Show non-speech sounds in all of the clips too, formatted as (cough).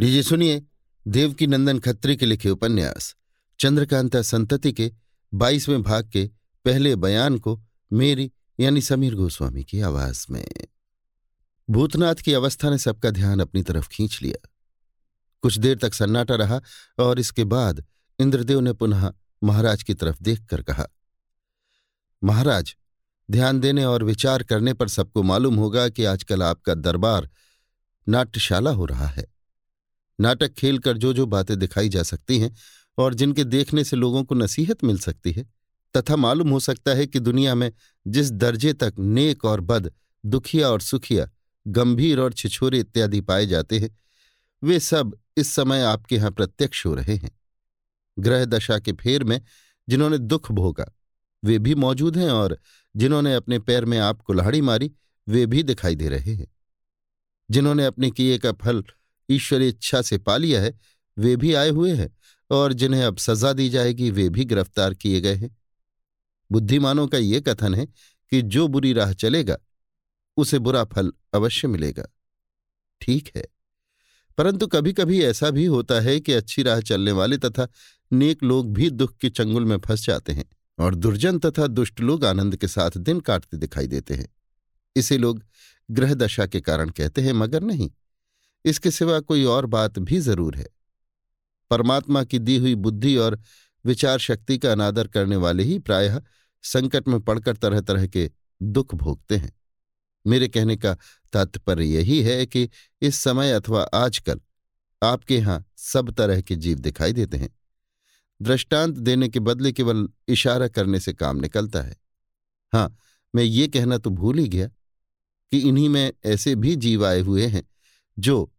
लीजिए सुनिए देवकी नंदन खत्री के लिखे उपन्यास। चंद्रकांता संतति के बाईसवें भाग के पहले बयान को मेरी यानी समीर गोस्वामी की आवाज़ में। भूतनाथ की अवस्था ने सबका ध्यान अपनी तरफ़ खींच लिया। कुछ देर तक सन्नाटा रहा और इसके बाद इंद्रदेव ने पुनः महाराज की तरफ़ देखकर कहा, महाराज, ध्यान देने और विचार करने पर सबको मालूम होगा कि आजकल आपका दरबार नाट्यशाला हो रहा है। नाटक खेलकर जो जो बातें दिखाई जा सकती हैं और जिनके देखने से लोगों को नसीहत मिल सकती है, तथा मालूम हो सकता है कि दुनिया में जिस दर्जे तक नेक और बद, दुखिया और सुखिया, गंभीर और छिछोरे इत्यादि पाए जाते हैं, वे सब इस समय आपके यहाँ प्रत्यक्ष हो रहे हैं। ग्रह दशा के फेर में जिन्होंने दुख भोगा, वे भी मौजूद हैं और जिन्होंने अपने पैर में आप कुल्हाड़ी मारी, वे भी दिखाई दे रहे हैं। जिन्होंने अपने किए का फल ईश्वरी इच्छा से पा लिया है, वे भी आए हुए हैं और जिन्हें अब सजा दी जाएगी, वे भी गिरफ़्तार किए गए हैं। बुद्धिमानों का ये कथन है कि जो बुरी राह चलेगा, उसे बुरा फल अवश्य मिलेगा। ठीक है। परंतु कभी कभी ऐसा भी होता है कि अच्छी राह चलने वाले तथा नेक लोग भी दुख के चंगुल में फंस जाते हैं और दुर्जन तथा दुष्ट लोग आनंद के साथ दिन काटते दिखाई देते हैं। इसे लोग ग्रह दशा के कारण कहते हैं, मगर नहीं। इसके सिवा कोई और बात भी ज़रूर है। परमात्मा की दी हुई बुद्धि और विचार शक्ति का अनादर करने वाले ही प्रायः संकट में पड़कर तरह तरह के दुख भोगते हैं। मेरे कहने का तात्पर्य यही है कि इस समय अथवा आजकल आपके यहाँ सब तरह के जीव दिखाई देते हैं। दृष्टांत देने के बदले केवल इशारा करने से काम निकलता है। हाँ, मैं ये कहना तो भूल ही गया कि इन्हीं में ऐसे भी जीव आए हुए हैं जो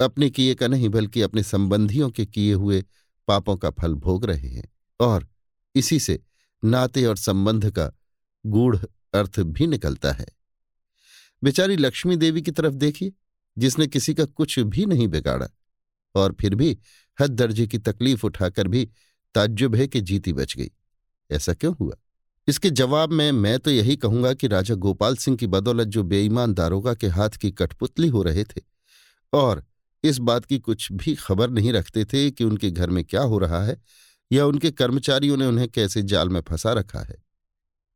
अपने किए का नहीं, बल्कि अपने संबंधियों के किए हुए पापों का फल भोग रहे हैं। और इसी से नाते और संबंध का गूढ़ अर्थ भी निकलता है। बेचारी लक्ष्मी देवी की तरफ़ देखिए, जिसने किसी का कुछ भी नहीं बिगाड़ा, और फिर भी हद दर्जे की तकलीफ़ उठाकर भी ताज्जुब है कि जीती बच गई। ऐसा क्यों हुआ? इसके जवाब में मैं तो यही कहूँगा कि राजा गोपाल सिंह की बदौलत जो बेईमान दारोगा के हाथ की कठपुतली हो रहे थे, और इस बात की कुछ भी खबर नहीं रखते थे कि उनके घर में क्या हो रहा है, या उनके कर्मचारियों ने उन्हें कैसे जाल में फंसा रखा है।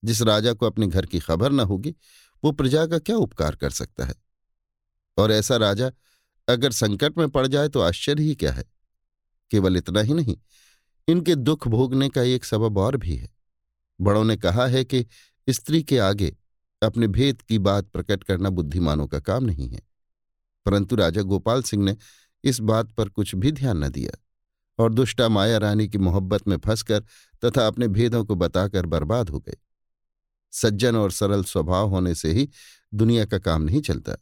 जिस राजा को अपने घर की खबर न होगी, वो प्रजा का क्या उपकार कर सकता है? और ऐसा राजा अगर संकट में पड़ जाए तो आश्चर्य ही क्या है? केवल इतना ही नहीं, इनके दुख भोगने का एक सबब और भी है। बड़ों ने कहा है कि स्त्री के आगे अपने भेद की बात प्रकट करना बुद्धिमानों का काम नहीं है। परंतु राजा गोपाल सिंह ने इस बात पर कुछ भी ध्यान न दिया और दुष्टा माया रानी की मोहब्बत में फंसकर तथा अपने भेदों को बताकर बर्बाद हो गए। सज्जन और सरल स्वभाव होने से ही दुनिया का काम नहीं चलता।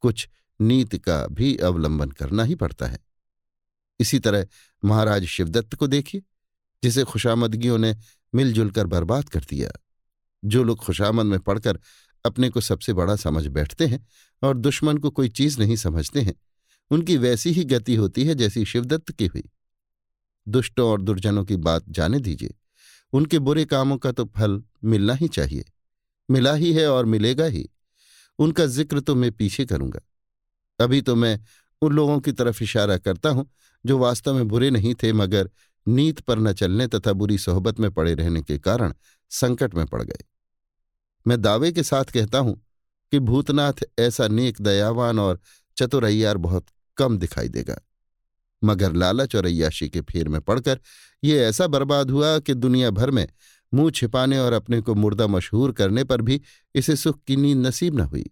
कुछ नीति का भी अवलंबन करना ही पड़ता है। इसी तरह महाराज शिवदत्त को देखिए, जिसे खुशामदगियों ने मिलजुल कर बर्बाद कर दिया। जो लोग खुशामद में पड़कर अपने को सबसे बड़ा समझ बैठते हैं और दुश्मन को कोई चीज़ नहीं समझते हैं। उनकी वैसी ही गति होती है जैसी शिवदत्त की हुई। दुष्टों और दुर्जनों की बात जाने दीजिए। उनके बुरे कामों का तो फल मिलना ही चाहिए। मिला ही है और मिलेगा ही। उनका ज़िक्र तो मैं पीछे करूँगा। अभी तो मैं उन लोगों की तरफ़ इशारा करता हूँ, जो वास्तव में बुरे नहीं थे, मगर नीत पर न चलने तथा बुरी सोहबत में पड़े रहने के कारण संकट में पड़ गए। मैं दावे के साथ कहता हूँ कि भूतनाथ ऐसा नेक, दयावान और चतुरैयार बहुत कम दिखाई देगा। मगर लालच और अयाशी के फेर में पड़कर ये ऐसा बर्बाद हुआ कि दुनिया भर में मुँह छिपाने और अपने को मुर्दा मशहूर करने पर भी इसे सुख की नींद नसीब न हुई।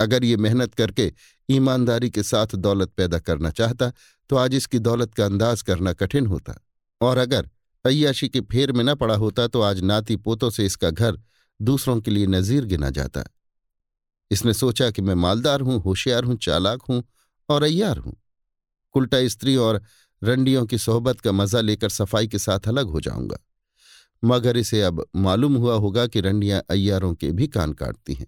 अगर ये मेहनत करके ईमानदारी के साथ दौलत पैदा करना चाहता तो आज इसकी दौलत का अंदाज करना कठिन होता। और अगर अय्याशी के फेर में न पड़ा होता तो आज नाती पोतों से इसका घर दूसरों के लिए नजीर गिना जाता। इसने सोचा कि मैं मालदार हूँ, होशियार हूँ, चालाक हूँ और अय्यार हूँ। उल्टा स्त्री और रंडियों की सोहबत का मज़ा लेकर सफ़ाई के साथ अलग हो जाऊँगा। मगर इसे अब मालूम हुआ होगा कि रंडियाँ अय्यारों के भी कान काटती हैं।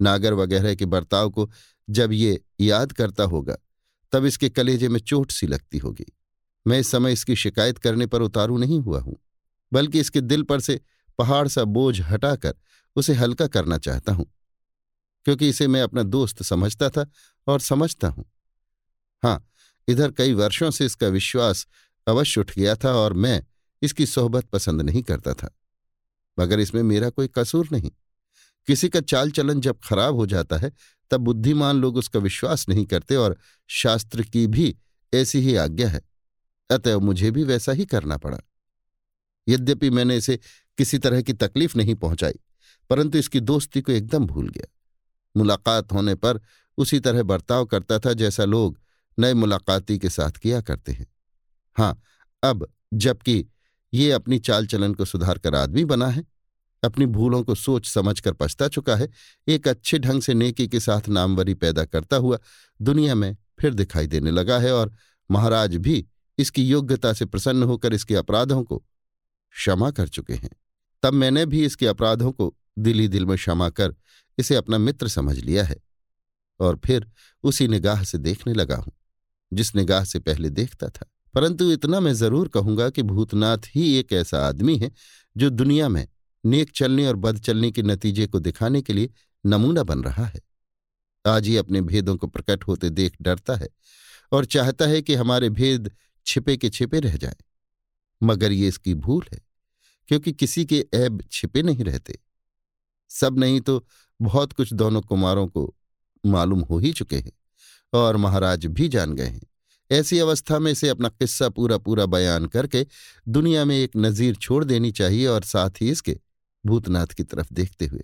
नागर वगैरह के बर्ताव को जब ये याद करता होगा, तब इसके कलेजे में चोट सी लगती होगी। मैं इस समय इसकी शिकायत करने पर उतारू नहीं हुआ हूँ, बल्कि इसके दिल पर से पहाड़ सा बोझ हटाकर उसे हल्का करना चाहता हूँ, क्योंकि इसे मैं अपना दोस्त समझता था और समझता हूँ। हाँ इधर कई वर्षों से इसका विश्वास अवश्य उठ गया था और मैं इसकी सोहबत पसंद नहीं करता था। मगर इसमें मेरा कोई कसूर नहीं। किसी का चाल चलन जब खराब हो जाता है, तब बुद्धिमान लोग उसका विश्वास नहीं करते और शास्त्र की भी ऐसी ही आज्ञा है। अतएव मुझे भी वैसा ही करना पड़ा। यद्यपि मैंने इसे किसी तरह की तकलीफ़ नहीं पहुंचाई, परंतु इसकी दोस्ती को एकदम भूल गया। मुलाकात होने पर उसी तरह बर्ताव करता था जैसा लोग नए मुलाकाती के साथ किया करते हैं। हाँ अब जबकि ये अपनी चाल चलन को सुधार कर आदमी बना है, अपनी भूलों को सोच समझ कर पछता चुका है, एक अच्छे ढंग से नेकी के साथ नामवरी पैदा करता हुआ दुनिया में फिर दिखाई देने लगा है और महाराज भी इसकी योग्यता से प्रसन्न होकर इसके अपराधों को क्षमा कर चुके हैं। तब मैंने भी इसके अपराधों को दिल ही दिल में क्षमा कर इसे अपना मित्र समझ लिया है और फिर उसी निगाह से देखने लगा हूँ, जिस निगाह से पहले देखता था। परंतु इतना मैं ज़रूर कहूँगा कि भूतनाथ ही एक ऐसा आदमी है जो दुनिया में नेक चलने और बद चलने के नतीजे को दिखाने के लिए नमूना बन रहा है। आज ही अपने भेदों को प्रकट होते देख डरता है और चाहता है कि हमारे भेद छिपे के छिपे रह जाए, मगर ये इसकी भूल है। क्योंकि किसी के ऐब छिपे नहीं रहते। सब नहीं तो बहुत कुछ दोनों कुमारों को मालूम हो ही चुके हैं और महाराज भी जान गए हैं। ऐसी अवस्था में इसे अपना किस्सा पूरा पूरा बयान करके दुनिया में एक नज़ीर छोड़ देनी चाहिए और साथ ही इसके भूतनाथ की तरफ़ देखते हुए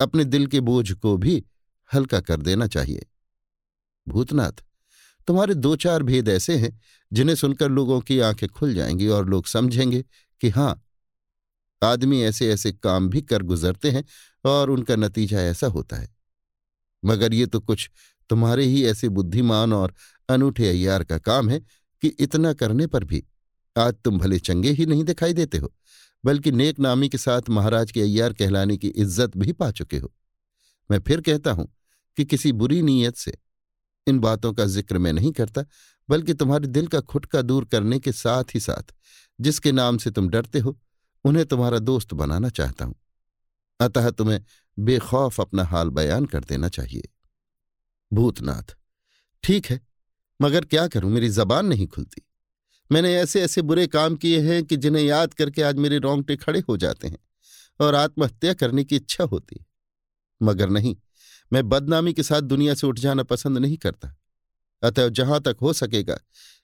अपने दिल के बोझ को भी हल्का कर देना चाहिए। भूतनाथ, तुम्हारे दो चार भेद ऐसे हैं जिन्हें सुनकर लोगों की आँखें खुल जाएँगी और लोग समझेंगे कि हाँ, आदमी ऐसे ऐसे काम भी कर गुजरते हैं और उनका नतीजा ऐसा होता है। मगर ये तो कुछ तुम्हारे ही ऐसे बुद्धिमान और अनूठे अय्यार का काम है कि इतना करने पर भी आज तुम भले चंगे ही नहीं दिखाई देते हो, बल्कि नेक नामी के साथ महाराज के अय्यार कहलाने की इज़्ज़त भी पा चुके हो। मैं फिर कहता हूँ कि किसी बुरी नीयत से इन बातों का ज़िक्र मैं नहीं करता, बल्कि तुम्हारे दिल का खुटका दूर करने के साथ ही साथ जिसके नाम से तुम डरते हो, उन्हें तुम्हारा दोस्त बनाना चाहता हूँ। अतः तुम्हें बेखौफ अपना हाल बयान कर देना चाहिए। भूतनाथ, ठीक है, मगर क्या करूँ? मेरी जबान नहीं खुलती। मैंने ऐसे ऐसे बुरे काम किए हैं कि जिन्हें याद करके आज मेरे रोंगटे खड़े हो जाते हैं और आत्महत्या करने की इच्छा होती है। मगर नहीं, मैं बदनामी के साथ दुनिया से उठ जाना पसंद नहीं करता। अतः जहाँ तक हो सकेगा,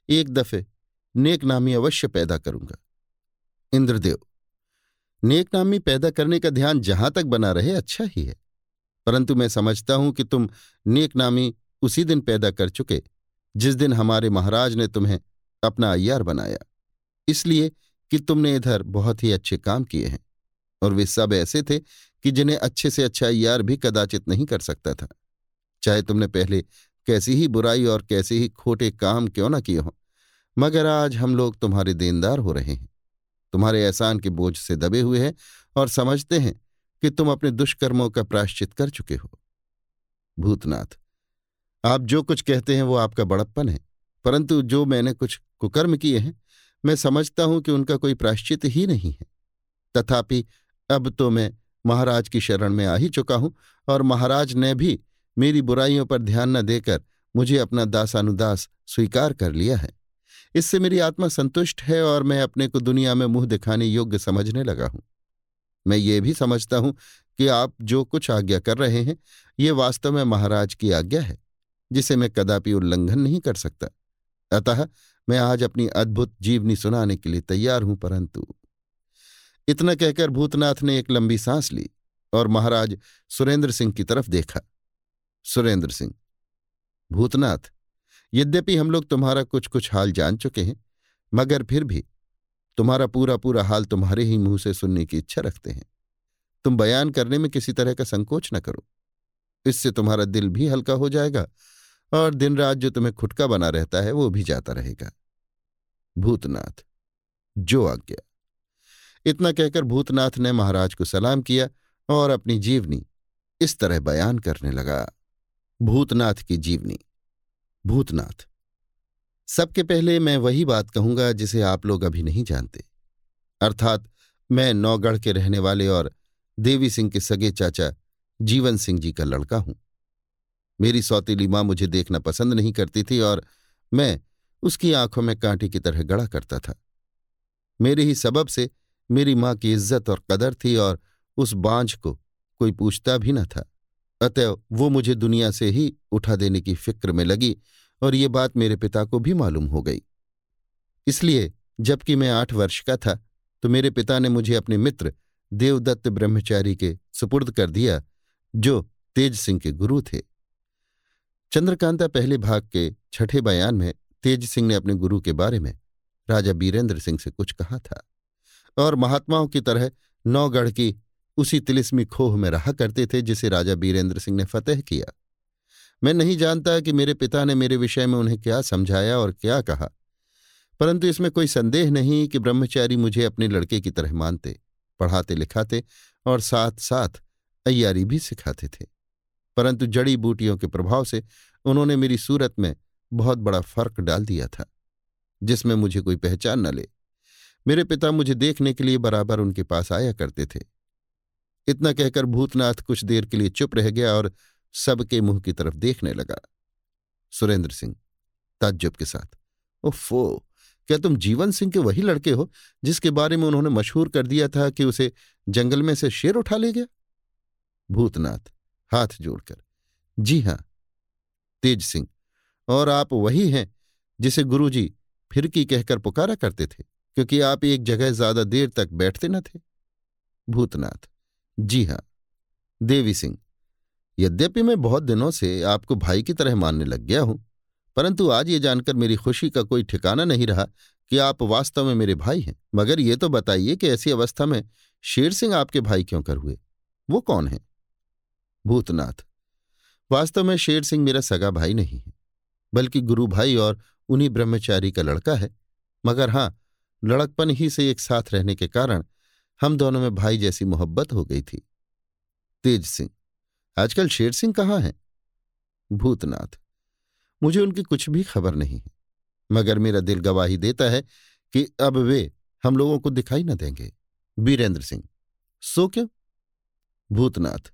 एक दफे नेकनामी अवश्य पैदा करूँगा। इंद्रदेव, नेकनामी पैदा करने का ध्यान जहाँ तक बना रहे अच्छा ही है। परंतु मैं समझता हूँ कि तुम नेकनामी उसी दिन पैदा कर चुके, जिस दिन हमारे महाराज ने तुम्हें अपना अय्यार बनाया। इसलिए कि तुमने इधर बहुत ही अच्छे काम किए हैं, और वे सब ऐसे थे कि जिन्हें अच्छे से अच्छा अय्यार भी कदाचित नहीं कर सकता था। चाहे तुमने पहले कैसी ही बुराई और कैसे ही खोटे काम क्यों ना किए हों मगर आज हम लोग तुम्हारे देनदार हो रहे हैं। तुम्हारे एहसान के बोझ से दबे हुए हैं और समझते हैं कि तुम अपने दुष्कर्मों का प्राश्चित कर चुके हो। भूतनाथ, आप जो कुछ कहते हैं वो आपका बड़प्पन है, परंतु जो मैंने कुछ कुकर्म किए हैं, मैं समझता हूँ कि उनका कोई प्राश्चित ही नहीं है। तथापि अब तो मैं महाराज की शरण में आ ही चुका हूँ और महाराज ने भी मेरी बुराइयों पर ध्यान न देकर मुझे अपना दासानुदास स्वीकार कर लिया है। इससे मेरी आत्मा संतुष्ट है और मैं अपने को दुनिया में मुँह दिखाने योग्य समझने लगा हूँ। मैं ये भी समझता हूँ कि आप जो कुछ आज्ञा कर रहे हैं, ये वास्तव में महाराज की आज्ञा है, जिसे मैं कदापि उल्लंघन नहीं कर सकता। अतः मैं आज अपनी अद्भुत जीवनी सुनाने के लिए तैयार हूँ, परंतु इतना कहकर भूतनाथ ने एक लंबी सांस ली और महाराज सुरेंद्र सिंह की तरफ़ देखा। सुरेंद्र सिंह, भूतनाथ यद्यपि हम लोग तुम्हारा कुछ कुछ हाल जान चुके हैं, मगर फिर भी तुम्हारा पूरा पूरा हाल तुम्हारे ही मुँह से सुनने की इच्छा रखते हैं। तुम बयान करने में किसी तरह का संकोच न करो। इससे तुम्हारा दिल भी हल्का हो जाएगा और दिन रात जो तुम्हें खुटका बना रहता है, वो भी जाता रहेगा। भूतनाथ, जो आज्ञा। इतना कहकर भूतनाथ ने महाराज को सलाम किया और अपनी जीवनी इस तरह बयान करने लगा। भूतनाथ की जीवनी। भूतनाथ। सबके पहले मैं वही बात कहूँगा जिसे आप लोग अभी नहीं जानते। अर्थात मैं नौगढ़ के रहने वाले और देवी सिंह के सगे चाचा जीवन सिंह जी का लड़का हूँ। मेरी सौतीली माँ मुझे देखना पसंद नहीं करती थी और मैं उसकी आँखों में कांटे की तरह गड़ा करता था। मेरे ही सबब से मेरी माँ की इज़्ज़त और कदर थी और उस बांझ को कोई पूछता भी न था। अतः वो मुझे दुनिया से ही उठा देने की फ़िक्र में लगी और ये बात मेरे पिता को भी मालूम हो गई। इसलिए जबकि मैं आठ वर्ष का था तो मेरे पिता ने मुझे अपने मित्र देवदत्त ब्रह्मचारी के सुपुर्द कर दिया, जो तेज सिंह के गुरु थे। चंद्रकांता पहले भाग के छठे बयान में तेज सिंह ने अपने गुरु के बारे में राजा बीरेंद्र सिंह से कुछ कहा था और महात्माओं की तरह नौगढ़ की उसी तिलिस्मी खोह में रहा करते थे जिसे राजा बीरेंद्र सिंह ने फतेह किया। मैं नहीं जानता कि मेरे पिता ने मेरे विषय में उन्हें क्या समझाया और क्या कहा, परंतु इसमें कोई संदेह नहीं कि ब्रह्मचारी मुझे अपने लड़के की तरह मानते, पढ़ाते, लिखाते और साथ साथ अयारी भी सिखाते थे। परंतु जड़ी बूटियों के प्रभाव से उन्होंने मेरी सूरत में बहुत बड़ा फ़र्क डाल दिया था, जिसमें मुझे कोई पहचान न ले। मेरे पिता मुझे देखने के लिए बराबर उनके पास आया करते थे। इतना कहकर भूतनाथ कुछ देर के लिए चुप रह गया और सबके मुँह की तरफ़ देखने लगा। सुरेंद्र सिंह, ताज्जुब के साथ, ओफो, क्या तुम जीवन सिंह के वही लड़के हो जिसके बारे में उन्होंने मशहूर कर दिया था कि उसे जंगल में से शेर उठा ले गया? भूतनाथ हाथ जोड़कर, जी हाँ, तेज सिंह, और आप वही हैं जिसे गुरुजी फिरकी कहकर पुकारा करते थे, क्योंकि आप एक जगह ज़्यादा देर तक बैठते न थे। भूतनाथ जी हाँ देवी सिंह, यद्यपि मैं बहुत दिनों से आपको भाई की तरह मानने लग गया हूँ, परंतु आज ये जानकर मेरी खुशी का कोई ठिकाना नहीं रहा कि आप वास्तव में मेरे भाई हैं। मगर ये तो बताइए कि ऐसी अवस्था में शेर सिंह आपके भाई क्यों कर हुए? वो कौन है? भूतनाथ, वास्तव में शेर सिंह मेरा सगा भाई नहीं है, बल्कि गुरु भाई और उन्हीं ब्रह्मचारी का लड़का है। मगर हाँ, लड़कपन ही से एक साथ रहने के कारण हम दोनों में भाई जैसी मोहब्बत हो गई थी। तेज सिंह, आजकल शेर सिंह कहाँ हैं? भूतनाथ, मुझे उनकी कुछ भी खबर नहीं है, मगर मेरा दिल गवाही देता है कि अब वे हम लोगों को दिखाई न देंगे। बीरेंद्र सिंह, सो क्यों? भूतनाथ,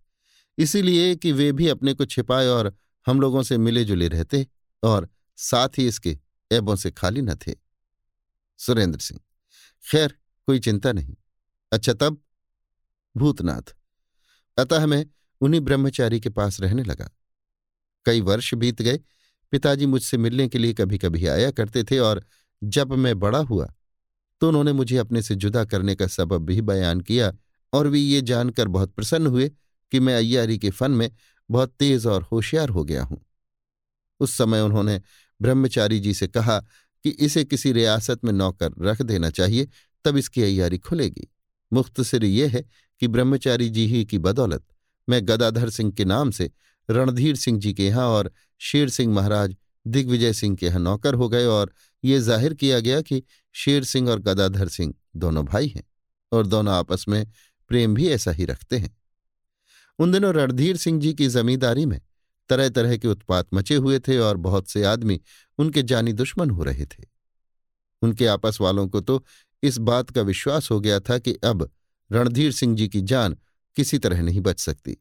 इसीलिए कि वे भी अपने को छिपाए और हम लोगों से मिले जुले रहते और साथ ही इसके ऐबों से खाली न थे। सुरेंद्र सिंह, खैर, कोई चिंता नहीं। अच्छा तब? भूतनाथ। अतः मैं उन्हीं ब्रह्मचारी के पास रहने लगा। कई वर्ष बीत गए। पिताजी मुझसे मिलने के लिए कभी कभी आया करते थे और जब मैं बड़ा हुआ तो उन्होंने मुझे अपने से जुदा करने का सबब भी बयान किया और वे ये जानकर बहुत प्रसन्न हुए कि मैं अय्यारी के फन में बहुत तेज और होशियार हो गया हूँ। उस समय उन्होंने ब्रह्मचारी जी से कहा कि इसे किसी रियासत में नौकर रख देना चाहिए, तब इसकी अय्यारी खुलेगी। मुख्तसर ये है कि ब्रह्मचारी जी ही की बदौलत। मैं गदाधर सिंह के नाम से रणधीर सिंह जी के यहाँ और शेर सिंह महाराज दिग्विजय सिंह के यहाँ नौकर हो गए और ये ज़ाहिर किया गया कि शेर सिंह और गदाधर सिंह दोनों भाई हैं और दोनों आपस में प्रेम भी ऐसा ही रखते हैं। उन दिनों रणधीर सिंह जी की जमींदारी में तरह तरह के उत्पात मचे हुए थे और बहुत से आदमी उनके जानी दुश्मन हो रहे थे। उनके आपस वालों को तो इस बात का विश्वास हो गया था कि अब रणधीर सिंह जी की जान किसी तरह नहीं बच सकती,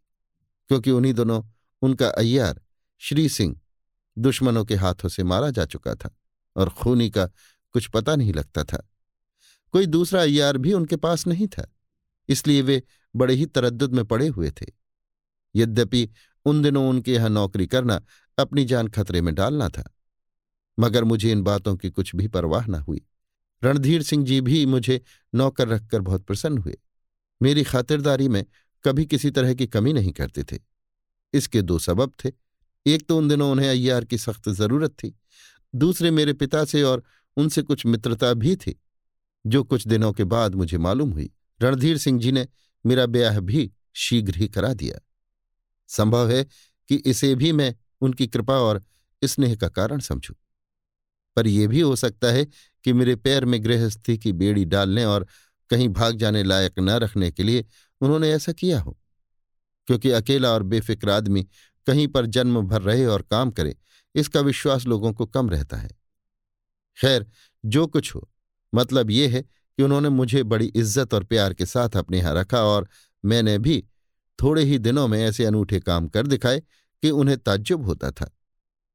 क्योंकि उन्हीं दोनों, उनका अय्यार, श्री सिंह, दुश्मनों के हाथों से मारा जा चुका था और खूनी का कुछ पता नहीं लगता था। कोई दूसरा अय्यार भी उनके पास नहीं था, इसलिए वे बड़े ही तरद्दुद में पड़े हुए थे। यद्यपि उन दिनों उनके यहाँ नौकरी करना अपनी जान खतरे में डालना था, मगर मुझे इन बातों की कुछ भी परवाह न हुई। रणधीर सिंह जी भी मुझे नौकर रखकर बहुत प्रसन्न हुए। मेरी खातिरदारी में कभी किसी तरह की कमी नहीं करते थे। इसके दो सबब थे। एक तो उन दिनों उन्हें अय्यार की सख्त ज़रूरत थी। दूसरे मेरे पिता से और उनसे कुछ मित्रता भी थी, जो कुछ दिनों के बाद मुझे मालूम हुई। रणधीर सिंह जी ने मेरा ब्याह भी शीघ्र ही करा दिया। संभव है कि इसे भी मैं उनकी कृपा और स्नेह का कारण समझूं। पर यह भी हो सकता है कि मेरे पैर में गृहस्थी की बेड़ी डालने और कहीं भाग जाने लायक न रखने के लिए उन्होंने ऐसा किया हो? क्योंकि अकेला और बेफिक्र आदमी कहीं पर जन्म भर रहे और काम करे, इसका विश्वास लोगों को कम रहता है। खैर, जो कुछ हो मतलब ये है कि उन्होंने मुझे बड़ी इज़्ज़त और प्यार के साथ अपने यहाँ रखा और मैंने भी थोड़े ही दिनों में ऐसे अनूठे काम कर दिखाए कि उन्हें ताज्जुब होता था।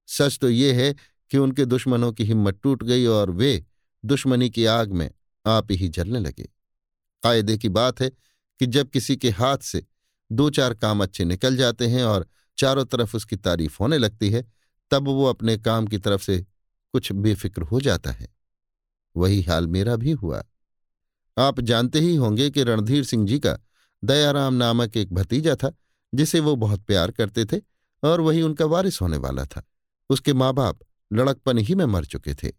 सच तो ये है कि उनके दुश्मनों की हिम्मत टूट गई और वे दुश्मनी की आग में आप ही जलने लगे। कायदे की बात है कि जब किसी के हाथ से दो चार काम अच्छे निकल जाते हैं और चारों तरफ़ उसकी तारीफ़ होने लगती है, तब वो अपने काम की तरफ़ से कुछ बेफिक्र हो जाता है। वही हाल मेरा भी हुआ। आप जानते ही होंगे कि रणधीर सिंह जी का दयाराम नामक एक भतीजा था, जिसे वो बहुत प्यार करते थे और वही उनका वारिस होने वाला था। उसके माँ बाप लड़कपन ही में मर चुके थे।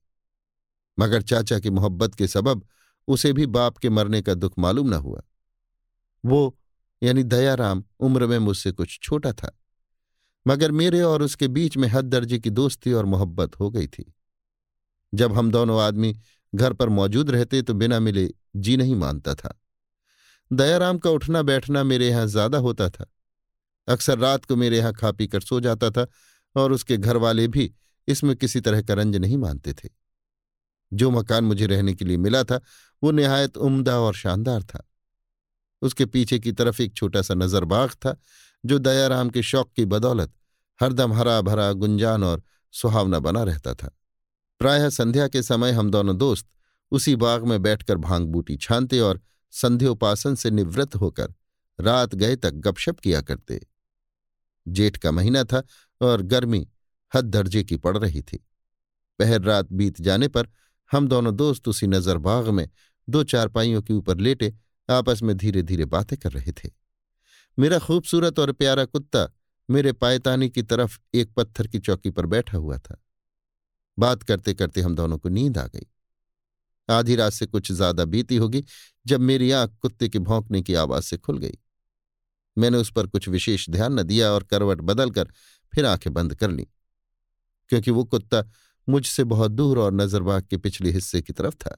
मगर चाचा की मोहब्बत के सबब उसे भी बाप के मरने का दुख मालूम न हुआ। वो, यानी दयाराम, उम्र में मुझसे कुछ छोटा था, मगर मेरे और उसके बीच में हद दर्जे की दोस्ती और मोहब्बत हो गई थी। जब हम दोनों आदमी घर पर मौजूद रहते तो बिना मिले जी नहीं मानता था। दयाराम का उठना बैठना मेरे यहाँ ज़्यादा होता था। अक्सर रात को मेरे यहाँ खा पी कर सो जाता था और उसके घर वाले भी इसमें किसी तरह का रंज नहीं मानते थे। जो मकान मुझे रहने के लिए मिला था, वो निहायत उम्दा और शानदार था। उसके पीछे की तरफ़ एक छोटा सा नजरबाग था, जो दयाराम के शौक की बदौलत हरदम हरा भरा गुंजान और सुहावना बना रहता था। प्रायः संध्या के समय हम दोनों दोस्त उसी बाग में बैठकर भाँग बूटी छानते और संध्योपासन से निवृत्त होकर रात गए तक गपशप किया करते। जेठ का महीना था और गर्मी हद दर्जे की पड़ रही थी। पहर रात बीत जाने पर हम दोनों दोस्त उसी नज़र बाग में दो चारपाइयों के ऊपर लेटे आपस में धीरे धीरे बातें कर रहे थे। मेरा खूबसूरत और प्यारा कुत्ता मेरे पायतानी की तरफ़ एक पत्थर की चौकी पर बैठा हुआ था। बात करते करते हम दोनों को नींद आ गई। आधी रात से कुछ ज़्यादा बीती होगी जब मेरी आँख कुत्ते के भौंकने की आवाज़ से खुल गई। मैंने उस पर कुछ विशेष ध्यान न दिया और करवट बदलकर फिर आँखें बंद कर ली, क्योंकि वो कुत्ता मुझसे बहुत दूर और नजरबाग के पिछले हिस्से की तरफ़ था।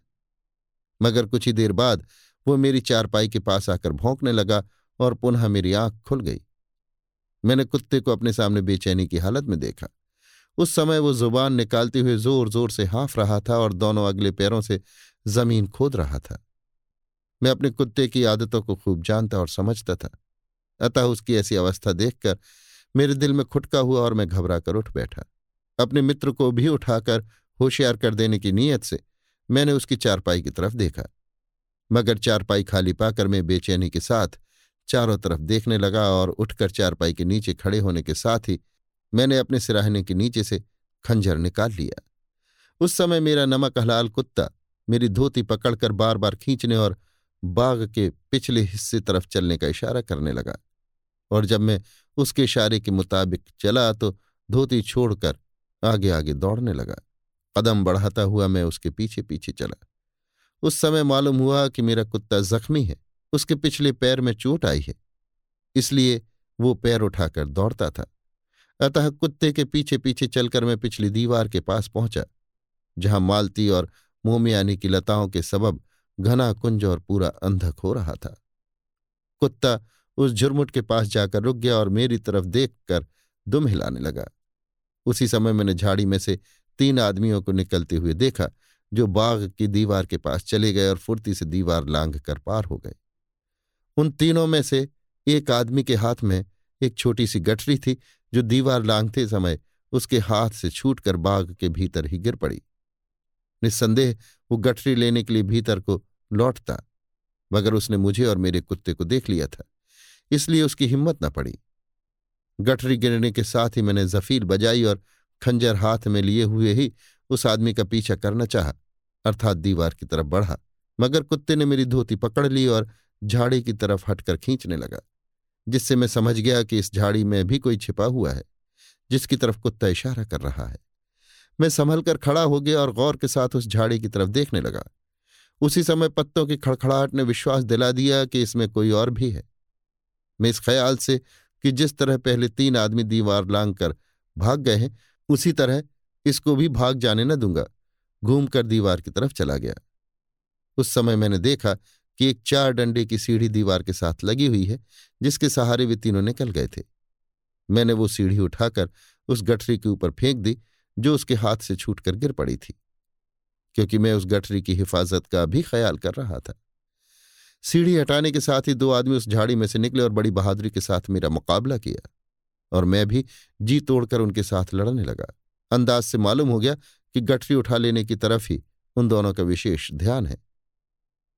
मगर कुछ ही देर बाद वो मेरी चारपाई के पास आकर भौंकने लगा और पुनः मेरी आँख खुल गई। मैंने कुत्ते को अपने सामने बेचैनी की हालत में देखा। उस समय वो ज़ुबान निकालते हुए ज़ोर ज़ोर से हाँफ रहा था और दोनों अगले पैरों से ज़मीन खोद रहा था। मैं अपने कुत्ते की आदतों को खूब जानता और समझता था, अतः उसकी ऐसी अवस्था देखकर मेरे दिल में खुटका हुआ और मैं घबरा कर उठ बैठा। अपने मित्र को भी उठाकर होशियार कर देने की नीयत से मैंने उसकी चारपाई की तरफ़ देखा। मगर चारपाई खाली पाकर मैं बेचैनी के साथ चारों तरफ़ देखने लगा और उठकर चारपाई के नीचे खड़े होने के साथ ही मैंने अपने सिराहने के नीचे से खंजर निकाल लिया। उस समय मेरा नमक हलाल कुत्ता मेरी धोती पकड़कर बार बार खींचने और बाग के पिछले हिस्से तरफ़ चलने का इशारा करने लगा। और जब मैं उसके इशारे के मुताबिक चला तो धोती छोड़कर आगे आगे दौड़ने लगा। कदम बढ़ाता हुआ मैं उसके पीछे पीछे चला। उस समय मालूम हुआ कि मेरा कुत्ता जख्मी है, उसके पिछले पैर में चोट आई है, इसलिए वो पैर उठाकर दौड़ता था। अतः कुत्ते के पीछे पीछे चलकर मैं पिछली दीवार के पास पहुँचा, जहाँ मालती और मोमियानी की लताओं के सबब घना कुंज और पूरा अंधक हो रहा था। कुत्ता उस झुरमुट के पास जाकर रुक गया और मेरी तरफ़ देखकर दुम हिलाने लगा। उसी समय मैंने झाड़ी में से तीन आदमियों को निकलते हुए देखा, जो बाग की दीवार के पास चले गए और फुर्ती से दीवार लांघ कर पार हो गए। उन तीनों में से एक आदमी के हाथ में एक छोटी सी गठरी थी, जो दीवार लांघते समय उसके हाथ से छूटकर बाग के भीतर ही गिर पड़ी। निस्संदेह वो गठरी लेने के लिए भीतर को लौटता, मगर उसने मुझे और मेरे कुत्ते को देख लिया था, इसलिए उसकी हिम्मत न पड़ी। गठरी गिरने के साथ ही मैंने जफीर बजाई और खंजर हाथ में लिए हुए ही उस आदमी का पीछा करना चाहा, अर्थात दीवार की तरफ़ बढ़ा, मगर कुत्ते ने मेरी धोती पकड़ ली और झाड़ी की तरफ़ हटकर खींचने लगा, जिससे मैं समझ गया कि इस झाड़ी में भी कोई छिपा हुआ है, जिसकी तरफ़ कुत्ता इशारा कर रहा है। मैं संभल कर खड़ा हो गया और गौर के साथ उस झाड़ी की तरफ़ देखने लगा। उसी समय पत्तों की खड़खड़ाहट ने विश्वास दिला दिया कि इसमें कोई और भी है। मैं इस ख्याल से कि जिस तरह पहले तीन आदमी दीवार लांग कर भाग गए हैं, उसी तरह इसको भी भाग जाने न दूँगा। घूमकर दीवार की तरफ़ चला गया। उस समय मैंने देखा कि एक चार डंडे की सीढ़ी दीवार के साथ लगी हुई है, जिसके सहारे वे तीनों निकल गए थे। मैंने वो सीढ़ी उठाकर उस गठरी के ऊपर फेंक दी, जो उसके हाथ से छूटकर गिर पड़ी थी, क्योंकि मैं उस गठरी की हिफाजत का भी ख्याल कर रहा था। सीढ़ी हटाने के साथ ही दो आदमी उस झाड़ी में से निकले और बड़ी बहादुरी के साथ मेरा मुकाबला किया। और मैं भी जी तोड़कर उनके साथ लड़ने लगा। अंदाज से मालूम हो गया कि गठरी उठा लेने की तरफ़ ही उन दोनों का विशेष ध्यान है।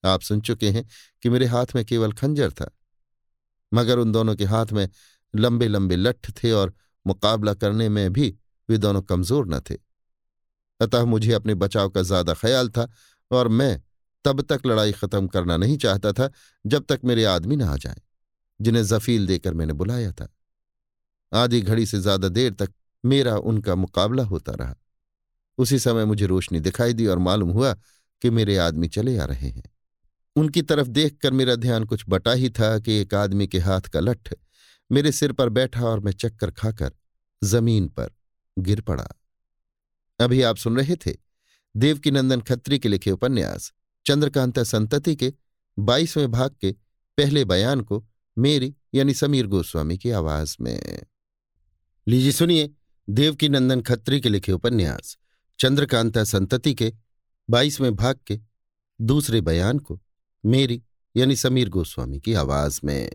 आप सुन चुके हैं कि मेरे हाथ में केवल खंजर था, मगर उन दोनों के हाथ में लंबे लंबे लठ थे और मुकाबला करने में भी वे दोनों कमज़ोर न थे। अतः मुझे अपने बचाव का ज़्यादा ख्याल था और मैं तब तक लड़ाई खत्म करना नहीं चाहता था, जब तक मेरे आदमी न आ जाए, जिन्हें जफील देकर मैंने बुलाया था। आधी घड़ी से ज़्यादा देर तक मेरा उनका मुकाबला होता रहा। उसी समय मुझे रोशनी दिखाई दी और मालूम हुआ कि मेरे आदमी चले आ रहे हैं। उनकी तरफ़ देखकर मेरा ध्यान कुछ बटा ही था कि एक आदमी के हाथ का लठ मेरे सिर पर बैठा और मैं चक्कर खाकर ज़मीन पर गिर पड़ा। अभी आप सुन रहे थे देवकीनंदन खत्री के लिखे उपन्यास। चंद्रकांता संतति के बाईसवें भाग के पहले बयान को मेरी यानी समीर गोस्वामी की आवाज़ में। लीजिए सुनिए देवकी नंदन खत्री के लिखे उपन्यास, चंद्रकांता संतति के बाईसवें भाग के दूसरे बयान को मेरी यानी समीर गोस्वामी की आवाज़ में।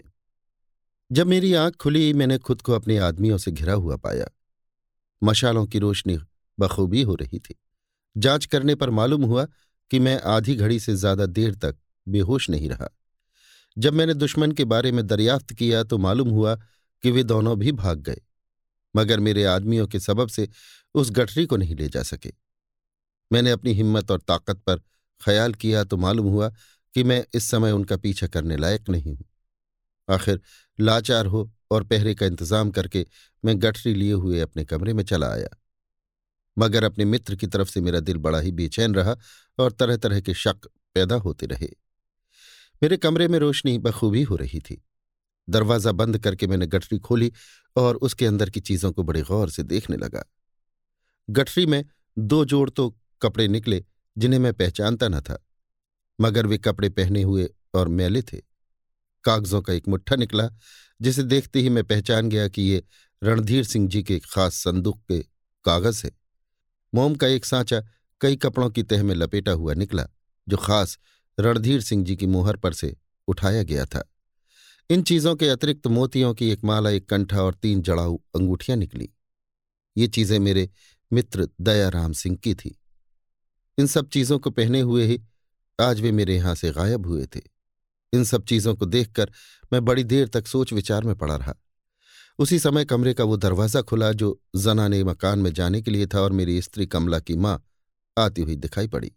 जब मेरी आँख खुली, मैंने खुद को अपने आदमियों से घिरा हुआ पाया। मशालों की रोशनी बखूबी हो रही थी। जाँच करने पर मालूम हुआ कि मैं आधी घड़ी से ज़्यादा देर तक बेहोश नहीं रहा। जब मैंने दुश्मन के बारे में दरियाफ्त किया तो मालूम हुआ कि वे दोनों भी भाग गए, मगर मेरे आदमियों के सबब से उस गठरी को नहीं ले जा सके। मैंने अपनी हिम्मत और ताकत पर ख्याल किया तो मालूम हुआ कि मैं इस समय उनका पीछा करने लायक नहीं हूँ। आखिर लाचार हो और पहरे का इंतज़ाम करके मैं गठरी लिए हुए अपने कमरे में चला आया। मगर अपने मित्र की तरफ़ से मेरा दिल बड़ा ही बेचैन रहा और तरह तरह के शक पैदा होते रहे। मेरे कमरे में रोशनी बखूबी हो रही थी। दरवाज़ा बंद करके मैंने गठरी खोली और उसके अंदर की चीज़ों को बड़े गौर से देखने लगा। गठरी में दो जोड़ तो कपड़े निकले जिन्हें मैं पहचानता न था, मगर वे कपड़े पहने हुए और मैले थे। कागजों का एक मुट्ठा निकला, जिसे देखते ही मैं पहचान गया कि ये रणधीर सिंह जी के खास संदूक के कागज़ है। मोम का एक सांचा कई कपड़ों की तह में लपेटा हुआ निकला, जो खास रणधीर सिंह जी की मोहर पर से उठाया गया था। इन चीज़ों के अतिरिक्त मोतियों की एक माला, एक कंठा और तीन जड़ाऊ अंगूठियाँ निकली। ये चीज़ें मेरे मित्र दयाराम सिंह की थी। इन सब चीज़ों को पहने हुए ही आज वे मेरे यहाँ से गायब हुए थे। इन सब चीज़ों को देखकर मैं बड़ी देर तक सोच विचार में पड़ा रहा। उसी समय कमरे का वो दरवाज़ा खुला, जो जनाने मकान में जाने के लिए था और मेरी स्त्री कमला की माँ आती हुई दिखाई पड़ी।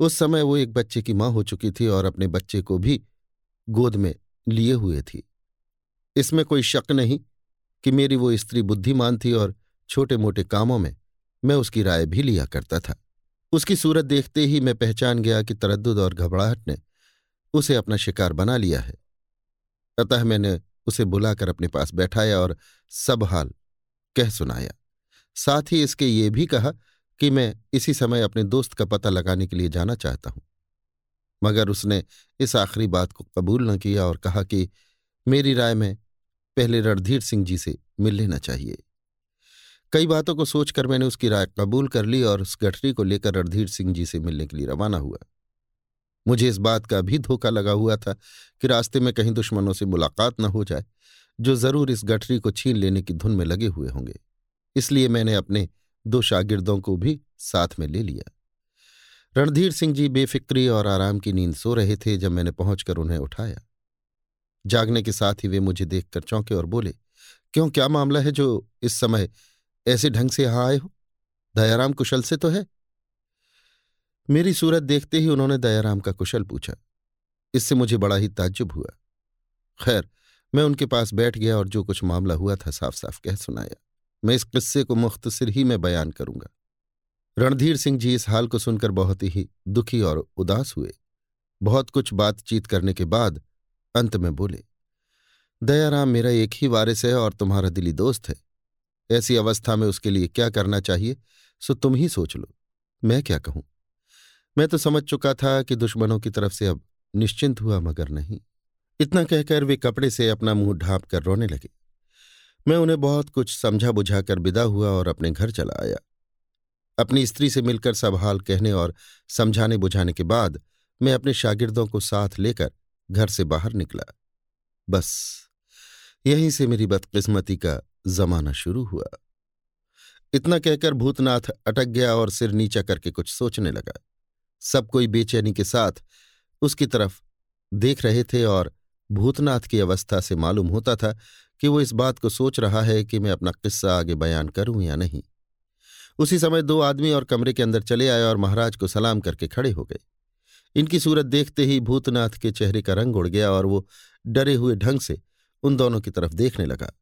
उस समय वो एक बच्चे की माँ हो चुकी थी और अपने बच्चे को भी गोद में लिए हुए थी। इसमें कोई शक नहीं कि मेरी वो स्त्री बुद्धिमान थी और छोटे मोटे कामों में मैं उसकी राय भी लिया करता था। उसकी सूरत देखते ही मैं पहचान गया कि तरद्दुद और घबराहट ने उसे अपना शिकार बना लिया है। अतः मैंने उसे बुलाकर अपने पास बैठाया और सब हाल कह सुनाया। साथ ही इसके ये भी कहा कि मैं इसी समय अपने दोस्त का पता लगाने के लिए जाना चाहता हूँ। मगर उसने इस आखिरी बात को कबूल न किया और कहा कि मेरी राय में पहले रणधीर सिंह जी से मिल लेना चाहिए। कई बातों को सोचकर मैंने उसकी राय कबूल कर ली और उस गठरी को लेकर रणधीर सिंह जी से मिलने के लिए रवाना हुआ। मुझे इस बात का भी धोखा लगा हुआ था कि रास्ते में कहीं दुश्मनों से मुलाकात न हो जाए, जो ज़रूर इस गठरी को छीन लेने की धुन में लगे हुए होंगे। इसलिए मैंने अपने दो शागिर्दों को भी साथ में ले लिया। रणधीर सिंह जी बेफिक्री और आराम की नींद सो रहे थे जब मैंने पहुंचकर उन्हें उठाया। जागने के साथ ही वे मुझे देखकर चौंके और बोले, क्यों, क्या मामला है जो इस समय ऐसे ढंग से यहाँ आए हो? दयाराम कुशल से तो है? मेरी सूरत देखते ही उन्होंने दयाराम का कुशल पूछा। इससे मुझे बड़ा ही ताज्जुब हुआ। खैर, मैं उनके पास बैठ गया और जो कुछ मामला हुआ था साफ़ साफ़ कह सुनाया। मैं इस किस्से को मुख्तसिर ही में बयान करूँगा। रणधीर सिंह जी इस हाल को सुनकर बहुत ही दुखी और उदास हुए। बहुत कुछ बातचीत करने के बाद अंत में बोले, दयाराम, मेरा एक ही वारिस है और तुम्हारा दिली दोस्त है। ऐसी अवस्था में उसके लिए क्या करना चाहिए, सो तुम ही सोच लो। मैं क्या कहूँ? मैं तो समझ चुका था कि दुश्मनों की तरफ़ से अब निश्चिंत हुआ मगर नहीं। इतना कहकर वे कपड़े से अपना मुँह ढांप कर रोने लगे। मैं उन्हें बहुत कुछ समझा बुझाकर विदा हुआ और अपने घर चला आया। अपनी स्त्री से मिलकर सब हाल कहने और समझाने बुझाने के बाद मैं अपने शागिर्दों को साथ लेकर घर से बाहर निकला। बस, यहीं से मेरी बदकिस्मती का जमाना शुरू हुआ। इतना कहकर भूतनाथ अटक गया और सिर नीचा करके कुछ सोचने लगा। सब कोई बेचैनी के साथ उसकी तरफ़ देख रहे थे और भूतनाथ की अवस्था से मालूम होता था कि वो इस बात को सोच रहा है कि मैं अपना किस्सा आगे बयान करूँ या नहीं। उसी समय दो आदमी और कमरे के अंदर चले आए और महाराज को सलाम करके खड़े हो गए। इनकी सूरत देखते ही भूतनाथ के चेहरे का रंग उड़ गया और वो डरे हुए ढंग से उन दोनों की तरफ़ देखने लगा।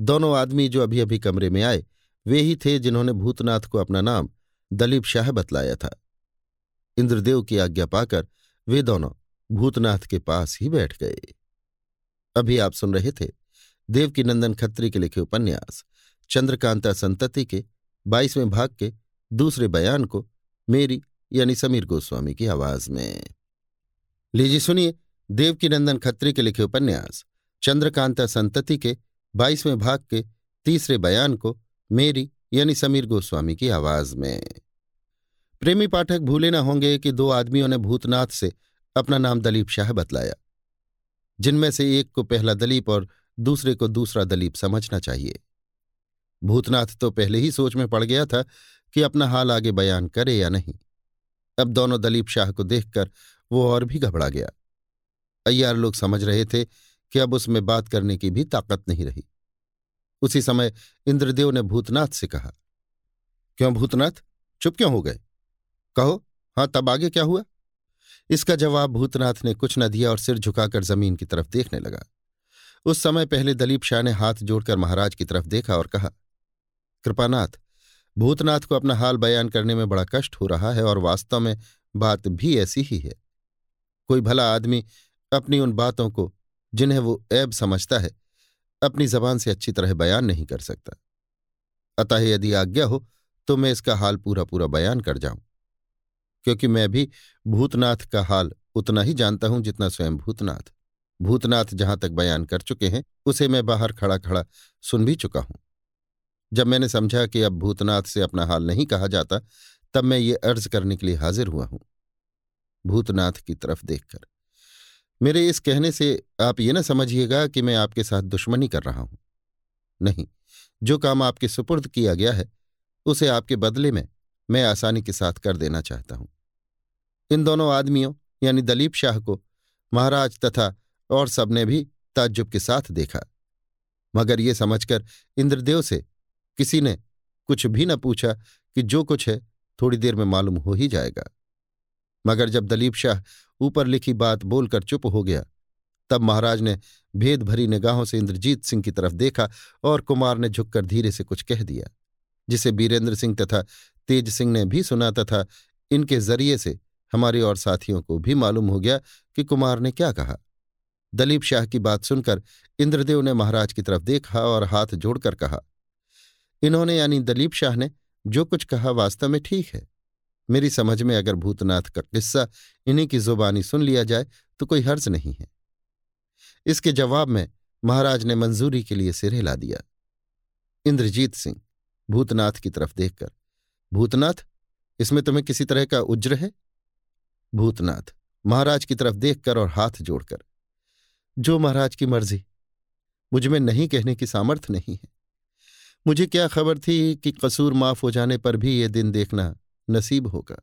दोनों आदमी जो अभी अभी कमरे में आए, वे ही थे जिन्होंने भूतनाथ को अपना नाम दलीप शाह बतलाया था। इंद्रदेव की आज्ञा पाकर वे दोनों भूतनाथ के पास ही बैठ गए। अभी आप सुन रहे थे देवकी नंदन खत्री के लिखे उपन्यास, चंद्रकांता संतति के, बाईसवें भाग के, दूसरे बयान को, मेरी यानी समीर गोस्वामी की आवाज़ में। लीजिए सुनिए देवकी नंदन खत्री के लिखे उपन्यास, चंद्रकांता संतति के, बाईसवें भाग के, तीसरे बयान को, मेरी यानी समीर गोस्वामी की आवाज़ में। प्रेमी पाठक भूले न होंगे कि दो आदमियों ने भूतनाथ से अपना नाम दलीप शाह बतलाया। जिनमें से एक को पहला दलीप और दूसरे को दूसरा दलीप समझना चाहिए। भूतनाथ तो पहले ही सोच में पड़ गया था कि अपना हाल आगे बयान करे या नहीं। अब दोनों दलीप शाह को देखकर वो और भी घबरा गया। अय्यार लोग समझ रहे थे कि अब उसमें बात करने की भी ताकत नहीं रही। उसी समय इंद्रदेव ने भूतनाथ से कहा, क्यों भूतनाथ? चुप क्यों हो गए? कहो हाँ तब आगे क्या हुआ? इसका जवाब भूतनाथ ने कुछ न दिया और सिर झुकाकर ज़मीन की तरफ़ देखने लगा। उस समय पहले दलीप शाह ने हाथ जोड़कर महाराज की तरफ़ देखा और कहा, कृपानाथ, भूतनाथ को अपना हाल बयान करने में बड़ा कष्ट हो रहा है और वास्तव में बात भी ऐसी ही है। कोई भला आदमी अपनी उन बातों को, जिन्हें वो ऐब समझता है, अपनी जबान से अच्छी तरह बयान नहीं कर सकता। अतः यदि आज्ञा हो तो मैं इसका हाल पूरा पूरा बयान कर जाऊँ। क्योंकि मैं भी भूतनाथ का हाल उतना ही जानता हूँ जितना स्वयं भूतनाथ। भूतनाथ जहाँ तक बयान कर चुके हैं, उसे मैं बाहर खड़ा खड़ा सुन भी चुका हूँ। जब मैंने समझा कि अब भूतनाथ से अपना हाल नहीं कहा जाता, तब मैं ये अर्ज़ करने के लिए हाजिर हुआ हूँ। भूतनाथ की तरफ़ देखकर। मेरे इस कहने से आप ये न समझिएगा कि मैं आपके साथ दुश्मनी कर रहा हूँ। नहीं, जो काम आपके सुपुर्द किया गया है, उसे आपके बदले में मैं आसानी के साथ कर देना चाहता हूँ। इन दोनों आदमियों, यानी दलीप शाह को, महाराज तथा और सबने भी ताज्जुब के साथ देखा। मगर ये समझकर इंद्रदेव से किसी ने कुछ भी न पूछा कि जो कुछ है, थोड़ी देर में मालूम हो ही जाएगा। मगर जब दलीप शाह ऊपर लिखी बात बोलकर चुप हो गया, तब महाराज ने भेद भरी निगाहों से इंद्रजीत सिंह की तरफ़ देखा और कुमार ने झुककर धीरे से कुछ कह दिया, जिसे बीरेंद्र सिंह तथा तेज सिंह ने भी सुना तथा इनके ज़रिए से हमारे और साथियों को भी मालूम हो गया कि कुमार ने क्या कहा। दलीप शाह की बात सुनकर इंद्रदेव ने महाराज की तरफ़ देखा और हाथ जोड़कर कहा, इन्होंने यानी दलीप शाह ने जो कुछ कहा वास्तव में ठीक है। मेरी समझ में अगर भूतनाथ का किस्सा इन्हीं की जुबानी सुन लिया जाए तो कोई हर्ज नहीं है। इसके जवाब में महाराज ने मंजूरी के लिए सिर हिला दिया। इंद्रजीत सिंह भूतनाथ की तरफ़ देखकर, भूतनाथ, इसमें तुम्हें किसी तरह का उज्र है? भूतनाथ, महाराज की तरफ़ देखकर और हाथ जोड़कर। जो महाराज की मर्ज़ी। मुझमें नहीं कहने की सामर्थ्य नहीं है। मुझे क्या खबर थी कि कसूर माफ़ हो जाने पर भी ये दिन देखना नसीब होगा।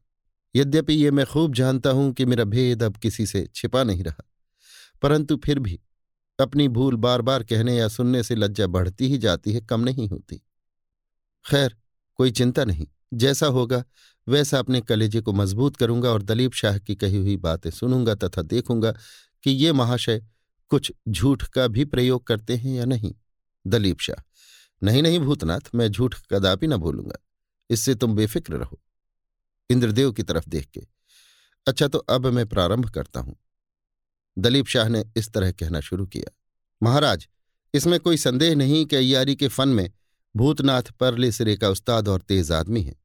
यद्यपि ये मैं खूब जानता हूँ कि मेरा भेद अब किसी से छिपा नहीं रहा। परंतु फिर भी अपनी भूल बार बार कहने या सुनने से लज्जा बढ़ती ही जाती है, कम नहीं होती। खैर, कोई चिंता नहीं। जैसा होगा, वैसा अपने कलेजे को मज़बूत करूँगा और दलीप शाह की कही हुई बातें सुनूँगा तथा देखूँगा कि ये महाशय कुछ झूठ का भी प्रयोग करते हैं या नहीं? दलीप शाह, नहीं नहीं भूतनाथ, मैं झूठ कदापि न बोलूँगा इससे तुम बेफिक्र रहो। इंद्रदेव की तरफ़ देख के अच्छा तो अब मैं प्रारंभ करता हूँ। दलीप शाह ने इस तरह कहना शुरू किया, महाराज, इसमें कोई संदेह नहीं कि अयारी के फन में भूतनाथ परले सिरे का उस्ताद और तेज आदमी है।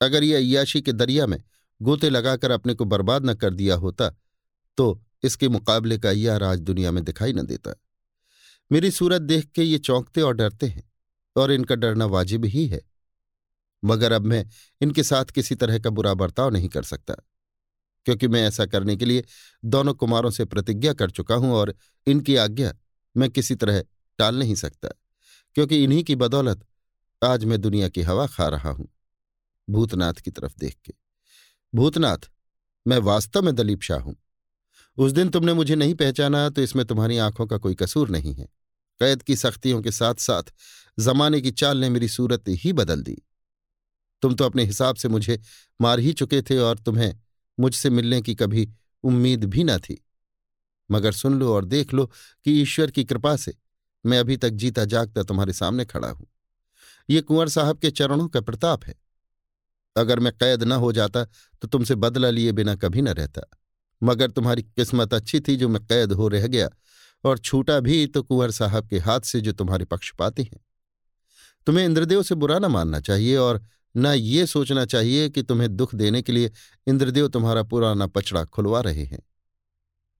अगर ये अयाशी के दरिया में गोते लगाकर अपने को बर्बाद न कर दिया होता तो इसके मुकाबले का यह राज दुनिया में दिखाई न देता। मेरी सूरत देख के ये चौंकते और डरते हैं, और इनका डरना वाजिब ही है। मगर अब मैं इनके साथ किसी तरह का बुरा बर्ताव नहीं कर सकता, क्योंकि मैं ऐसा करने के लिए दोनों कुमारों से प्रतिज्ञा कर चुका हूँ और इनकी आज्ञा मैं किसी तरह टाल नहीं सकता, क्योंकि इन्हीं की बदौलत आज मैं दुनिया की हवा खा रहा हूँ, भूतनाथ की तरफ़ देख के। भूतनाथ, मैं वास्तव में दलीप शाह हूँ। उस दिन तुमने मुझे नहीं पहचाना तो इसमें तुम्हारी आँखों का कोई कसूर नहीं है। कैद की सख्तियों के साथ साथ जमाने की चाल ने मेरी सूरत ही बदल दी। तुम तो अपने हिसाब से मुझे मार ही चुके थे और तुम्हें मुझसे मिलने की कभी उम्मीद भी न थी। मगर सुन लो और देख लो कि ईश्वर की कृपा से मैं अभी तक जीता जागता तुम्हारे सामने खड़ा हूँ। ये कुंवर साहब के चरणों का प्रताप है। अगर मैं कैद न हो जाता तो तुमसे बदला लिए बिना कभी न रहता। मगर तुम्हारी किस्मत अच्छी थी जो मैं कैद हो रह गया, और छूटा भी तो कुंवर साहब के हाथ से जो तुम्हारे पक्षपाती हैं। तुम्हें इंद्रदेव से बुरा न मानना चाहिए और न ये सोचना चाहिए कि तुम्हें दुख देने के लिए इंद्रदेव तुम्हारा पुराना पचड़ा खुलवा रहे हैं।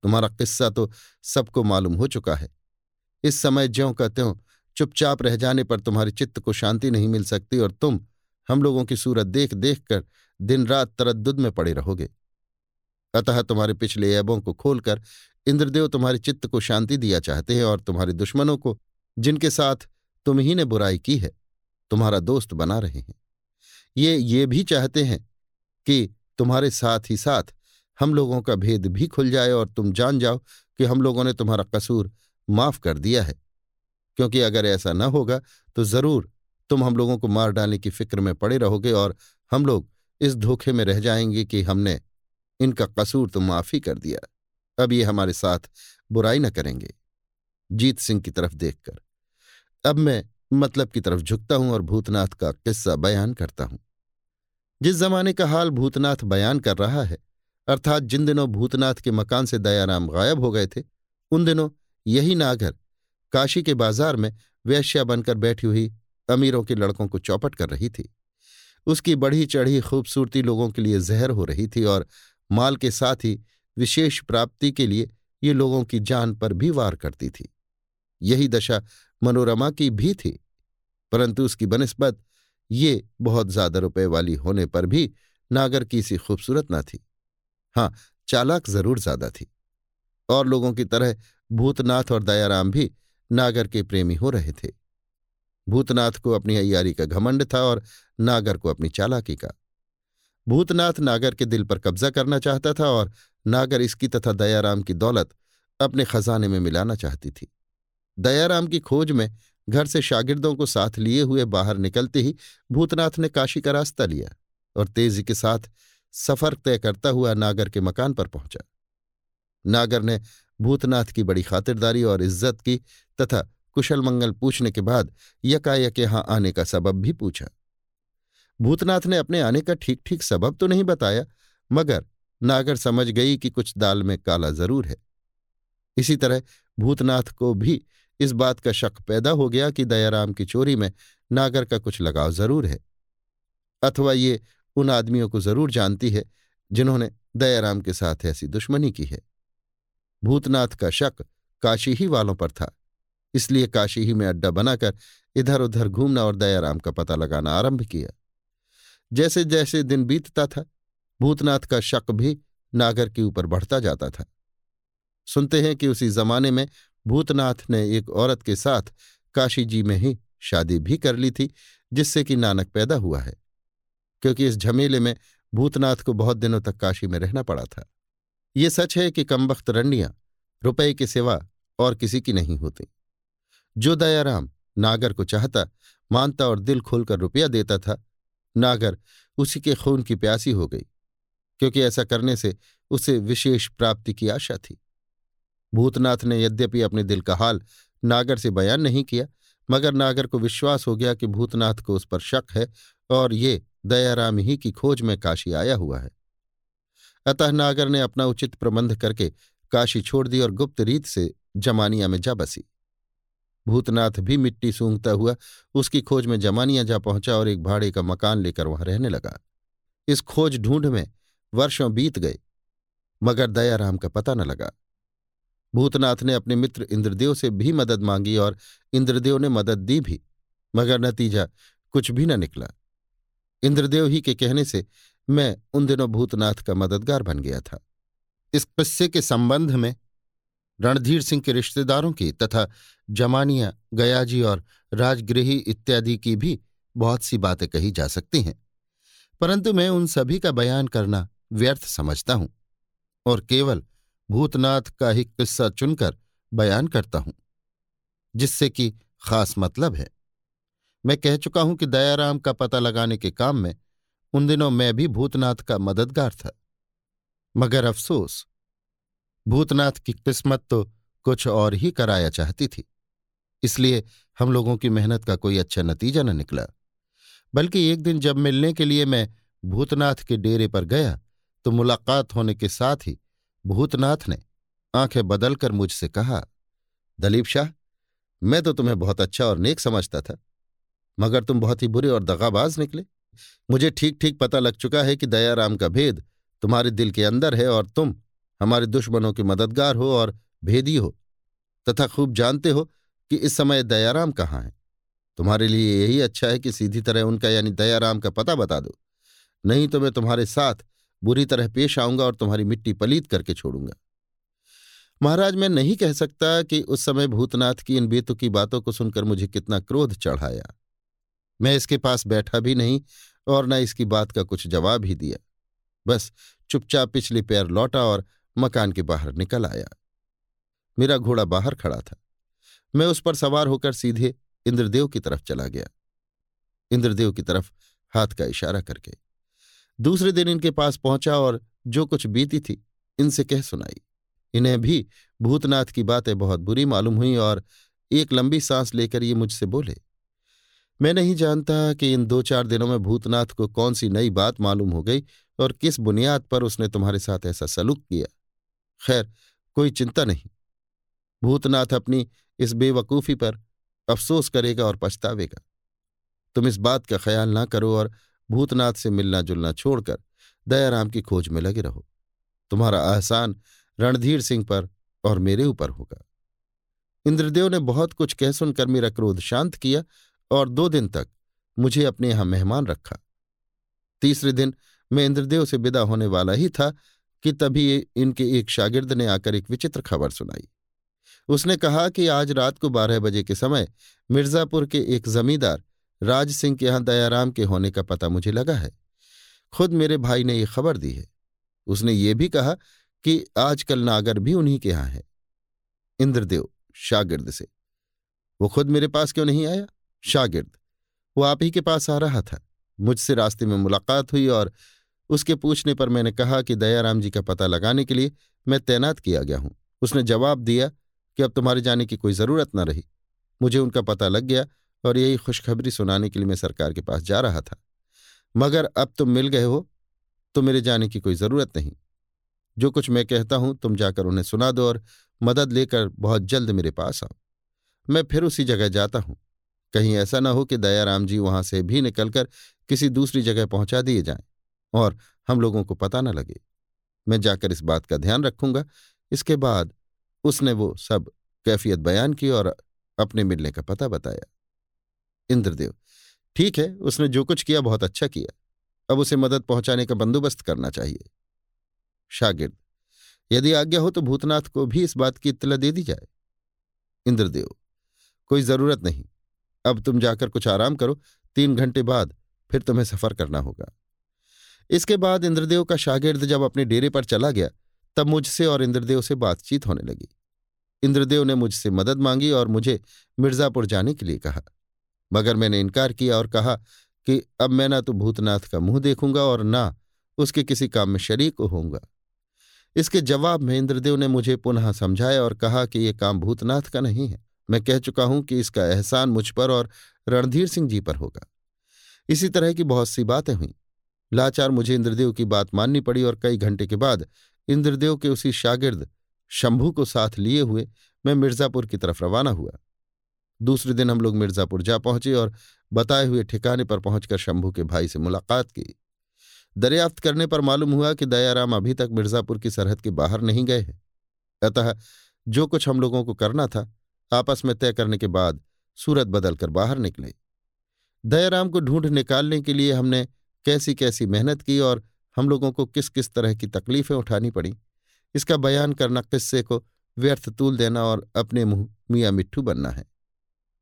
तुम्हारा किस्सा तो सबको मालूम हो चुका है। इस समय ज्यों का त्यों चुपचाप रह जाने पर तुम्हारे चित्त को शांति नहीं मिल सकती और तुम हम लोगों की सूरत देख देख कर दिन रात तरद्दुद में पड़े रहोगे। अतः तुम्हारे पिछले ऐबों को खोलकर इंद्रदेव तुम्हारे चित्त को शांति दिया चाहते हैं और तुम्हारे दुश्मनों को, जिनके साथ तुम ही ने बुराई की है, तुम्हारा दोस्त बना रहे हैं। ये ये भी चाहते हैं कि तुम्हारे साथ ही साथ हम लोगों का भेद भी खुल जाए और तुम जान जाओ कि हम लोगों ने तुम्हारा कसूर माफ़ कर दिया है। क्योंकि अगर ऐसा न होगा तो ज़रूर तुम हम लोगों को मार डालने की फ़िक्र में पड़े रहोगे और हम लोग इस धोखे में रह जाएँगे कि हमने इनका कसूर तो माफ़ कर दिया। अब ये हमारे साथ बुराई न करेंगे। जीत सिंह की तरफ़ देखकर। अब मैं मतलब की तरफ़ झुकता हूँ और भूतनाथ का किस्सा बयान करता हूँ। जिस जमाने का हाल भूतनाथ बयान कर रहा है, अर्थात जिन दिनों भूतनाथ के मकान से दयाराम गायब हो गए थे, उन दिनों यही नागर, काशी के बाज़ार में वैश्या बनकर बैठी हुई अमीरों के लड़कों को चौपट कर रही थी। उसकी बढ़ी चढ़ी खूबसूरती लोगों के लिए जहर हो रही थी और माल के साथ ही विशेष प्राप्ति के लिए ये लोगों की जान पर भी वार करती थी। यही दशा मनोरमा की भी थी, परंतु उसकी बनस्बत ये बहुत ज़्यादा रुपए वाली होने पर भी नागर की सी खूबसूरत न थी। हाँ चालाक ज़रूर ज़्यादा थी। और लोगों की तरह भूतनाथ और दयाराम भी नागर के प्रेमी हो रहे थे। भूतनाथ को अपनी अयारी का घमंड था और नागर को अपनी चालाकी का भूतनाथ नागर के दिल पर कब्जा करना चाहता था और नागर इसकी तथा दयाराम की दौलत अपने खजाने में मिलाना चाहती थी। दयाराम की खोज में घर से शागिर्दों को साथ लिए हुए बाहर निकलते ही भूतनाथ ने काशी का रास्ता लिया और तेज़ी के साथ सफ़र तय करता हुआ नागर के मकान पर पहुँचा। नागर ने भूतनाथ की बड़ी खातिरदारी और इज़्ज़त की तथा कुशल मंगल पूछने के बाद यकायक यहाँ आने का सबब भी पूछा। भूतनाथ ने अपने आने का ठीक ठीक सबब तो नहीं बताया, मगर नागर समझ गई कि कुछ दाल में काला ज़रूर है। इसी तरह भूतनाथ को भी इस बात का शक पैदा हो गया कि दयाराम की चोरी में नागर का कुछ लगाव ज़रूर है, अथवा ये उन आदमियों को ज़रूर जानती है जिन्होंने दयाराम के साथ ऐसी दुश्मनी की है। भूतनाथ का शक काशी ही वालों पर था, इसलिए काशी ही में अड्डा बनाकर इधर उधर घूमना और दयाराम का पता लगाना आरंभ किया। जैसे जैसे दिन बीतता था, भूतनाथ का शक भी नागर के ऊपर बढ़ता जाता था। सुनते हैं कि उसी जमाने में भूतनाथ ने एक औरत के साथ काशी जी में ही शादी भी कर ली थी, जिससे कि नानक पैदा हुआ है, क्योंकि इस झमेले में भूतनाथ को बहुत दिनों तक काशी में रहना पड़ा था। ये सच है कि कमबख्त रंडियाँ, रुपए के सिवा और किसी की नहीं होती। जो दयाराम नागर को चाहता, मानता और दिल खोलकर रुपया देता था नागर उसी के खून की प्यासी हो गई, क्योंकि ऐसा करने से उसे विशेष प्राप्ति की आशा थी। भूतनाथ ने यद्यपि अपने दिल का हाल नागर से बयान नहीं किया, मगर नागर को विश्वास हो गया कि भूतनाथ को उस पर शक है और ये दयाराम ही की खोज में काशी आया हुआ है। अतः नागर ने अपना उचित प्रबंध करके काशी छोड़ दी और गुप्त रीत से जमानिया में जा बसी। भूतनाथ भी मिट्टी सूंघता हुआ उसकी खोज में जमानिया जा पहुँचा और एक भाड़े का मकान लेकर वहाँ रहने लगा। इस खोज ढूंढ में वर्षों बीत गए, मगर दयाराम का पता न लगा। भूतनाथ ने अपने मित्र इंद्रदेव से भी मदद मांगी और इंद्रदेव ने मदद दी भी, मगर नतीजा कुछ भी न निकला। इंद्रदेव ही के कहने से मैं उन दिनों भूतनाथ का मददगार बन गया था। इस किस्से के संबंध में रणधीर सिंह के रिश्तेदारों की तथा जमानिया, गयाजी और राजगृही इत्यादि की भी बहुत सी बातें कही जा सकती हैं। परंतु मैं उन सभी का बयान करना व्यर्थ समझता हूँ और केवल भूतनाथ का ही किस्सा चुनकर बयान करता हूँ, जिससे कि खास मतलब है। मैं कह चुका हूँ कि दयाराम का पता लगाने के काम में उन दिनों मैं भी भूतनाथ का मददगार था। मगर अफसोस भूतनाथ की किस्मत तो कुछ और ही कराया चाहती थी। इसलिए हम लोगों की मेहनत का कोई अच्छा नतीजा न निकला। बल्कि एक दिन जब मिलने के लिए मैं भूतनाथ के डेरे पर गया तो मुलाकात होने के साथ ही भूतनाथ ने आँखें बदलकर मुझसे कहा, दलीप शाह, मैं तो तुम्हें बहुत अच्छा और नेक समझता था, मगर तुम बहुत ही बुरे और दगाबाज निकले। मुझे ठीक ठीक पता लग चुका है कि दयाराम का भेद तुम्हारे दिल के अंदर है और तुम हमारे दुश्मनों के मददगार हो और भेदी हो, तथा खूब जानते हो कि इस समय दयाराम कहाँ है। तुम्हारे लिए यही अच्छा है कि सीधी तरह उनका यानी दयाराम का पता बता दो। नहीं तो मैं तुम्हारे साथ बुरी तरह पेश आऊँगा और तुम्हारी मिट्टी पलीत करके छोड़ूँगा। महाराज, मैं नहीं कह सकता कि उस समय भूतनाथ की इन बेतुकी बातों को सुनकर मुझे कितना क्रोध चढ़ाया। मैं इसके पास बैठा भी नहीं और न इसकी बात का कुछ जवाब ही दिया। बस चुपचाप पिछले पैर लौटा और मकान के बाहर निकल आया। मेरा घोड़ा बाहर खड़ा था। मैं उस पर सवार होकर सीधे इंद्रदेव की तरफ़ चला गया। इंद्रदेव की तरफ़ हाथ का इशारा करके। दूसरे दिन इनके पास पहुँचा और जो कुछ बीती थी, इनसे कह सुनाई। इन्हें भी भूतनाथ की बातें बहुत बुरी मालूम हुई और एक लंबी सांस लेकर ये मुझसे बोले, मैं नहीं जानता कि इन दो चार दिनों में भूतनाथ को कौन सी नई बात मालूम हो गई और किस बुनियाद पर उसने तुम्हारे साथ ऐसा सलूक किया। खैर, कोई चिंता नहीं। भूतनाथ अपनी इस बेवकूफ़ी पर अफसोस करेगा और पछतावेगा। तुम इस बात का ख्याल ना करो और भूतनाथ से मिलना जुलना छोड़कर दयाराम की खोज में लगे रहो। तुम्हारा आसान रणधीर सिंह पर और मेरे ऊपर होगा। इंद्रदेव ने बहुत कुछ कह सुनकर मेरा क्रोध शांत किया और दो दिन तक मुझे अपने यहाँ मेहमान रखा। तीसरे दिन मैं इंद्रदेव से विदा होने वाला ही था कि तभी इनके एक शागिर्द ने आकर एक विचित्र खबर सुनाई। उसने कहा कि आज रात को बारह बजे के समय मिर्जापुर के एक जमींदार राज सिंह के यहाँ दयाराम के होने का पता मुझे लगा है। खुद मेरे भाई ने यह खबर दी है। उसने ये भी कहा कि आजकल नागर भी उन्हीं के यहाँ है। इंद्रदेव, शागिर्द से। वो खुद मेरे पास क्यों नहीं आया? शागिर्द, वो आप ही के पास आ रहा था। मुझसे रास्ते में मुलाकात हुई और उसके पूछने पर मैंने कहा कि दयाराम जी का पता लगाने के लिए मैं तैनात किया गया हूँ। उसने जवाब दिया कि अब तुम्हारे जाने की कोई ज़रूरत न रही। मुझे उनका पता लग गया और यही खुशखबरी सुनाने के लिए मैं सरकार के पास जा रहा था। मगर अब तुम मिल गए हो तो मेरे जाने की कोई ज़रूरत नहीं। जो कुछ मैं कहता हूँ, तुम जाकर उन्हें सुना दो और मदद लेकर बहुत जल्द मेरे पास आओ। मैं फिर उसी जगह जाता हूँ। कहीं ऐसा ना हो कि दयाराम जी वहाँ से भी निकलकर किसी दूसरी जगह पहुँचा दिए जाएँ। और हम लोगों को पता न लगे। मैं जाकर इस बात का ध्यान रखूँगा। इसके बाद उसने वो सब कैफियत बयान की और अपने मिलने का पता बताया। इंद्रदेव, ठीक है, उसने जो कुछ किया बहुत अच्छा किया। अब उसे मदद पहुँचाने का बंदोबस्त करना चाहिए। शागिर्द, यदि आज्ञा हो तो भूतनाथ को भी इस बात की इतला दे दी जाए। इंद्रदेव, कोई ज़रूरत नहीं। अब तुम जाकर कुछ आराम करो। तीन घंटे बाद फिर तुम्हें सफ़र करना होगा। इसके बाद इंद्रदेव का शागिर्द जब अपने डेरे पर चला गया, तब मुझसे और इंद्रदेव से बातचीत होने लगी। इंद्रदेव ने मुझसे मदद मांगी और मुझे मिर्जापुर जाने के लिए कहा। मगर मैंने इनकार किया और कहा कि अब मैं ना तो भूतनाथ का मुँह देखूँगा और ना उसके किसी काम में शरीक होऊँगा। इसके जवाब में इंद्रदेव ने मुझे पुनः समझाया और कहा कि यह काम भूतनाथ का नहीं है। मैं कह चुका हूँ कि इसका एहसान मुझ पर और रणधीर सिंह जी पर होगा। इसी तरह की बहुत सी बातें हुईं। लाचार मुझे इंद्रदेव की बात माननी पड़ी और कई घंटे के बाद इंद्रदेव के उसी शागिर्द शंभू को साथ लिए हुए मैं मिर्जापुर की तरफ़ रवाना हुआ। दूसरे दिन हम लोग मिर्जापुर जा पहुँचे और बताए हुए ठिकाने पर पहुंचकर शंभू के भाई से मुलाकात की। दरियाफ्त करने पर मालूम हुआ कि दयाराम अभी तक मिर्जापुर की सरहद के बाहर नहीं गए हैं। अतः जो कुछ हम लोगों को करना था, आपस में तय करने के बाद सूरत बदलकर बाहर निकले। दयाराम को ढूंढ निकालने के लिए हमने कैसी कैसी मेहनत की और हम लोगों को किस किस तरह की तकलीफें उठानी पड़ी। इसका बयान करना किस्से को व्यर्थ तूल देना और अपने मुँह मियाँ मिट्ठू बनना है।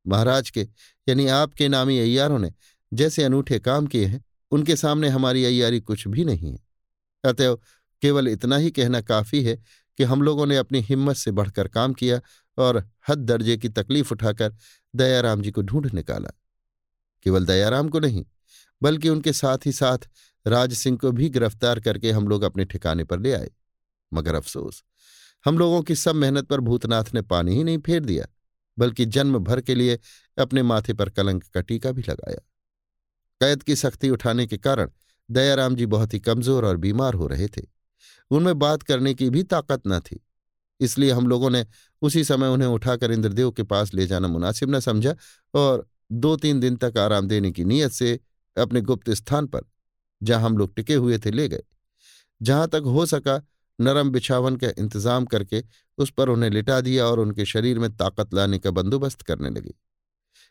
महाराज के, यानी आपके नामी अयारों ने जैसे अनूठे काम किए हैं, उनके सामने हमारी अयारी कुछ भी नहीं है। अतएव केवल इतना ही कहना काफ़ी है कि हम लोगों ने अपनी हिम्मत से बढ़कर काम किया और हद दर्जे की तकलीफ़ उठाकर दयाराम जी को ढूंढ निकाला। केवल दयाराम को नहीं बल्कि उनके साथ ही साथ राज सिंह को भी गिरफ़्तार करके हम लोग अपने ठिकाने पर ले आए। मगर अफसोस, हम लोगों की सब मेहनत पर भूतनाथ ने पानी ही नहीं फेर दिया, बल्कि जन्म भर के लिए अपने माथे पर कलंक का टीका भी लगाया। कैद की सख्ती उठाने के कारण दयाराम जी बहुत ही कमज़ोर और बीमार हो रहे थे। उनमें बात करने की भी ताकत न थी। इसलिए हम लोगों ने उसी समय उन्हें उठाकर इंद्रदेव के पास ले जाना मुनासिब न समझा और दो तीन दिन तक आराम देने की नीयत से अपने गुप्त स्थान पर, जहाँ हम लोग टिके हुए थे, ले गए। जहाँ तक हो सका, नरम बिछावन का इंतज़ाम करके उस पर उन्हें लिटा दिया और उनके शरीर में ताकत लाने का बंदोबस्त करने लगे।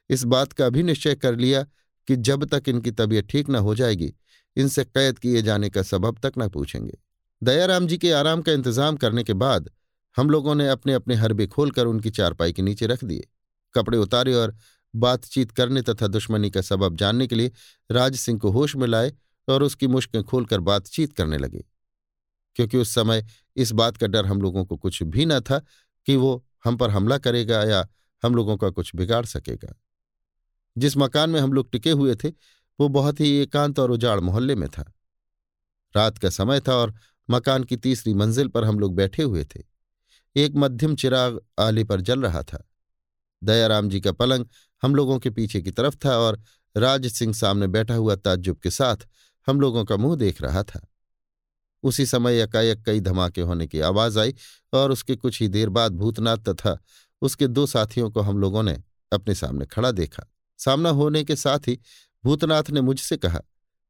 इस बात का भी निश्चय कर लिया कि जब तक इनकी तबीयत ठीक न हो जाएगी, इनसे कैद किए जाने का सबब तक न पूछेंगे। दयाराम जी के आराम का इंतज़ाम करने के बाद, हम लोगों ने अपने अपने हरबे खोलकर उनकी चारपाई के नीचे रख दिए। कपड़े उतारे और बातचीत करने तथा दुश्मनी का सबब जानने के लिए राज सिंह को होश में लाए और उसकी मुश्कें खोलकर बातचीत करने लगे। क्योंकि उस समय इस बात का डर हम लोगों को कुछ भी न था कि वो हम पर हमला करेगा या हम लोगों का कुछ बिगाड़ सकेगा। जिस मकान में हम लोग टिके हुए थे, वो बहुत ही एकांत और उजाड़ मोहल्ले में था। रात का समय था और मकान की तीसरी मंजिल पर हम लोग बैठे हुए थे। एक मध्यम चिराग आले पर जल रहा था। दयाराम जी का पलंग हम लोगों के पीछे की तरफ़ था और राज सिंह सामने बैठा हुआ ताज्जुब के साथ हम लोगों का मुँह देख रहा था। उसी समय एकाएक कई धमाके होने की आवाज़ आई और उसके कुछ ही देर बाद भूतनाथ तथा उसके दो साथियों को हम लोगों ने अपने सामने खड़ा देखा। सामना होने के साथ ही भूतनाथ ने मुझसे कहा,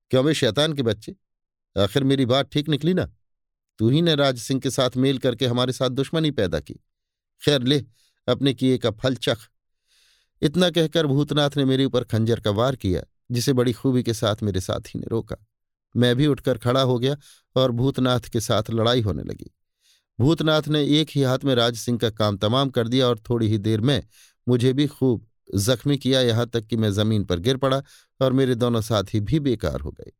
क्यों मैं शैतान के बच्चे? आखिर मेरी बात ठीक निकली ना? तू ही ने राज सिंह के साथ मेल करके हमारे साथ दुश्मनी पैदा की। खैर ले, अपने किए का फल चख। इतना कहकर भूतनाथ ने मेरे ऊपर खंजर का वार किया, जिसे बड़ी खूबी के साथ मेरे साथी ने रोका। मैं भी उठकर खड़ा हो गया और भूतनाथ के साथ लड़ाई होने लगी। भूतनाथ ने एक ही हाथ में राज सिंह का काम तमाम कर दिया और थोड़ी ही देर में मुझे भी खूब जख्मी किया, यहाँ तक कि मैं ज़मीन पर गिर पड़ा और मेरे दोनों साथी भी बेकार हो गए।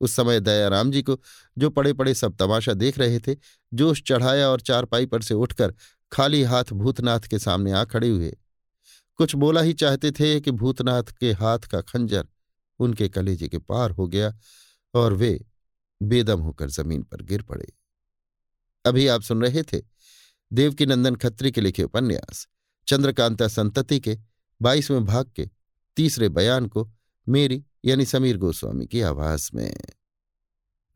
उस समय दयाराम जी को, जो पड़े पड़े सब तमाशा देख रहे थे, जोश चढ़ाया और चारपाई पर से उठकर खाली हाथ भूतनाथ के सामने आ खड़े हुए। कुछ बोला ही चाहते थे कि भूतनाथ के हाथ का खंजर उनके कलेजे के पार हो गया और वे बेदम होकर ज़मीन पर गिर पड़े। अभी आप सुन रहे थे देवकीनंदन खत्री के लिखे उपन्यास, चंद्रकांता संतति के बाईसवें भाग के तीसरे बयान को मेरी यानी समीर गोस्वामी की आवाज़ में।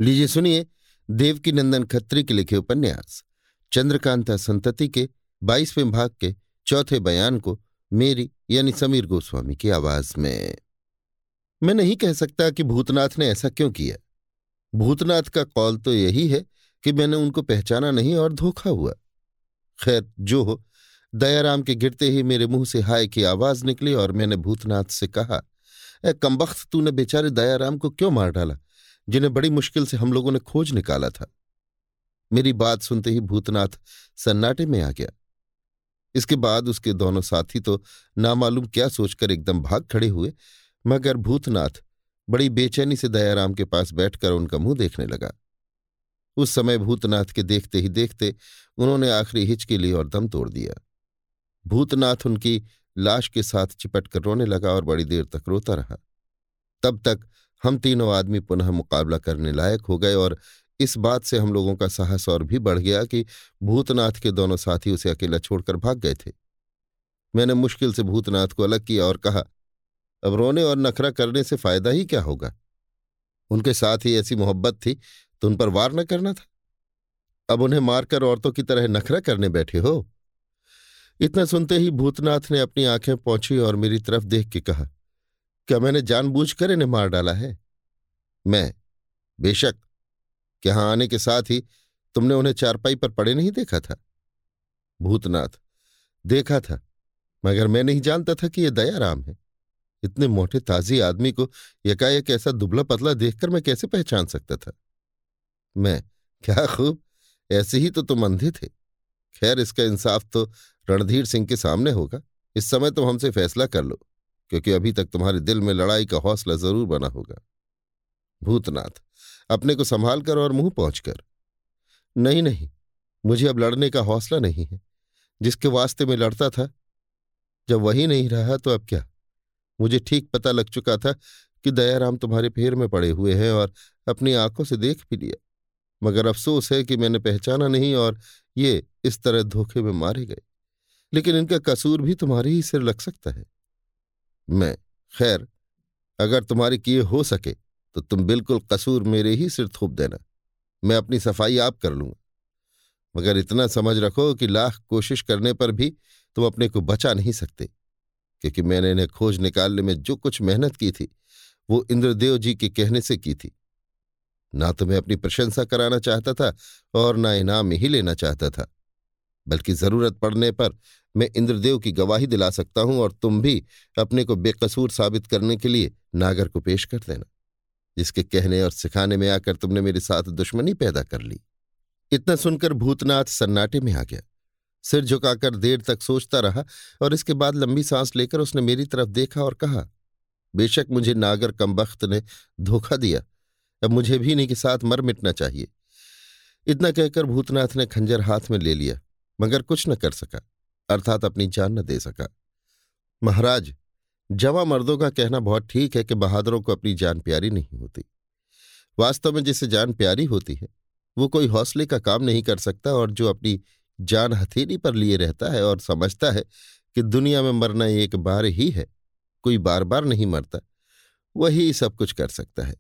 लीजिए सुनिए देवकीनंदन खत्री के लिखे उपन्यास, चंद्रकांता संतति के बाईसवें भाग के चौथे बयान को मेरी, यानी समीर गोस्वामी की आवाज़ में। मैं नहीं कह सकता कि भूतनाथ ने ऐसा क्यों किया। भूतनाथ का कौल तो यही है कि मैंने उनको पहचाना नहीं और धोखा हुआ। खैर, जो हो, दयाराम के गिरते ही मेरे मुँह से हाय की आवाज़ निकली और मैंने भूतनाथ से कहा ए कमबख्त, तूने बेचारे दयाराम को क्यों मार डाला, जिन्हें बड़ी मुश्किल से हम लोगों ने खोज निकाला था? मेरी बात सुनते ही भूतनाथ सन्नाटे में आ गया। इसके बाद उसके दोनों साथी तो नामालूम क्या सोचकर एकदम भाग खड़े हुए, मगर भूतनाथ बड़ी बेचैनी से दयाराम के पास बैठकर उनका मुँह देखने लगा। उस समय भूतनाथ के देखते ही देखते उन्होंने आखिरी हिचकी ली और दम तोड़ दिया। भूतनाथ उनकी लाश के साथ चिपट कर रोने लगा और बड़ी देर तक रोता रहा। तब तक हम तीनों आदमी पुनः मुकाबला करने लायक हो गए और इस बात से हम लोगों का साहस और भी बढ़ गया कि भूतनाथ के दोनों साथी उसे अकेला छोड़कर भाग गए थे। मैंने मुश्किल से भूतनाथ को अलग किया और कहा, अब रोने और नखरा करने से फ़ायदा ही क्या होगा? उनके साथ ही ऐसी मोहब्बत थी तो उन पर वार न करना था। अब उन्हें मारकर औरतों की तरह नखरा करने बैठे हो? इतना सुनते ही भूतनाथ ने अपनी आँखें पहुँची और मेरी तरफ़ देख के कहा, क्या मैंने जानबूझकर इन्हें मार डाला है? मैं, बेशक। यहाँ आने के साथ ही तुमने उन्हें चारपाई पर पड़े नहीं देखा था? भूतनाथ, देखा था, मगर मैं नहीं जानता था कि यह दयाराम है। इतने मोटे, ताजी आदमी को एकाएक ऐसा दुबला पतला देखकर मैं कैसे पहचान सकता था? मैं, क्या खूब, ऐसे ही तो तुम अंधे थे। खैर, इसका इंसाफ तो रणधीर सिंह के सामने होगा। इस समय तुम हमसे फैसला कर लो, क्योंकि अभी तक तुम्हारे दिल में लड़ाई का हौसला ज़रूर बना होगा। भूतनाथ अपने को संभाल कर और मुँह पहुंचकर नहीं नहीं, मुझे अब लड़ने का हौसला नहीं है, जिसके वास्ते में लड़ता था। जब वही नहीं रहा तो अब क्या? मुझे ठीक पता लग चुका था कि दयाराम तुम्हारे फेर में पड़े हुए हैं और अपनी आँखों से देख भी लिया। मगर अफसोस है कि मैंने पहचाना नहीं और ये इस तरह धोखे में मारे गए। लेकिन इनका कसूर भी तुम्हारे ही सिर लग सकता है। मैं, खैर, अगर तुम्हारे किए हो सके तो तुम बिल्कुल कसूर मेरे ही सिर थोप देना। मैं अपनी सफ़ाई आप कर लूँगा। मगर इतना समझ रखो कि लाख कोशिश करने पर भी तुम अपने को बचा नहीं सकते, क्योंकि मैंने इन्हें खोज निकालने में जो कुछ मेहनत की थी, वो इंद्रदेव जी के कहने से की थी। ना तो मैं अपनी प्रशंसा कराना चाहता था और ना इनाम ही लेना चाहता था, बल्कि ज़रूरत पड़ने पर मैं इंद्रदेव की गवाही दिला सकता हूँ और तुम भी अपने को बेकसूर साबित करने के लिए नागर को पेश कर देना। जिसके कहने और सिखाने में आकर तुमने मेरे साथ दुश्मनी पैदा कर ली। इतना सुनकर भूतनाथ सन्नाटे में आ गया। सिर झुकाकर देर तक सोचता रहा और इसके बाद लंबी सांस लेकर उसने मेरी तरफ़ देखा और कहा, बेशक मुझे नागर कमबख्त ने धोखा दिया। अब मुझे भी नहीं के साथ मर मिटना चाहिए। इतना कहकर भूतनाथ ने खंजर हाथ में ले लिया, मगर कुछ न कर सका, अर्थात अपनी जान न दे सका। महाराज जवा मर्दों का कहना बहुत ठीक है कि बहादुरों को अपनी जान प्यारी नहीं होती। वास्तव में जिसे जान प्यारी होती है, वो कोई हौसले का काम नहीं कर सकता और जो अपनी जान हथेली पर लिए रहता है और समझता है कि दुनिया में मरना एक बार ही है, कोई बार बार नहीं मरता, वही सब कुछ कर सकता है।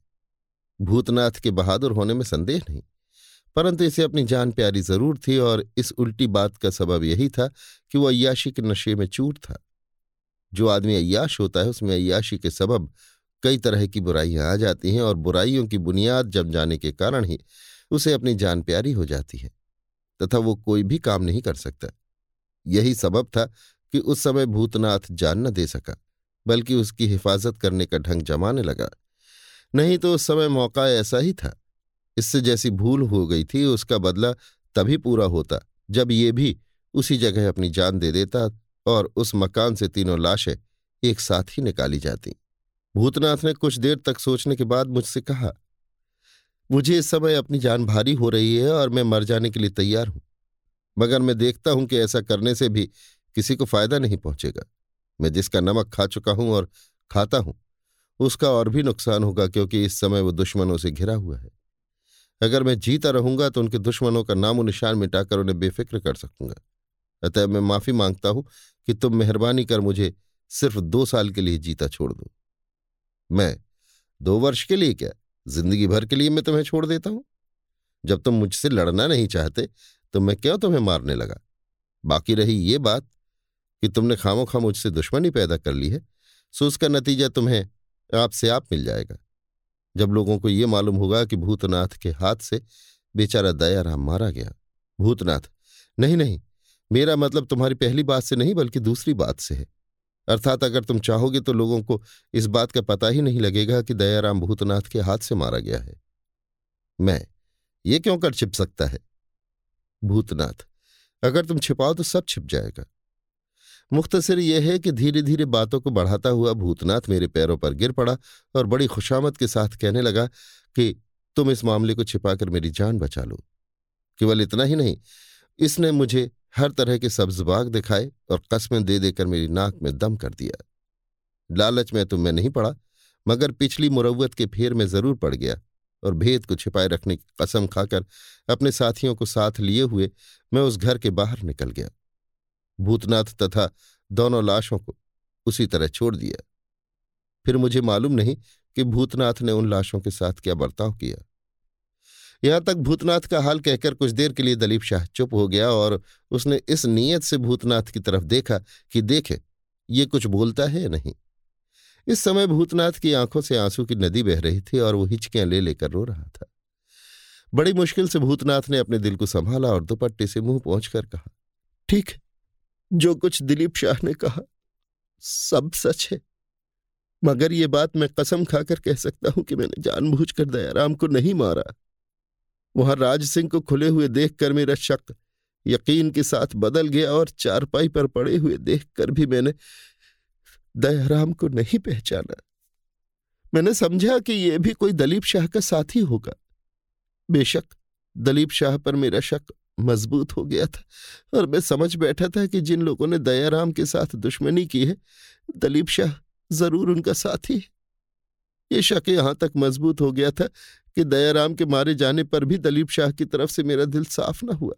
भूतनाथ के बहादुर होने में संदेह नहीं, परंतु इसे अपनी जान प्यारी ज़रूर थी और इस उल्टी बात का सबब यही था कि वो अयाशी के नशे में चूट था। जो आदमी अयाश होता है, उसमें अयाशी के सबब कई तरह की बुराइयाँ आ जाती हैं और बुराइयों की बुनियाद जम जाने के कारण ही उसे अपनी जान प्यारी हो जाती है, तथा वो कोई भी काम नहीं कर सकता। यही सबब था कि उस समय भूतनाथ जान न दे सका, बल्कि उसकी हिफाजत करने का ढंग जमाने लगा। नहीं तो उस समय मौका ऐसा ही था। इससे जैसी भूल हो गई थी, उसका बदला तभी पूरा होता जब ये भी उसी जगह अपनी जान दे देता और उस मकान से तीनों लाशें एक साथ ही निकाली जाती। भूतनाथ ने कुछ देर तक सोचने के बाद मुझसे कहा, मुझे इस समय अपनी जान भारी हो रही है और मैं मर जाने के लिए तैयार हूँ, मगर मैं देखता हूँ कि ऐसा करने से भी किसी को फ़ायदा नहीं पहुंचेगा। मैं जिसका नमक खा चुका हूँ और खाता हूँ, उसका और भी नुकसान होगा क्योंकि इस समय वो दुश्मनों से घिरा हुआ है। अगर मैं जीता रहूँगा तो उनके दुश्मनों का नामो निशान मिटाकर उन्हें बेफिक्र कर सकूँगा। अतः मैं माफ़ी माँगता हूँ कि तुम मेहरबानी कर मुझे सिर्फ़ दो साल के लिए जीता छोड़ दो। मैं, दो वर्ष के लिए क्या? ज़िंदगी भर के लिए मैं तुम्हें छोड़ देता हूँ? जब तुम मुझसे लड़ना नहीं चाहते तो मैं क्यों तुम्हें मारने लगा? बाकी रही ये बात कि तुमने खामो खाम मुझसे दुश्मनी पैदा कर ली है, सो उसका नतीजा तुम्हें आपसे आप मिल जाएगा। जब लोगों को ये मालूम होगा कि भूतनाथ के हाथ से बेचारा दयाराम मारा गया। भूतनाथ, नहीं नहीं मेरा मतलब तुम्हारी पहली बात से नहीं, बल्कि दूसरी बात से है। अर्थात अगर तुम चाहोगे तो लोगों को इस बात का पता ही नहीं लगेगा कि दयाराम भूतनाथ के हाथ से मारा गया है। मैं ये क्यों कर छिप सकता है? भूतनाथ, अगर तुम छिपाओ तो सब छिप जाएगा। मुख्तसर यह है कि धीरे धीरे बातों को बढ़ाता हुआ भूतनाथ मेरे पैरों पर गिर पड़ा और बड़ी खुशामद के साथ कहने लगा कि तुम इस मामले को छिपाकर मेरी जान बचा लो। केवल इतना ही नहीं, इसने मुझे हर तरह के सब्जबाग दिखाए और कस्में दे देकर मेरी नाक में दम कर दिया। लालच में तो मैं नहीं पड़ा, मगर पिछली मुरवत के फेर में ज़रूर पड़ गया और भेद को छिपाए रखने की कसम खाकर अपने साथियों को साथ लिए हुए मैं उस घर के बाहर निकल गया। भूतनाथ तथा दोनों लाशों को उसी तरह छोड़ दिया। फिर मुझे मालूम नहीं कि भूतनाथ ने उन लाशों के साथ क्या बर्ताव किया। यहाँ तक भूतनाथ का हाल कहकर कुछ देर के लिए दलीप शाह चुप हो गया और उसने इस नीयत से भूतनाथ की तरफ़ देखा कि देखे, ये कुछ बोलता है या नहीं? इस समय भूतनाथ की आँखों से आँसू की नदी बह रही थी और वो हिचकियाँ ले लेकर रो रहा था। बड़ी मुश्किल से भूतनाथ ने अपने दिल को संभाला और दुपट्टे से मुँह पहुंचकर कहा, ठीक है, जो कुछ दिलीप शाह ने कहा, सब सच है। मगर ये बात मैं कसम खाकर कह सकता हूँ कि मैंने जानबूझकर दयाराम को नहीं मारा। वहाँ राज सिंह को खुले हुए देखकर मेरा शक यकीन के साथ बदल गया और चारपाई पर पड़े हुए देखकर भी मैंने दयाराम को नहीं पहचाना। मैंने समझा कि यह भी कोई दलीप शाह का साथी होगा। बेशक दलीप शाह पर मेरा शक मज़बूत हो गया था और मैं समझ बैठा था कि जिन लोगों ने दयाराम के साथ दुश्मनी की है, दलीप शाह ज़रूर उनका साथी है। ये शक यहाँ तक मज़बूत हो गया था कि दयाराम के मारे जाने पर भी दलीप शाह की तरफ़ से मेरा दिल साफ़ न हुआ।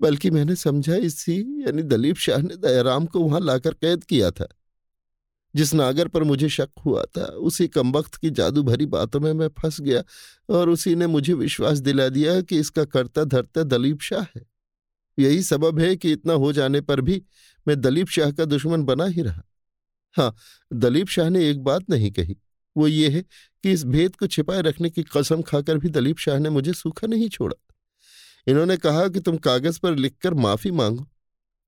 बल्कि मैंने समझा इसी, यानी दलीप शाह ने दयाराम को वहाँ लाकर कैद किया था। जिस नागर पर मुझे शक हुआ था, उसी कमबख्त की जादू भरी बातों में मैं फंस गया और उसी ने मुझे विश्वास दिला दिया कि इसका करता धरता दलीप शाह है। यही सबब है कि इतना हो जाने पर भी मैं दलीप शाह का दुश्मन बना ही रहा। हाँ दलीप शाह ने एक बात नहीं कही। वो ये है कि इस भेद को छिपाए रखने की कसम खाकर भी दलीप शाह ने मुझे सूखा नहीं छोड़ा। इन्होंने कहा कि तुम कागज़ पर लिखकर माफ़ी मांगो,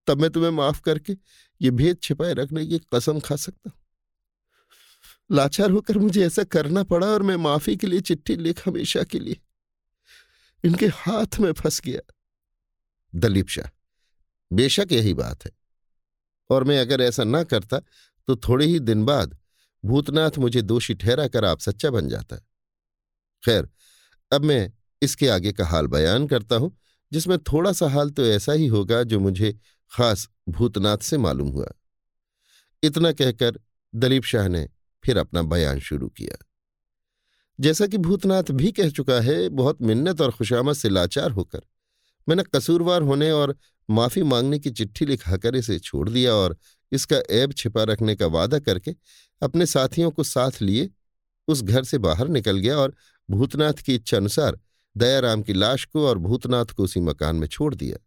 तब मैं तुम्हें माफ़ करके ये भेद छिपाए रखने की कसम खा सकता। हूँ लाचार होकर मुझे ऐसा करना पड़ा और मैं माफ़ी के लिए चिट्ठी लिख हमेशा के लिए इनके हाथ में फंस गया। दलीप शाह, बेशक यही बात है। और मैं अगर ऐसा ना करता तो थोड़े ही दिन बाद भूतनाथ मुझे दोषी ठहरा कर आप सच्चा बन जाता खैर, अब मैं इसके आगे का हाल बयान करता हूँ, जिसमें थोड़ा सा हाल तो ऐसा ही होगा जो मुझे खास भूतनाथ से मालूम हुआ। इतना कहकर दलीप शाह ने फिर अपना बयान शुरू किया। जैसा कि भूतनाथ भी कह चुका है, बहुत मिन्नत और खुशामद से लाचार होकर, मैंने कसूरवार होने और माफ़ी मांगने की चिट्ठी लिखाकर इसे छोड़ दिया और इसका ऐब छिपा रखने का वादा करके अपने साथियों को साथ लिए उस घर से बाहर निकल गया और भूतनाथ की इच्छा अनुसार दयाराम की लाश को और भूतनाथ को उसी मकान में छोड़ दिया।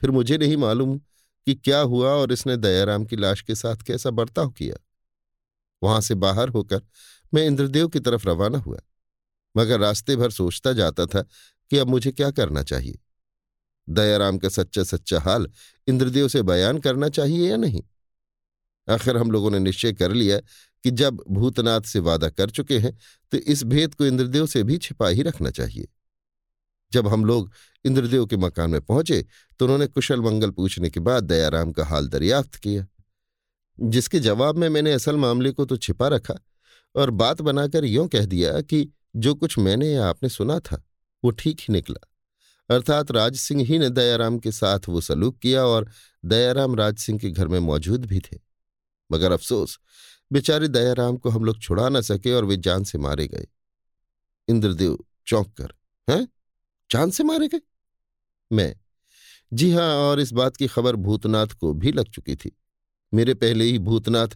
फिर मुझे नहीं मालूम कि क्या हुआ और इसने दयाराम की लाश के साथ कैसा बर्ताव किया। वहाँ से बाहर होकर मैं इंद्रदेव की तरफ़ रवाना हुआ, मगर रास्ते भर सोचता जाता था कि अब मुझे क्या करना चाहिए। दयाराम का सच्चा सच्चा हाल इंद्रदेव से बयान करना चाहिए या नहीं? आखिर हम लोगों ने निश्चय कर लिया कि जब भूतनाथ से वादा कर चुके हैं तो इस भेद को इंद्रदेव से भी छिपा ही रखना चाहिए। जब हम लोग इंद्रदेव के मकान में पहुँचे तो उन्होंने कुशल मंगल पूछने के बाद दयाराम का हाल दरियाफ्त किया, जिसके जवाब में मैंने असल मामले को तो छिपा रखा और बात बनाकर यों कह दिया कि जो कुछ मैंने या आपने सुना था, वो ठीक ही निकला। अर्थात राज सिंह ही ने दयाराम के साथ वो सलूक किया और दयाराम राज सिंह के घर में मौजूद भी थे। मगर अफसोस, बेचारे दयाराम को हम लोग छुड़ा न सके और वे जान से मारे गए। इंद्रदेव चौंक कर, हैं? चाँद से मारे गए? मैं। जी हाँ, और इस बात की खबर भूतनाथ को भी लग चुकी थी। मेरे पहले ही भूतनाथ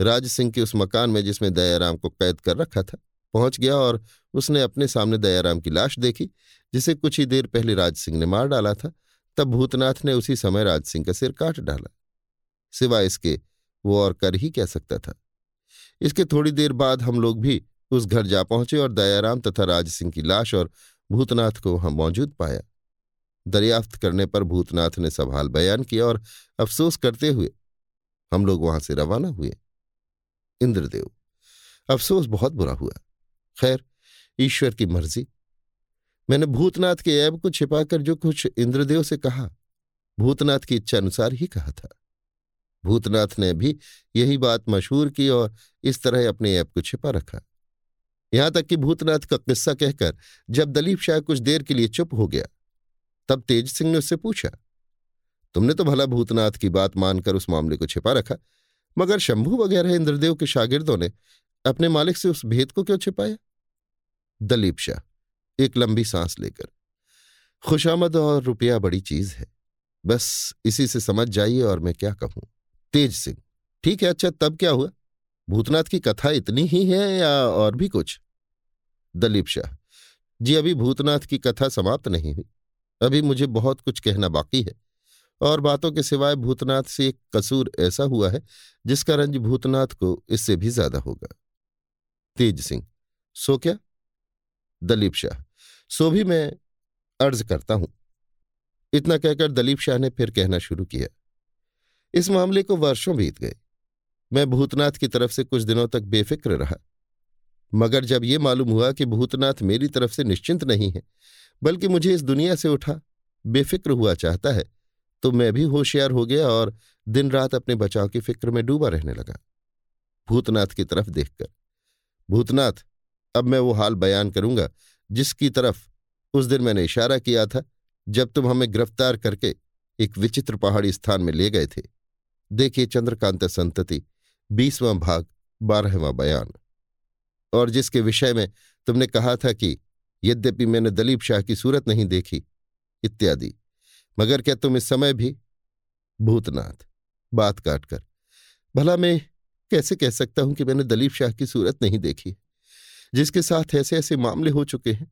राज सिंह के उस मकान में जिसमें दयाराम को कैद कर रखा था। पहुँच गया और उसने अपने सामने दयाराम की लाश देखी, जिसे कुछ ही देर पहले राज सिंह ने मार डाला था। तब भूतनाथ ने उसी समय राज सिंह का सिर काट डाला। सिवाय इसके, वो और कर ही कह सकता था? इसके थोड़ी देर बाद हम लोग भी उस घर जा पहुँचे और दयाराम तथा राज सिंह की लाश और भूतनाथ को वहाँ मौजूद पाया। दरियाफ्त करने पर भूतनाथ ने सवाल बयान किया और अफसोस करते हुए हम लोग वहाँ से रवाना हुए। इंद्रदेव, अफसोस बहुत बुरा हुआ। खैर, ईश्वर की मर्ज़ी। मैंने भूतनाथ के ऐब को छिपाकर जो कुछ इंद्रदेव से कहा, भूतनाथ की इच्छा अनुसार ही कहा था। भूतनाथ ने भी यही बात मशहूर की और इस तरह अपने ऐप को छिपा रखा। यहाँ तक कि भूतनाथ का किस्सा कहकर जब दलीप शाह कुछ देर के लिए चुप हो गया, तब तेज सिंह ने उससे पूछा, तुमने तो भला भूतनाथ की बात मानकर उस मामले को छिपा रखा, मगर शंभू वगैरह इंद्रदेव के शागिर्दों ने अपने मालिक से उस भेद को क्यों छिपाया? दलीप शाह, एक लंबी सांस लेकर। खुशामद और रुपया बड़ी चीज़ है। बस इसी से समझ जाइए और मैं क्या कहूँ। तेज सिंह, ठीक है अच्छा तब क्या हुआ? भूतनाथ की कथा इतनी ही है या और भी कुछ? दलीप शाह, जी अभी भूतनाथ की कथा समाप्त नहीं हुई। अभी मुझे बहुत कुछ कहना बाकी है। और बातों के सिवाय भूतनाथ से एक कसूर ऐसा हुआ है जिसका रंज भूतनाथ को इससे भी ज़्यादा होगा। तेज सिंह। सो क्या? दलीप शाह। सो भी मैं अर्ज़ करता हूँ। इतना कहकर दलीप शाह ने फिर कहना शुरू किया। इस मामले को वर्षों बीत गए। मैं भूतनाथ की तरफ़ से कुछ दिनों तक बेफिक्र रहा। मगर जब ये मालूम हुआ कि भूतनाथ मेरी तरफ़ से निश्चिंत नहीं है, बल्कि मुझे इस दुनिया से उठा, बेफिक्र हुआ चाहता है तो मैं भी होशियार हो गया और दिन रात अपने बचाव की फ़िक्र में डूबा रहने लगा। भूतनाथ की तरफ़ देखकर भूतनाथ, अब मैं वो हाल बयान करूँगा जिसकी तरफ़ उस दिन मैंने इशारा किया था जब तुम हमें गिरफ़्तार करके एक विचित्र पहाड़ी स्थान में ले गए थे। देखिए चंद्रकांत संतति, बीसवां भाग, बारहवां बयान। और जिसके विषय में तुमने कहा था कि यद्यपि मैंने दलीप शाह की सूरत नहीं देखी, इत्यादि, मगर क्या तुम इस समय भी भूतनाथ, बात काटकर, भला मैं कैसे कह सकता हूँ कि मैंने दलीप शाह की सूरत नहीं देखी? जिसके साथ ऐसे ऐसे मामले हो चुके हैं।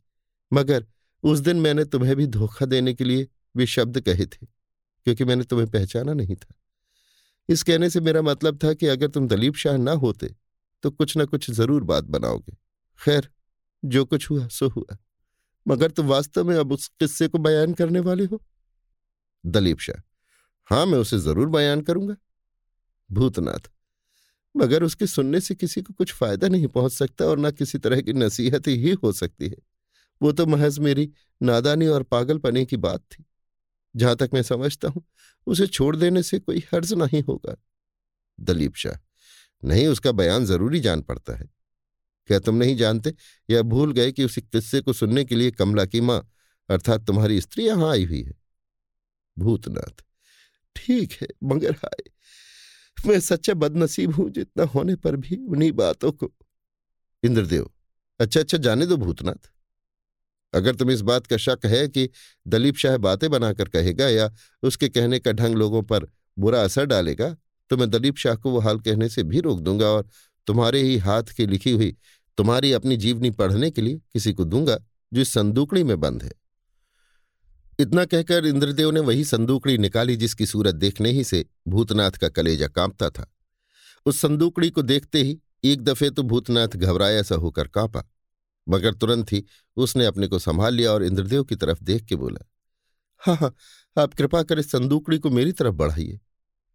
मगर उस दिन मैंने तुम्हें भी धोखा देने के लिए वे शब्द कहे थे, क्योंकि मैंने तुम्हें पहचाना नहीं था। इस कहने से मेरा मतलब था कि अगर तुम दलीप शाह ना होते तो कुछ ना कुछ ज़रूर बात बनाओगे। खैर, जो कुछ हुआ, सो हुआ। मगर तुम वास्तव में अब उस किस्से को बयान करने वाले हो? दलीप शाह, हाँ, मैं उसे ज़रूर बयान करूँगा। भूतनाथ मगर उसके सुनने से किसी को कुछ फ़ायदा नहीं पहुँच सकता और न किसी तरह की नसीहत ही हो सकती है। वो तो महज मेरी नादानी और पागलपने की बात थी। जहाँ तक मैं समझता हूँ, उसे छोड़ देने से कोई हर्ज नहीं होगा। दलीप शाह, नहीं, उसका बयान ज़रूरी जान पड़ता है। क्या तुम नहीं जानते या भूल गए कि उसी किस्से को सुनने के लिए कमला की माँ, अर्थात तुम्हारी स्त्री यहाँ आई हुई है। भूतनाथ, ठीक है, मगर हाय मैं सच्चा बदनसीब हूँ जितना होने पर भी उन्हीं बातों को। इंद्रदेव अच्छा अच्छा जाने दो भूतनाथ। अगर तुम इस बात का शक है कि दलीप शाह बातें बनाकर कहेगा या उसके कहने का ढंग लोगों पर बुरा असर डालेगा तो मैं दलीप शाह को वो हाल कहने से भी रोक दूँगा और तुम्हारे ही हाथ की लिखी हुई, तुम्हारी अपनी जीवनी पढ़ने के लिए किसी को दूँगा जो इस संदूकड़ी में बंद है। इतना कहकर इंद्रदेव ने वही संदूकड़ी निकाली जिसकी सूरत देखने ही से भूतनाथ का कलेजा कांपता था। उस संदूकड़ी को देखते ही एक दफे तो भूतनाथ घबराया सा होकर कांपा, मगर तुरंत ही उसने अपने को संभाल लिया और इंद्रदेव की तरफ़ देख के बोला हाँ हाँ आप कृपा कर इस संदूकड़ी को मेरी तरफ़ बढ़ाइए,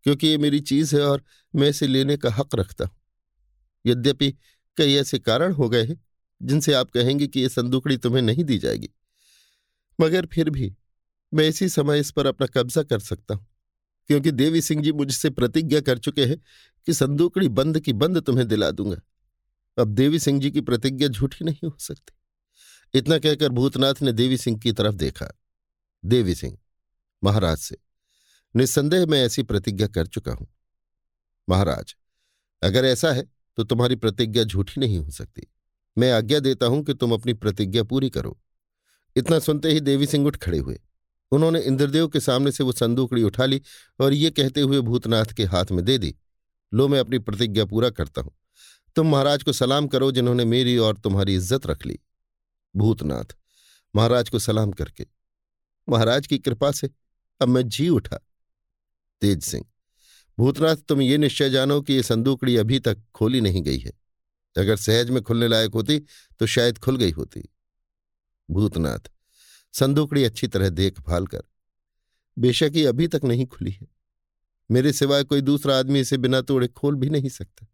क्योंकि ये मेरी चीज़ है और मैं इसे लेने का हक रखता हूँ। यद्यपि कई ऐसे कारण हो गए हैं जिनसे आप कहेंगे कि यह संदूकड़ी तुम्हें नहीं दी जाएगी, मगर फिर भी मैं इसी समय इस पर अपना कब्जा कर सकता हूँ। क्योंकि देवी सिंह जी मुझसे प्रतिज्ञा कर चुके हैं कि संदूकड़ी बंद की बंद तुम्हें दिला दूँगा। अब देवी सिंह जी की प्रतिज्ञा झूठी नहीं हो सकती। इतना कहकर भूतनाथ ने देवी सिंह की तरफ़ देखा। देवी सिंह, महाराज से, निस्संदेह मैं ऐसी प्रतिज्ञा कर चुका हूँ। महाराज, अगर ऐसा है तो तुम्हारी प्रतिज्ञा झूठी नहीं हो सकती। मैं आज्ञा देता हूँ कि तुम अपनी प्रतिज्ञा पूरी करो। इतना सुनते ही देवी सिंह उठ खड़े हुए। उन्होंने इंद्रदेव के सामने से वो संदूकड़ी उठा ली और ये कहते हुए भूतनाथ के हाथ में दे दी, लो, मैं अपनी प्रतिज्ञा पूरा करता हूँ। तुम महाराज को सलाम करो जिन्होंने मेरी और तुम्हारी इज़्ज़त रख ली। भूतनाथ, महाराज को सलाम करके। महाराज की कृपा से अब मैं जी उठा। तेज सिंह, भूतनाथ, तुम ये निश्चय जानो कि ये संदूकड़ी अभी तक खोली नहीं गई है। अगर सहज में खुलने लायक होती तो शायद खुल गई होती। भूतनाथ संदूकड़ी अच्छी तरह देखभाल कर। बेशक ये अभी तक नहीं खुली है। मेरे सिवाय कोई दूसरा आदमी इसे बिना तोड़े खोल भी नहीं सकता।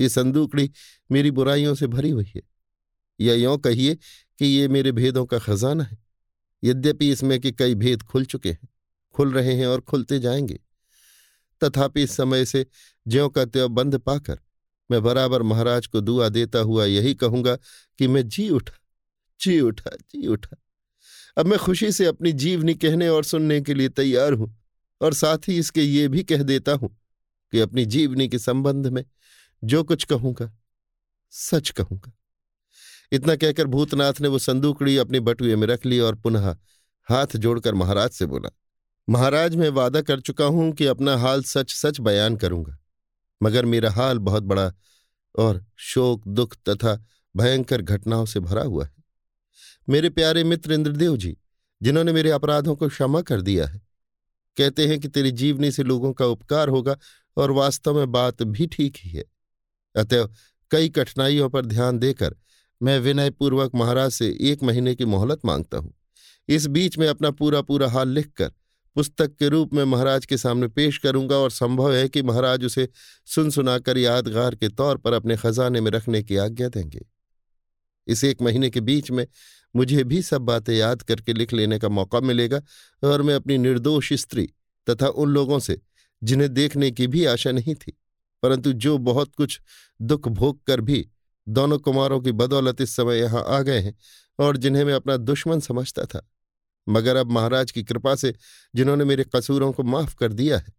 ये संदूकड़ी मेरी बुराइयों से भरी हुई है। या यों कहिए कि ये मेरे भेदों का खजाना है। यद्यपि इसमें के कई भेद खुल चुके हैं, खुल रहे हैं और खुलते जाएँगे। तथापि इस समय से ज्यों का त्यों बंद पाकर मैं बराबर महाराज को दुआ देता हुआ यही कहूँगा कि मैं जी उठा जी उठा जी उठा। अब मैं खुशी से अपनी जीवनी कहने और सुनने के लिए तैयार हूँ और साथ ही इसके ये भी कह देता हूँ कि अपनी जीवनी के संबंध में जो कुछ कहूँगा, सच कहूँगा। इतना कहकर भूतनाथ ने वो संदूकड़ी अपनी बटुए में रख ली और पुनः हाथ जोड़कर महाराज से बोला, महाराज, मैं वादा कर चुका हूँ कि अपना हाल सच सच बयान करूँगा, मगर मेरा हाल बहुत बड़ा और शोक, दुख तथा भयंकर घटनाओं से भरा हुआ है। मेरे प्यारे मित्र इंद्रदेव जी, जिन्होंने मेरे अपराधों को क्षमा कर दिया है, कहते हैं कि तेरी जीवनी से लोगों का उपकार होगा और वास्तव में बात भी ठीक ही है। अतएव कई कठिनाइयों पर ध्यान देकर मैं विनयपूर्वक महाराज से एक महीने की मोहलत माँगता हूँ। इस बीच में अपना पूरा पूरा हाल लिखकर पुस्तक के रूप में महाराज के सामने पेश करूँगा और संभव है कि महाराज उसे सुन सुनाकर यादगार के तौर पर अपने खजाने में रखने की आज्ञा देंगे। इस एक महीने के बीच में मुझे भी सब बातें याद करके लिख लेने का मौका मिलेगा और मैं अपनी निर्दोष स्त्री तथा उन लोगों से, जिन्हें देखने की भी आशा नहीं थी, परंतु जो बहुत कुछ दुख भोग कर भी दोनों कुमारों की बदौलत इस समय यहाँ आ गए हैं और जिन्हें मैं अपना दुश्मन समझता था। मगर अब महाराज की कृपा से जिन्होंने मेरे कसूरों को माफ़ कर दिया है,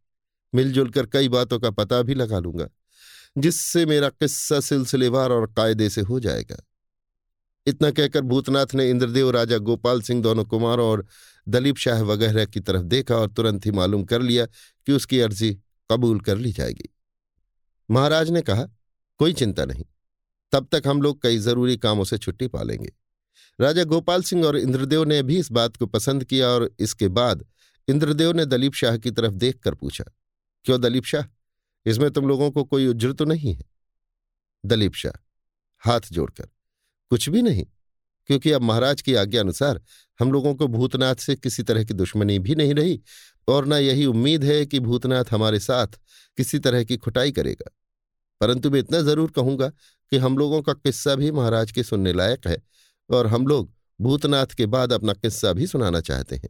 मिलजुल कर कई बातों का पता भी लगा लूँगा, जिससे मेरा किस्सा सिलसिलेवार और कायदे से हो जाएगा। इतना कहकर भूतनाथ ने इंद्रदेव, राजा गोपाल सिंह दोनों कुमारों और दलीप शाह वगैरह की तरफ़ देखा और तुरंत ही मालूम कर लिया कि उसकी अर्जी कबूल कर ली जाएगी। महाराज ने कहा, कोई चिंता नहीं, तब तक हम लोग कई ज़रूरी कामों से छुट्टी पा लेंगे राजा गोपाल सिंह और इंद्रदेव ने भी इस बात को पसंद किया और इसके बाद इंद्रदेव ने दलीप शाह की तरफ़ देखकर पूछा, क्यों दलीप शाह? इसमें तुम लोगों को कोई उज्र तो नहीं है? दलीप शाह हाथ जोड़कर कुछ भी नहीं। क्योंकि अब महाराज की आज्ञा अनुसार हम लोगों को भूतनाथ से किसी तरह की दुश्मनी भी नहीं रही और न यही उम्मीद है कि भूतनाथ हमारे साथ किसी तरह की खुटाई करेगा। परंतु मैं इतना ज़रूर कहूँगा कि हम लोगों का किस्सा भी महाराज के सुनने लायक है और हम लोग भूतनाथ के बाद अपना किस्सा भी सुनाना चाहते हैं।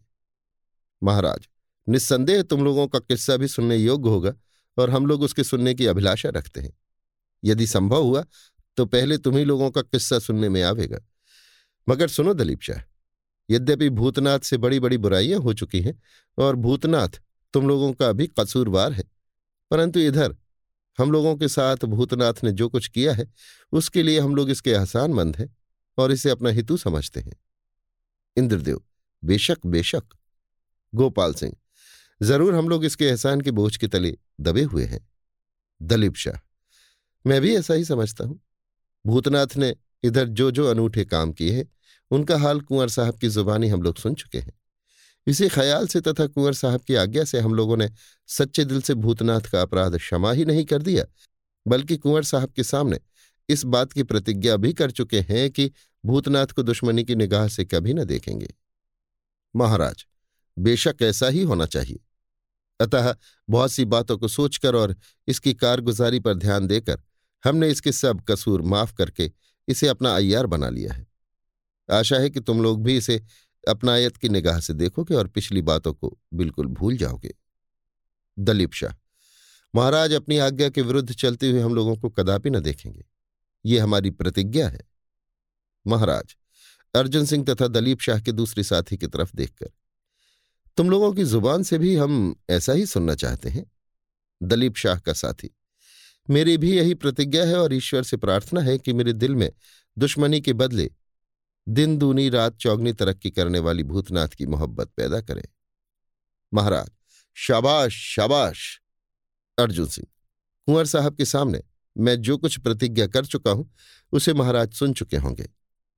महाराज, निस्संदेह तुम लोगों का किस्सा भी सुनने योग्य होगा और हम लोग उसके सुनने की अभिलाषा रखते हैं। यदि संभव हुआ तो पहले तुम्ही लोगों का किस्सा सुनने में आवेगा। मगर सुनो दलीप शाह, यद्यपि भूतनाथ से बड़ी बड़ी बुराइयाँ हो चुकी हैं और भूतनाथ तुम लोगों का भी कसूरवार है, परंतु इधर हम लोगों के साथ भूतनाथ ने जो कुछ किया है, उसके लिए हम लोग इसके एहसानमंद हैं और इसे अपना हितु समझते हैं। इंद्रदेव, बेशक बेशक। गोपाल सिंह, ज़रूर हम लोग इसके एहसान के बोझ के तले दबे हुए हैं। दलीप शाह, मैं भी ऐसा ही समझता हूँ। भूतनाथ ने इधर जो जो अनूठे काम किए हैं, उनका हाल कुंवर साहब की जुबानी हम लोग सुन चुके हैं। इसी ख्याल से तथा कुंवर साहब की आज्ञा से हम लोगों ने सच्चे दिल से भूतनाथ का अपराध क्षमा ही नहीं कर दिया, बल्कि कुंवर साहब के सामने इस बात की प्रतिज्ञा भी कर चुके हैं कि भूतनाथ को दुश्मनी की निगाह से कभी न देखेंगे। महाराज, बेशक ऐसा ही होना चाहिए। अतः बहुत सी बातों को सोचकर और इसकी कारगुजारी पर ध्यान देकर हमने इसके सब कसूर माफ़ करके इसे अपना अय्यार बना लिया है। आशा है कि तुम लोग भी इसे अपनायत की निगाह से देखोगे और पिछली बातों को बिल्कुल भूल जाओगे। दलीप शाह, महाराज अपनी आज्ञा के विरुद्ध चलते हुए हम लोगों को कदापि न देखेंगे। ये हमारी प्रतिज्ञा है। महाराज, अर्जुन सिंह तथा दलीप शाह के दूसरे साथी की तरफ़ देखकर, तुम लोगों की ज़ुबान से भी हम ऐसा ही सुनना चाहते हैं? दलीप शाह का साथी मेरी भी यही प्रतिज्ञा है और ईश्वर से प्रार्थना है कि मेरे दिल में दुश्मनी के बदले दिन, दूनी, रात, चौगनी, तरक्की करने वाली भूतनाथ की मोहब्बत पैदा करे। महाराज, शाबाश शाबाश। अर्जुन सिंह, कुंवर साहब के सामने मैं जो कुछ प्रतिज्ञा कर चुका हूँ, उसे महाराज सुन चुके होंगे।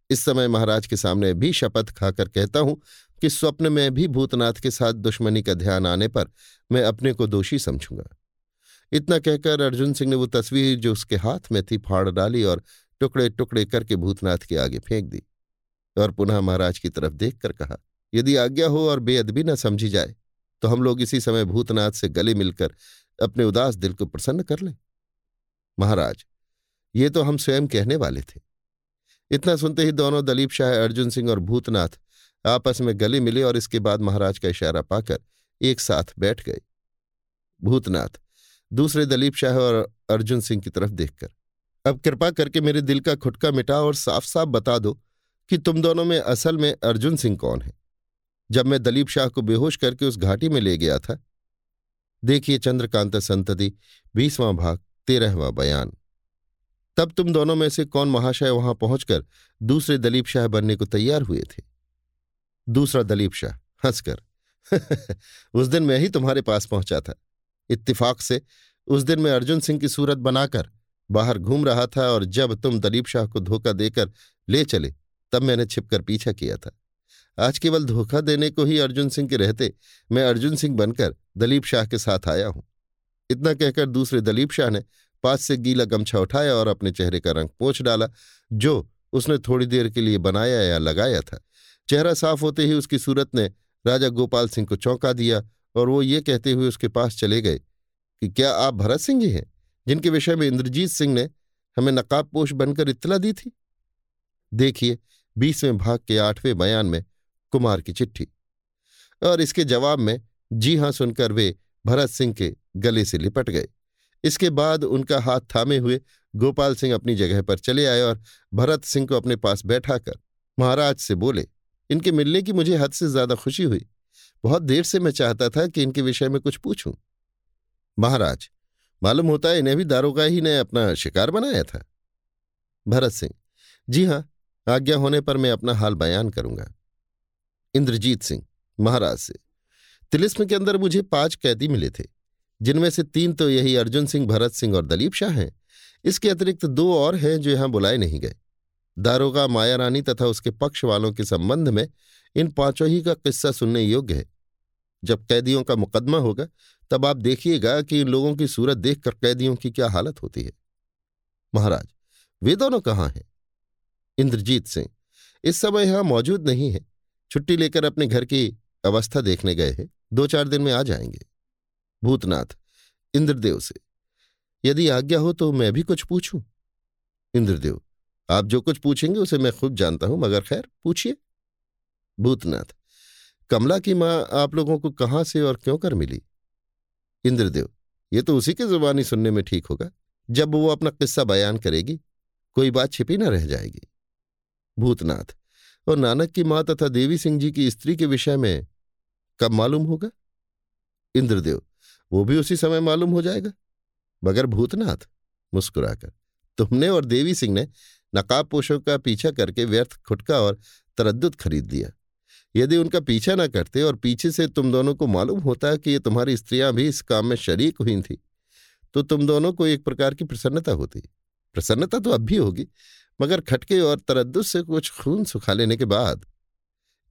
इस समय महाराज के सामने भी शपथ खाकर कहता हूँ कि स्वप्न में भी भूतनाथ के साथ दुश्मनी का ध्यान आने पर मैं अपने को दोषी समझूँगा। इतना कहकर अर्जुन सिंह ने वो तस्वीर जो उसके हाथ में थी फाड़ डाली और टुकड़े टुकड़े करके भूतनाथ के आगे फेंक दी और पुनः महाराज की तरफ़ देखकर कहा, यदि आज्ञा हो और बेअदबी न समझी जाए तो हम लोग इसी समय भूतनाथ से गले मिलकर अपने उदास दिल को प्रसन्न कर लें। महाराज, ये तो हम स्वयं कहने वाले थे। इतना सुनते ही दोनों दलीप शाह, अर्जुन सिंह और भूतनाथ आपस में गले मिले और इसके बाद महाराज का इशारा पाकर एक साथ बैठ गए। भूतनाथ दूसरे दलीप शाह और अर्जुन सिंह की तरफ़ देखकर। अब कृपा करके मेरे दिल का खुटका मिटा और साफ़ साफ़ बता दो कि तुम दोनों में असल में अर्जुन सिंह कौन है? जब मैं दलीप शाह को बेहोश करके उस घाटी में ले गया था। देखिए चंद्रकांत संतति, बीसवां भाग, तेरहवां बयान। तब तुम दोनों में से कौन महाशय वहाँ पहुंचकर दूसरे दलीप शाह बनने को तैयार हुए थे? दूसरा दलीप शाह हंसकर, उस दिन मैं ही तुम्हारे पास पहुँचा था। इत्तिफाक से, उस दिन मैं अर्जुन सिंह की सूरत बनाकर बाहर घूम रहा था और जब तुम दलीप शाह को धोखा देकर ले चले, तब मैंने छिपकर पीछा किया था। आज केवल धोखा देने को ही अर्जुन सिंह के रहते मैं अर्जुन सिंह बनकर दलीप शाह के साथ आया हूँ। इतना कहकर दूसरे दलीप शाह ने पास से गीला गमछा उठाया और अपने चेहरे का रंग पोछ डाला, जो उसने थोड़ी देर के लिए बनाया या लगाया था। चेहरा साफ़ होते ही उसकी सूरत ने राजा गोपाल सिंह को चौंका दिया और वो ये कहते हुए उसके पास चले गए कि क्या आप भरत सिंह जी हैं, जिनके विषय में इंद्रजीत सिंह ने हमें नकाबपोश बनकर इतला दी थी? देखिए, बीसवें भाग के आठवें बयान में कुमार की चिट्ठी। और इसके जवाब में, जी हाँ, सुनकर वे भरत सिंह के गले से लिपट गए। इसके बाद उनका हाथ थामे हुए गोपाल सिंह अपनी जगह पर चले आए और भरत सिंह को अपने पास बैठाकर महाराज से बोले, इनके मिलने की मुझे हद से ज़्यादा खुशी हुई। बहुत देर से मैं चाहता था कि इनके विषय में कुछ पूछूँ। महाराज, मालूम होता है इन्हें भी दारोगा ही ने अपना शिकार बनाया था। भरत सिंह, जी हाँ, आज्ञा होने पर मैं अपना हाल बयान करूँगा। इंद्रजीत सिंह, महाराज से, तिलिस्म के अंदर मुझे पाँच कैदी मिले थे, जिनमें से तीन तो यही अर्जुन सिंह, भरत सिंह और दलीप शाह हैं। इसके अतिरिक्त दो और हैं जो यहाँ बुलाए नहीं गए। दारोगा माया रानी तथा उसके पक्ष वालों के संबंध में इन पाँचों ही का किस्सा सुनने योग्य है। जब कैदियों का मुकदमा होगा, तब आप देखिएगा कि इन लोगों की सूरत देखकर कैदियों की क्या हालत होती है। महाराज, वे दोनों कहाँ हैं? इंद्रजीत सिंह, इस समय यहाँ मौजूद नहीं है। छुट्टी लेकर अपने घर की अवस्था देखने गए हैं। दो चार दिन में आ जाएँगे। भूतनाथ, इंद्रदेव से, यदि आज्ञा हो तो मैं भी कुछ पूछूँ? इंद्रदेव, आप जो कुछ पूछेंगे उसे मैं खुद जानता हूँ, मगर खैर पूछिए। भूतनाथ कमला की माँ आप लोगों को कहाँ से और क्यों कर मिली? इंद्रदेव, ये तो उसी की जुबानी सुनने में ठीक होगा। जब वो अपना किस्सा बयान करेगी, कोई बात छिपी न रह जाएगी। भूतनाथ, और नानक की माँ तथा देवी सिंह जी की स्त्री के विषय में कब मालूम होगा? इंद्रदेव, वो भी उसी समय मालूम हो जाएगा। मगर भूतनाथ, मुस्कुराकर, तुमने और देवी सिंह ने नकाब पोषों का पीछा करके व्यर्थ खुटका और तरद्दुत खरीद लिया यदि उनका पीछा न करते और पीछे से तुम दोनों को मालूम होता कि ये तुम्हारी स्त्रियाँ भी इस काम में शरीक हुई थी तो तुम दोनों को एक प्रकार की प्रसन्नता होती। प्रसन्नता तो अब भी होगी, मगर खटके और तरद्दुत से कुछ खून सुखा लेने के बाद।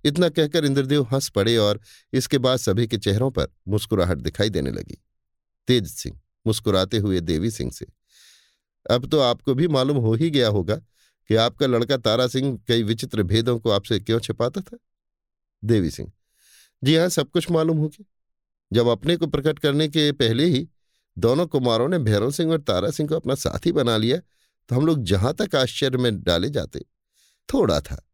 इतना कहकर इंद्रदेव हंस पड़े और इसके बाद सभी के चेहरों पर मुस्कुराहट दिखाई देने लगी। तेज सिंह, मुस्कुराते हुए देवी सिंह से, अब तो आपको भी मालूम हो ही गया होगा कि आपका लड़का तारा सिंह कई विचित्र भेदों को आपसे क्यों छिपाता था? देवी सिंह। जी हाँ, सब कुछ मालूम हो गया। जब अपने को प्रकट करने के पहले ही दोनों कुमारों ने भैरव सिंह और तारा सिंह को अपना साथी बना लिया तो हम लोग जहाँ तक आश्चर्य में डाले जाते, थोड़ा था।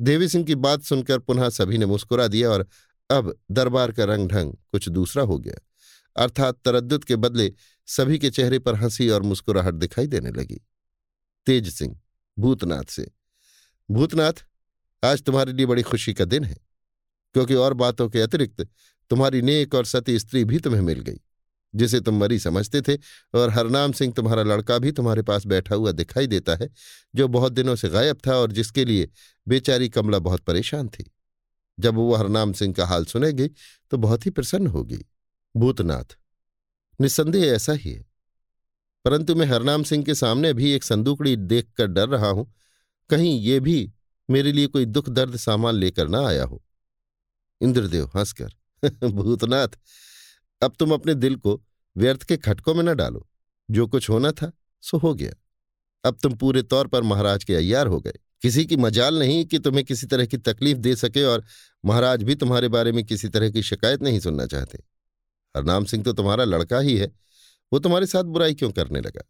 देवी सिंह की बात सुनकर पुनः सभी ने मुस्कुरा दिया और अब दरबार का रंग ढंग कुछ दूसरा हो गया। अर्थात तरद्दुत के बदले सभी के चेहरे पर हँसी और मुस्कुराहट दिखाई देने लगी। तेज सिंह, भूतनाथ से, भूतनाथ आज तुम्हारे लिए बड़ी खुशी का दिन है, क्योंकि और बातों के अतिरिक्त तुम्हारी नेक और सती स्त्री भी तुम्हें मिल गई, जिसे तुम मरी समझते थे, और हरनाम सिंह तुम्हारा लड़का भी तुम्हारे पास बैठा हुआ दिखाई देता है, जो बहुत दिनों से गायब था और जिसके लिए बेचारी कमला बहुत परेशान थी। जब वो हरनाम सिंह का हाल सुनेगी तो बहुत ही प्रसन्न होगी। भूतनाथ, निस्संदेह ऐसा ही है। परंतु मैं हरनाम सिंह के सामने भी एक संदूकड़ी देखकर डर रहा हूँ, कहीं ये भी मेरे लिए कोई दुख दर्द सामान लेकर ना आया हो। इंद्रदेव हंसकर, (laughs) भूतनाथ, अब तुम अपने दिल को व्यर्थ के खटकों में न डालो। जो कुछ होना था, सो हो गया। अब तुम पूरे तौर पर महाराज के अय्यार हो गए। किसी की मजाल नहीं कि तुम्हें किसी तरह की तकलीफ़ दे सके और महाराज भी तुम्हारे बारे में किसी तरह की शिकायत नहीं सुनना चाहते। हरनाम सिंह तो तुम्हारा लड़का ही है। वो तुम्हारे साथ बुराई क्यों करने लगा?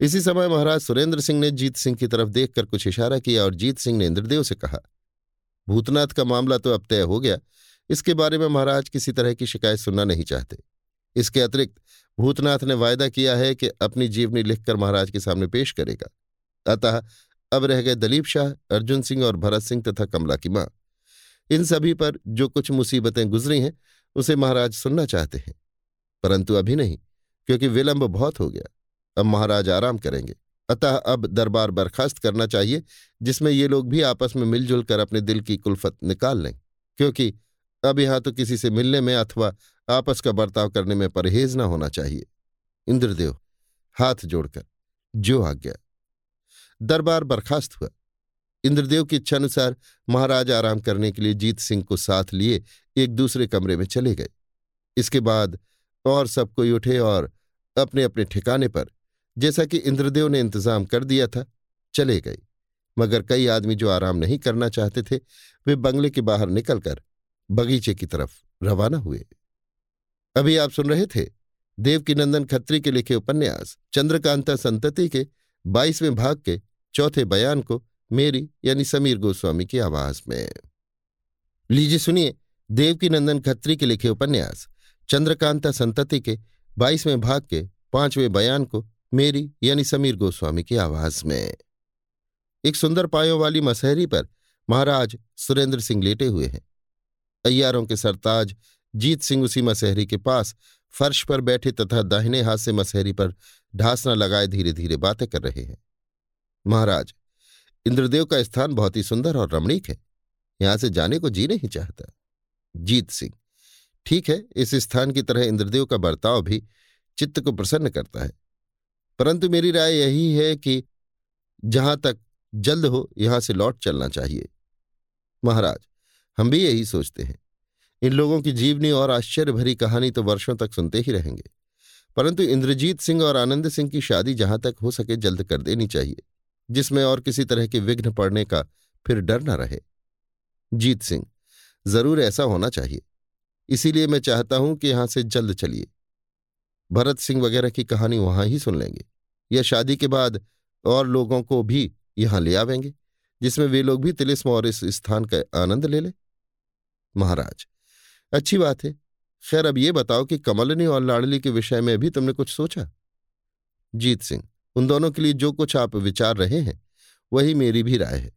इसी समय महाराज सुरेंद्र सिंह ने जीत सिंह की तरफ़ देखकर कुछ इशारा किया और जीत सिंह ने इंद्रदेव से कहा, भूतनाथ का मामला तो अब तय हो गया। इसके बारे में महाराज किसी तरह की शिकायत सुनना नहीं चाहते। इसके अतिरिक्त, भूतनाथ ने वायदा किया है कि अपनी जीवनी लिखकर महाराज के सामने पेश करेगा। अतः, अब रह गए दलीप शाह, अर्जुन सिंह और भरत सिंह तथा कमला की माँ। इन सभी पर जो कुछ मुसीबतें गुजरी हैं, उसे महाराज सुनना चाहते हैं। परंतु अभी नहीं, क्योंकि विलंब बहुत हो गया। अब महाराज आराम करेंगे। अतः अब दरबार बर्खास्त करना चाहिए, जिसमें ये लोग भी आपस में मिलजुल कर अपने दिल की कुल्फत निकाल लें। क्योंकि अब यहाँ तो किसी से मिलने में अथवा आपस का बर्ताव करने में परहेज न होना चाहिए। इंद्रदेव, हाथ जोड़कर, जो आ गया दरबार बर्खास्त हुआ। इंद्रदेव की इच्छानुसार महाराज आराम करने के लिए जीत सिंह को साथ लिए एक दूसरे कमरे में चले गए। इसके बाद और सब कोई उठे और अपने अपने ठिकाने पर जैसा कि इंद्रदेव ने इंतज़ाम कर दिया था, चले गए। मगर कई आदमी जो आराम नहीं करना चाहते थे, वे बंगले के बाहर निकलकर बगीचे की तरफ़ रवाना हुए। अभी आप सुन रहे थे देवकीनंदन खत्री के लिखे उपन्यास, चंद्रकांता संतति के बाईसवें भाग के चौथे बयान को मेरी यानी समीर गोस्वामी की आवाज़ में। लीजिए सुनिए देवकीनंदन खत्री के लिखे उपन्यास, चंद्रकांता संतति के बाईसवें भाग के पाँचवें बयान को मेरी यानी समीर गोस्वामी की आवाज़ में। एक सुंदर पायों वाली मसहरी पर महाराज सुरेंद्र सिंह लेटे हुए हैं। अय्यारों के सरताज जीत सिंह उसी मसहरी के पास फर्श पर बैठे तथा दाहिने हाथ से मसहरी पर ढासना लगाए धीरे धीरे बातें कर रहे हैं। महाराज, इंद्रदेव का स्थान बहुत ही सुंदर और रमणीक है। यहाँ से जाने को जी नहीं चाहता। जीत सिंह, ठीक है, इस स्थान की तरह इंद्रदेव का बर्ताव भी चित्त को प्रसन्न करता है। परंतु मेरी राय यही है कि जहाँ तक जल्द हो, यहाँ से लौट चलना चाहिए। महाराज, हम भी यही सोचते हैं। इन लोगों की जीवनी और आश्चर्य भरी कहानी तो वर्षों तक सुनते ही रहेंगे। परंतु इंद्रजीत सिंह और आनंद सिंह की शादी जहाँ तक हो सके जल्द कर देनी चाहिए, जिसमें और किसी तरह के विघ्न पड़ने का फिर डर न रहे। जीत सिंह, ज़रूर ऐसा होना चाहिए। इसीलिए मैं चाहता हूँ कि यहाँ से जल्द चलिए। भरत सिंह वगैरह की कहानी वहाँ ही सुन लेंगे। या शादी के बाद और लोगों को भी यहाँ ले आवेंगे, जिसमें वे लोग भी तिलिस्म और इस स्थान का आनंद ले ले। महाराज, अच्छी बात है। खैर, अब ये बताओ कि कमलनी और लाडली के विषय में भी तुमने कुछ सोचा? जीत सिंह, उन दोनों के लिए जो कुछ आप विचार रहे हैं, वही मेरी भी राय है।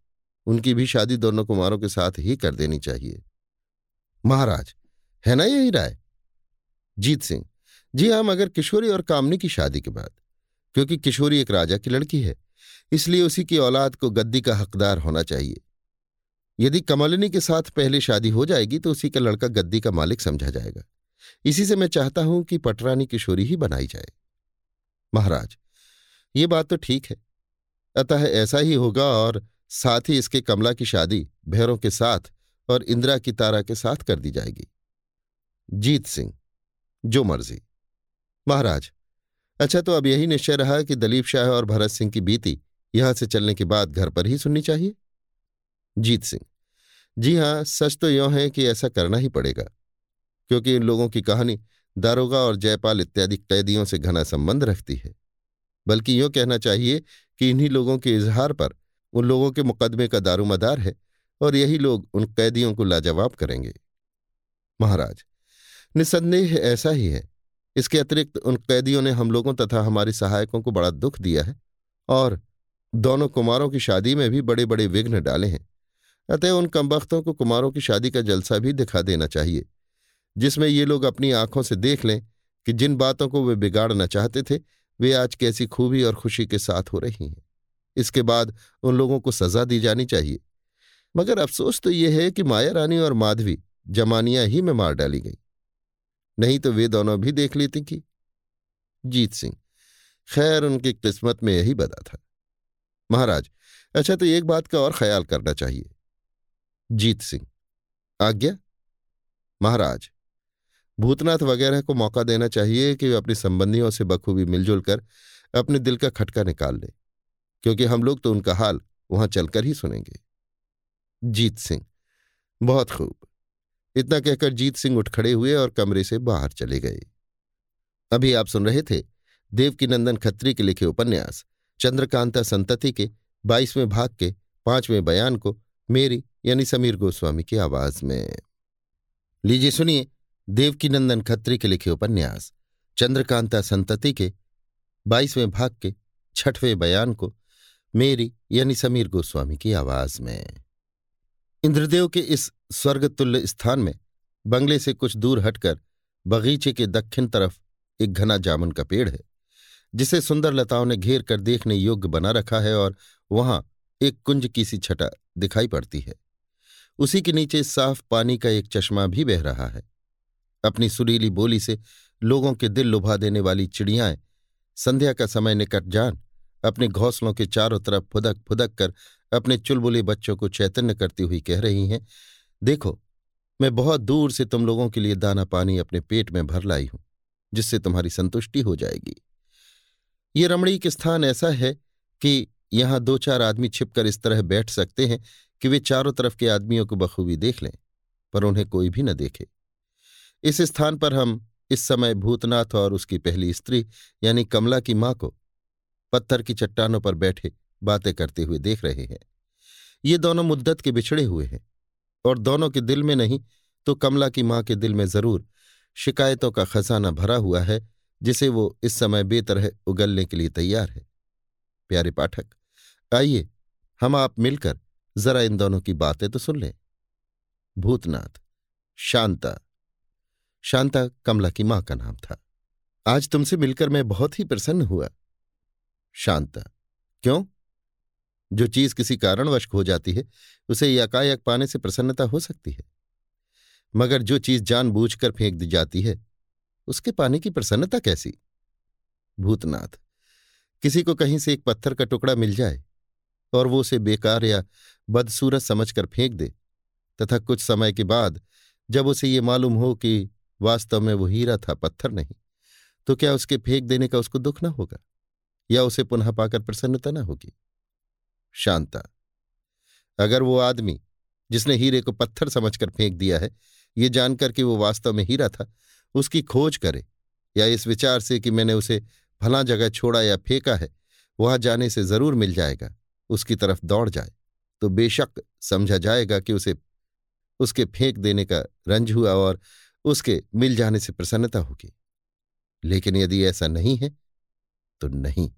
उनकी भी शादी दोनों कुमारों के साथ ही कर देनी चाहिए। महाराज, है ना यही राय? जीत सिंह जी हाँ मगर किशोरी और कामनी की शादी के बाद, क्योंकि किशोरी एक राजा की लड़की है, इसलिए उसी की औलाद को गद्दी का हकदार होना चाहिए। यदि कमलिनी के साथ पहले शादी हो जाएगी तो उसी का लड़का गद्दी का मालिक समझा जाएगा। इसी से मैं चाहता हूँ कि पटरानी किशोरी ही बनाई जाए। महाराज, ये बात तो ठीक है। अतः ऐसा ही होगा और साथ ही इसके कमला की शादी भैरों के साथ और इंदिरा की तारा के साथ कर दी जाएगी। जीत सिंह, जो मर्ज़ी। महाराज अच्छा तो अब यही निश्चय रहा कि दलीप शाह और भरत सिंह की बीती यहाँ से चलने के बाद घर पर ही सुननी चाहिए? जीत सिंह, जी हाँ, सच तो यों है कि ऐसा करना ही पड़ेगा, क्योंकि इन लोगों की कहानी दारोगा और जयपाल इत्यादि कैदियों से घना संबंध रखती है। बल्कि यों कहना चाहिए कि इन्हीं लोगों के इजहार पर उन लोगों के मुकदमे का दारूमदार है और यही लोग उन कैदियों को लाजवाब करेंगे। महाराज निसंदेह ऐसा ही है इसके अतिरिक्त उन कैदियों ने हम लोगों तथा हमारे सहायकों को बड़ा दुख दिया है और दोनों कुमारों की शादी में भी बड़े बड़े विघ्न डाले हैं। अतः उन कमबख्तों को कुमारों की शादी का जलसा भी दिखा देना चाहिए, जिसमें ये लोग अपनी आँखों से देख लें कि जिन बातों को वे बिगाड़ना चाहते थे, वे आज कैसी खूबी और खुशी के साथ हो रही हैं। इसके बाद उन लोगों को सजा दी जानी चाहिए। मगर अफसोस तो यह है कि माया रानी और माधवी जमानिया ही में मार डाली गई। नहीं तो वे दोनों भी देख लेती कि। जीत सिंह, खैर उनकी किस्मत में यही बदा था। महाराज अच्छा तो एक बात का और ख्याल करना चाहिए। जीत सिंह, आज्ञा? महाराज, भूतनाथ वगैरह को मौका देना चाहिए कि वे अपने संबंधियों से बखूबी मिलजुल कर अपने दिल का खटका निकाल लें, क्योंकि हम लोग तो उनका हाल वहाँ चलकर ही सुनेंगे। जीत सिंह, बहुत खूब। इतना कहकर जीत सिंह उठ खड़े हुए और कमरे से बाहर चले गए। अभी आप सुन रहे थे देवकीनंदन खत्री के लिखे उपन्यास, चंद्रकांता संतति के, बाईसवें भाग के, पाँचवें बयान को, मेरी यानी समीर गोस्वामी की आवाज़ में। लीजिए सुनिए देवकीनंदन खत्री के लिखे उपन्यास, चंद्रकांता संतति के, बाईसवें भाग के, छठवें बयान को, मेरी यानी समीर गोस्वामी की आवाज़ में। इंद्रदेव के इस स्वर्गतुल्य स्थान में बंगले से कुछ दूर हटकर बगीचे के दक्षिण तरफ़ एक घना जामुन का पेड़ है, जिसे सुंदर लताओं ने घेर कर देखने योग्य बना रखा है और वहाँ एक कुंज की सी छटा दिखाई पड़ती है। उसी के नीचे साफ़ पानी का एक चश्मा भी बह रहा है। अपनी सुरीली बोली से लोगों के दिल लुभा देने वाली चिड़ियाएँ संध्या का समय निकट जान अपने घोंसलों के चारों तरफ़ फुदक फुदक कर अपने चुलबुले बच्चों को चैतन्य करती हुई कह रही हैं, देखो, मैं बहुत दूर से तुम लोगों के लिए दाना पानी अपने पेट में भर लाई हूँ, जिससे तुम्हारी संतुष्टि हो जाएगी। ये रमणीक स्थान ऐसा है कि यहाँ दो चार आदमी छिपकर इस तरह बैठ सकते हैं कि वे चारों तरफ़ के आदमियों को बखूबी देख लें, पर उन्हें कोई भी न देखे। इस स्थान पर हम इस समय भूतनाथ और उसकी पहली स्त्री, यानी कमला की माँ को पत्थर की चट्टानों पर बैठे बातें करते हुए देख रहे हैं। ये दोनों मुद्दत के बिछड़े हुए हैं। और दोनों के दिल में नहीं तो कमला की माँ के दिल में ज़रूर शिकायतों का खजाना भरा हुआ है, जिसे वो इस समय बेतरह उगलने के लिए तैयार है। प्यारे पाठक, आइए, हम आप मिलकर जरा इन दोनों की बातें तो सुन लें। भूतनाथ, शांता। शांता कमला की माँ का नाम था। आज तुमसे मिलकर मैं बहुत ही प्रसन्न हुआ। शांता, क्यों? जो चीज़ किसी कारणवश खो जाती है, उसे यकायक पाने से प्रसन्नता हो सकती है। मगर जो चीज़ जानबूझकर फेंक दी जाती है, उसके पाने की प्रसन्नता कैसी? भूतनाथ, किसी को कहीं से एक पत्थर का टुकड़ा मिल जाए, और वो उसे बेकार या बदसूरत समझकर फेंक दे, तथा कुछ समय के बाद जब उसे ये मालूम हो कि वास्तव में वो हीरा था, पत्थर नहीं तो क्या उसके फेंक देने का उसको दुख न होगा? या उसे पुनः पाकर प्रसन्नता न होगी? शांता। अगर वो आदमी, जिसने हीरे को पत्थर समझकर फेंक दिया है, ये जानकर कि वो वास्तव में हीरा था, उसकी खोज करे, या इस विचार से कि मैंने उसे भला जगह छोड़ा या फेंका है, वहाँ जाने से ज़रूर मिल जाएगा, उसकी तरफ़ दौड़ जाए तो बेशक समझा जाएगा कि उसे, उसके फेंक देने का रंज हुआ और उसके मिल जाने से प्रसन्नता होगी। लेकिन यदि ऐसा नहीं है तो नहीं।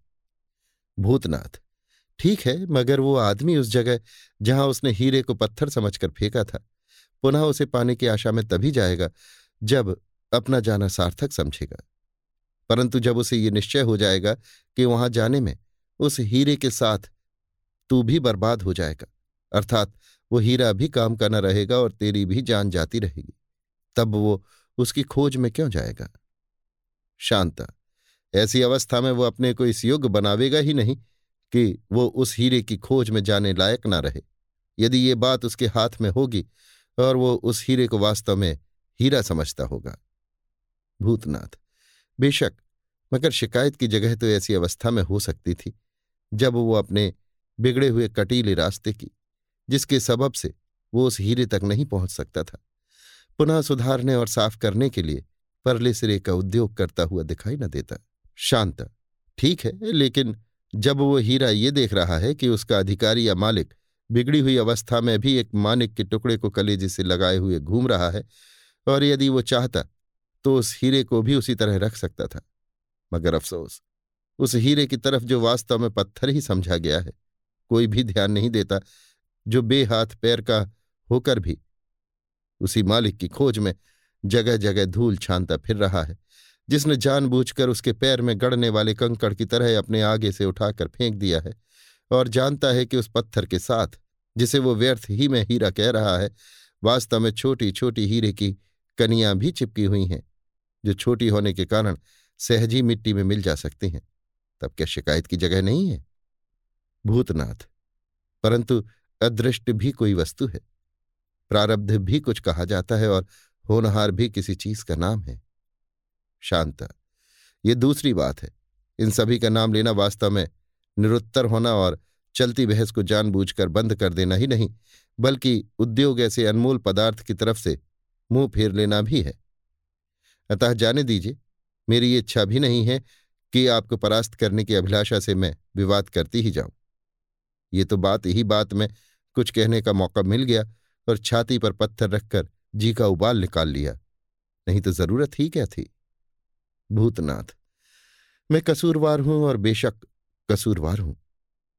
भूतनाथ ठीक है, मगर वो आदमी उस जगह जहाँ उसने हीरे को पत्थर समझकर फेंका था, पुनः उसे पाने की आशा में तभी जाएगा जब अपना जाना सार्थक समझेगा। परंतु जब उसे ये निश्चय हो जाएगा कि वहाँ जाने में उस हीरे के साथ तू भी बर्बाद हो जाएगा, अर्थात वो हीरा भी काम का न रहेगा और तेरी भी जान जाती रहेगी, तब वो उसकी खोज में क्यों जाएगा? शांता, ऐसी अवस्था में वो अपने को इस युग बनावेगा ही नहीं। कि वो उस हीरे की खोज में जाने लायक ना रहे। यदि ये बात उसके हाथ में होगी और वो उस हीरे को वास्तव में हीरा समझता होगा। भूतनाथ, बेशक, मगर शिकायत की जगह तो ऐसी अवस्था में हो सकती थी, जब वो अपने बिगड़े हुए कटीले रास्ते की, जिसके सबब से वो उस हीरे तक नहीं पहुँच सकता था, पुनः सुधारने और साफ़ करने के लिए परले सिरे का उद्योग करता हुआ दिखाई न देता। शांत, ठीक है, लेकिन जब वो हीरा ये देख रहा है कि उसका अधिकारी या मालिक बिगड़ी हुई अवस्था में भी एक मानिक के टुकड़े को कलेजे से लगाए हुए घूम रहा है और यदि वो चाहता तो उस हीरे को भी उसी तरह रख सकता था। मगर अफसोस, उस हीरे की तरफ़ जो वास्तव में पत्थर ही समझा गया है, कोई भी ध्यान नहीं देता, जो बेहाथ पैर का होकर भी उसी मालिक की खोज में जगह जगह धूल छानता फिर रहा है। जिसने जानबूझकर उसके पैर में गड़ने वाले कंकड़ की तरह अपने आगे से उठाकर फेंक दिया है और जानता है कि उस पत्थर के साथ, जिसे वो व्यर्थ ही में हीरा कह रहा है, वास्तव में छोटी छोटी हीरे की कनियाँ भी चिपकी हुई हैं, जो छोटी होने के कारण सहजी मिट्टी में मिल जा सकती हैं। तब क्या शिकायत की जगह नहीं है? भूतनाथ, परंतु अदृष्ट भी कोई वस्तु है। प्रारब्ध भी कुछ कहा जाता है और होनहार भी किसी चीज़ का नाम है। शांता। ये दूसरी बात है। इन सभी का नाम लेना वास्तव में निरुत्तर होना और चलती बहस को जानबूझकर बंद कर देना ही नहीं, बल्कि उद्योग ऐसे अनमोल पदार्थ की तरफ़ से मुँह फेर लेना भी है। अतः जाने दीजिए, मेरी ये इच्छा भी नहीं है कि आपको परास्त करने की अभिलाषा से मैं विवाद करती ही जाऊँ। ये तो बात ही बात में कुछ कहने का मौका मिल गया और छाती पर पत्थर रखकर जी का उबाल निकाल लिया। नहीं तो ज़रूरत ही क्या थी? भूतनाथ। मैं कसूरवार हूँ और बेशक कसूरवार हूँ,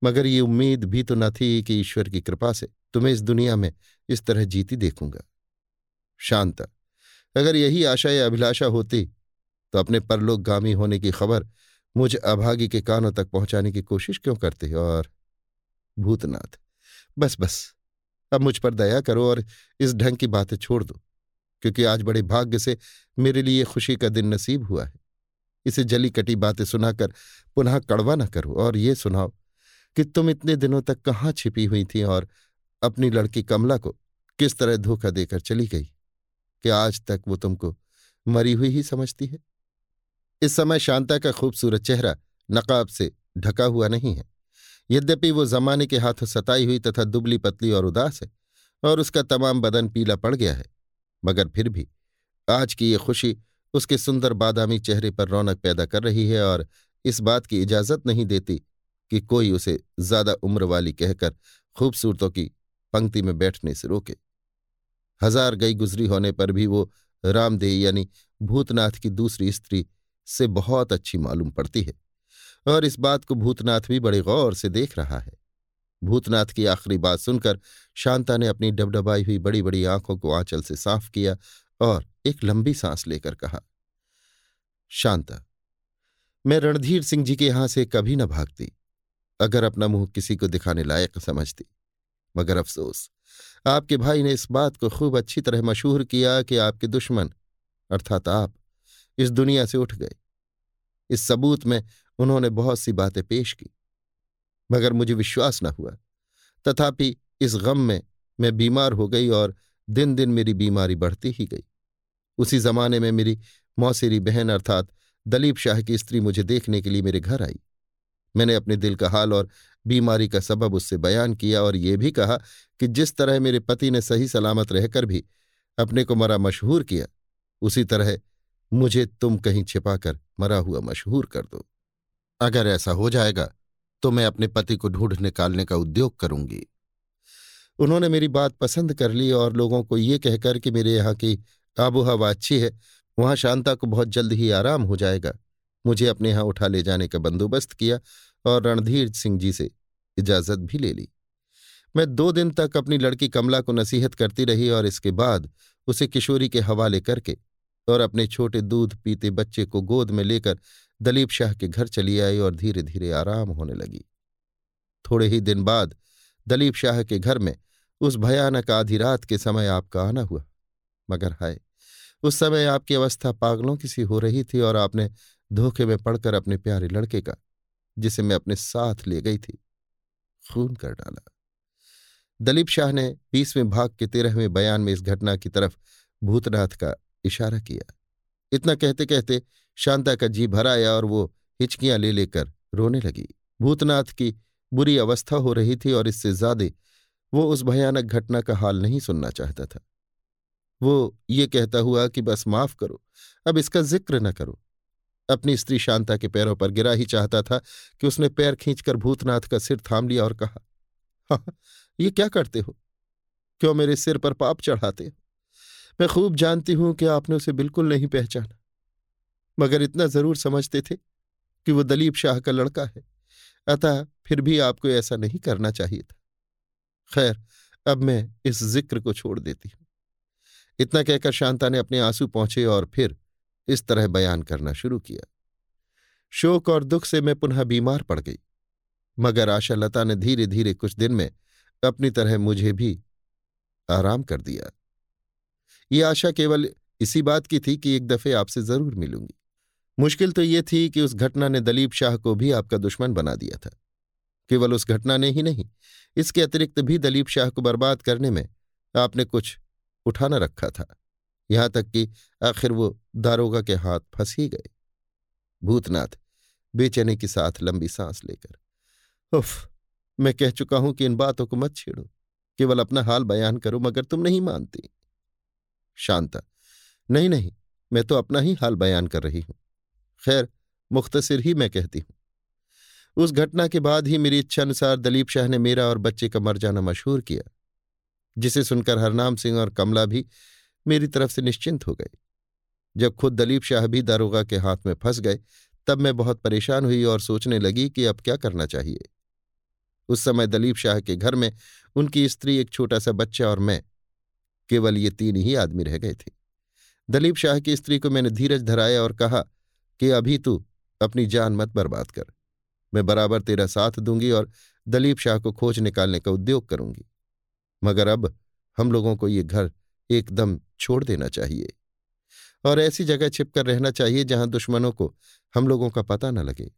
मगर ये उम्मीद भी तो न थी कि ईश्वर की कृपा से तुम्हें इस दुनिया में इस तरह जीती देखूँगा। शांता, अगर यही आशा या अभिलाषा होती तो अपने परलोकगामी होने की खबर मुझ अभागी के कानों तक पहुँचाने की कोशिश क्यों करते और भूतनाथ, बस बस, अब मुझ पर दया करो और इस ढंग की बातें छोड़ दो। क्योंकि आज बड़े भाग्य से मेरे लिए खुशी का दिन नसीब हुआ है। इसे जली कटी बातें सुनाकर पुनः कड़वा न करो और ये सुनाओ कि तुम इतने दिनों तक कहाँ छिपी हुई थी और अपनी लड़की कमला को किस तरह धोखा देकर चली गई? कि आज तक वो तुमको मरी हुई ही समझती है? इस समय शांता का खूबसूरत चेहरा नकाब से ढका हुआ नहीं है। यद्यपि वो जमाने के हाथों सताई हुई तथा दुबली पतली और उदास है और उसका तमाम बदन पीला पड़ गया है मगर फिर भी, आज की ये खुशी उसके सुंदर बादामी चेहरे पर रौनक पैदा कर रही है और इस बात की इजाज़त नहीं देती कि कोई उसे ज़्यादा उम्र वाली कहकर खूबसूरतों की पंक्ति में बैठने से रोके। हज़ार गई गुजरी होने पर भी वो रामदेव यानी भूतनाथ की दूसरी स्त्री से बहुत अच्छी मालूम पड़ती है और इस बात को भूतनाथ भी बड़े गौर से देख रहा है। भूतनाथ की आखिरी बात सुनकर शांता ने अपनी डबडबाई हुई बड़ी बड़ी आँखों को आंचल से साफ़ किया और एक लंबी सांस लेकर कहा, शांता, मैं रणधीर सिंह जी के यहाँ से कभी न भागती, अगर अपना मुँह किसी को दिखाने लायक समझती। मगर अफसोस, आपके भाई ने इस बात को खूब अच्छी तरह मशहूर किया कि आपके दुश्मन, अर्थात आप, इस दुनिया से उठ गए। इस सबूत में उन्होंने बहुत सी बातें पेश की। मगर मुझे विश्वास न हुआ। तथापि इस गम में मैं बीमार हो गई और दिन दिन मेरी बीमारी बढ़ती ही गई। उसी जमाने में मेरी मौसेरी बहन अर्थात दलीप शाह की स्त्री मुझे देखने के लिए मेरे घर आई। मैंने अपने दिल का हाल और बीमारी का सबब उससे बयान किया और ये भी कहा कि जिस तरह मेरे पति ने सही सलामत रहकर भी अपने को मरा मशहूर किया, उसी तरह मुझे तुम कहीं छिपाकर मरा हुआ मशहूर कर दो। अगर ऐसा हो जाएगा तो मैं अपने पति को ढूंढ निकालने का उद्योग करूँगी। उन्होंने मेरी बात पसंद कर ली और लोगों को ये कहकर कि मेरे यहाँ की आबो हवा अच्छी है, वहाँ शांता को बहुत जल्द ही आराम हो जाएगा। मुझे अपने यहाँ उठा ले जाने का बंदोबस्त किया और रणधीर सिंह जी से इजाज़त भी ले ली। मैं दो दिन तक अपनी लड़की कमला को नसीहत करती रही और इसके बाद उसे किशोरी के हवाले करके और अपने छोटे दूध पीते बच्चे को गोद में लेकर दलीप शाह के घर चली आई और धीरे धीरे आराम होने लगी। थोड़े ही दिन बाद दलीप शाह के घर में उस भयानक आधी रात के समय आपका आना हुआ। मगर हाय, उस समय आपकी अवस्था पागलों की सी हो रही थी और आपने धोखे में पड़कर अपने प्यारे लड़के का, जिसे मैं अपने साथ ले गई थी, खून कर डाला। दलीप शाह ने बीसवें भाग के तेरहवें बयान में इस घटना की तरफ़ भूतनाथ का इशारा किया। इतना कहते कहते शांता का जी भर आया और वो हिचकियाँ ले लेकर रोने लगी। भूतनाथ की बुरी अवस्था हो रही थी और इससे ज़्यादा वो उस भयानक घटना का हाल नहीं सुनना चाहता था। वो ये कहता हुआ कि बस माफ़ करो, अब इसका ज़िक्र न करो। अपनी स्त्री शांता के पैरों पर गिरा ही चाहता था कि उसने पैर खींचकर भूतनाथ का सिर थाम लिया और कहा हाँ ये क्या करते हो? क्यों मेरे सिर पर पाप चढ़ाते हो? मैं खूब जानती हूँ कि आपने उसे बिल्कुल नहीं पहचाना। मगर इतना ज़रूर समझते थे कि वो दलीप शाह का लड़का है। अतः फिर भी आपको ऐसा नहीं करना चाहिए था। खैर, अब मैं इस ज़िक्र को छोड़ देती हूँ। इतना कहकर शांता ने अपने आँसू पहुँचे और फिर इस तरह बयान करना शुरू किया। शोक और दुख से मैं पुनः बीमार पड़ गई, मगर आशा लता ने धीरे धीरे कुछ दिन में अपनी तरह मुझे भी आराम कर दिया। ये आशा केवल इसी बात की थी कि एक दफे आपसे ज़रूर मिलूँगी। मुश्किल तो ये थी कि उस घटना ने दलीप शाह को भी आपका दुश्मन बना दिया था। केवल उस घटना ने ही नहीं, इसके अतिरिक्त भी दलीप शाह को बर्बाद करने में आपने कुछ उठाना रखा था। यहाँ तक कि आखिर वो दारोगा के हाथ फंस ही गए। भूतनाथ, बेचैनी के साथ लंबी सांस लेकर, उफ, मैं कह चुका हूँ कि इन बातों को मत छेड़ो, केवल अपना हाल बयान करो, मगर तुम नहीं मानती। शांता, नहीं नहीं, मैं तो अपना ही हाल बयान कर रही हूँ। खैर, मुख्तसिर ही मैं कहती हूँ। उस घटना के बाद ही मेरी इच्छा अनुसार दलीप शाह ने मेरा और बच्चे का मर जाना मशहूर किया, जिसे सुनकर हरनाम सिंह और कमला भी मेरी तरफ़ से निश्चिंत हो गए। जब खुद दलीप शाह भी दारोगा के हाथ में फंस गए, तब मैं बहुत परेशान हुई और सोचने लगी कि अब क्या करना चाहिए। उस समय दलीप शाह के घर में उनकी स्त्री, एक छोटा सा बच्चा और मैं, केवल ये तीन ही आदमी रह गए थे। दलीप शाह की स्त्री को मैंने धीरज धराया और कहा कि अभी तू अपनी जान मत बर्बाद कर। मैं बराबर तेरा साथ दूँगी और दलीप शाह को खोज निकालने का उद्योग करूँगी। मगर अब हम लोगों को ये घर एकदम छोड़ देना चाहिए और ऐसी जगह छिपकर रहना चाहिए जहाँ दुश्मनों को हम लोगों का पता न लगे।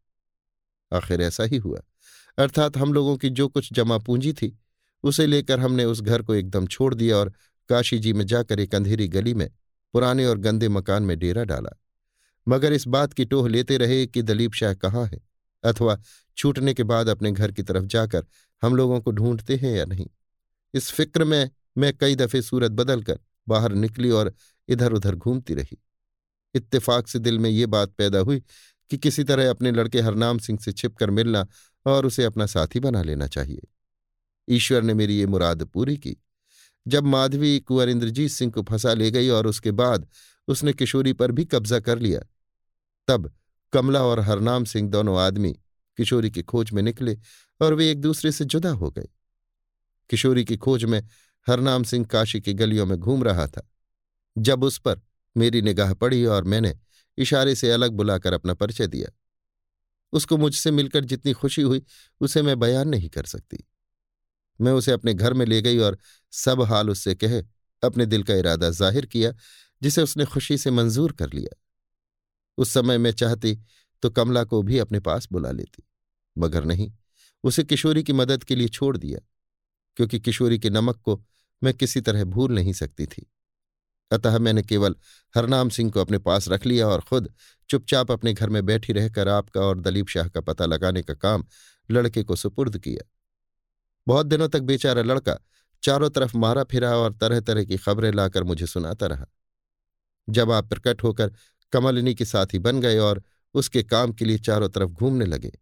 आखिर ऐसा ही हुआ। अर्थात हम लोगों की जो कुछ जमा पूंजी थी, उसे लेकर हमने उस घर को एकदम छोड़ दिया और काशी जी में जाकर एक अंधेरी गली में पुराने और गंदे मकान में डेरा डाला। मगर इस बात की टोह लेते रहे कि दलीप शाह कहाँ है, अथवा छूटने के बाद अपने घर की तरफ़ जाकर हम लोगों को ढूंढते हैं या नहीं। इस फ़िक्र में मैं कई दफे सूरत बदलकर बाहर निकली और इधर उधर घूमती रही। इत्तेफाक से दिल में ये बात पैदा हुई कि किसी तरह अपने लड़के हरनाम सिंह से छिपकर मिलना और उसे अपना साथी बना लेना चाहिए। ईश्वर ने मेरी ये मुराद पूरी की। जब माधवी कुंवर इंद्रजीत सिंह को फंसा ले गई और उसके बाद उसने किशोरी पर भी कब्जा कर लिया तब कमला और हरनाम सिंह दोनों आदमी किशोरी की खोज में निकले और वे एक दूसरे से जुदा हो गए। किशोरी की खोज में हरनाम सिंह काशी की गलियों में घूम रहा था। जब उस पर मेरी निगाह पड़ी और मैंने इशारे से अलग बुलाकर अपना परिचय दिया, उसको मुझसे मिलकर जितनी खुशी हुई, उसे मैं बयान नहीं कर सकती। मैं उसे अपने घर में ले गई और सब हाल उससे कहे, अपने दिल का इरादा ज़ाहिर किया, जिसे उसने खुशी से मंजूर कर लिया। उस समय मैं चाहती तो कमला को भी अपने पास बुला लेती। मगर नहीं, उसे किशोरी की मदद के लिए छोड़ दिया, क्योंकि किशोरी के नमक को मैं किसी तरह भूल नहीं सकती थी। अतः मैंने केवल हरनाम सिंह को अपने पास रख लिया और खुद चुपचाप अपने घर में बैठी रहकर आपका और दलीप शाह का पता लगाने का काम लड़के को सुपुर्द किया। बहुत दिनों तक बेचारा लड़का चारों तरफ़ मारा फिरा और तरह तरह की खबरें लाकर मुझे सुनाता रहा। जब आप प्रकट होकर कमलिनी के साथी बन गए और उसके काम के लिए चारों तरफ़ घूमने लगे।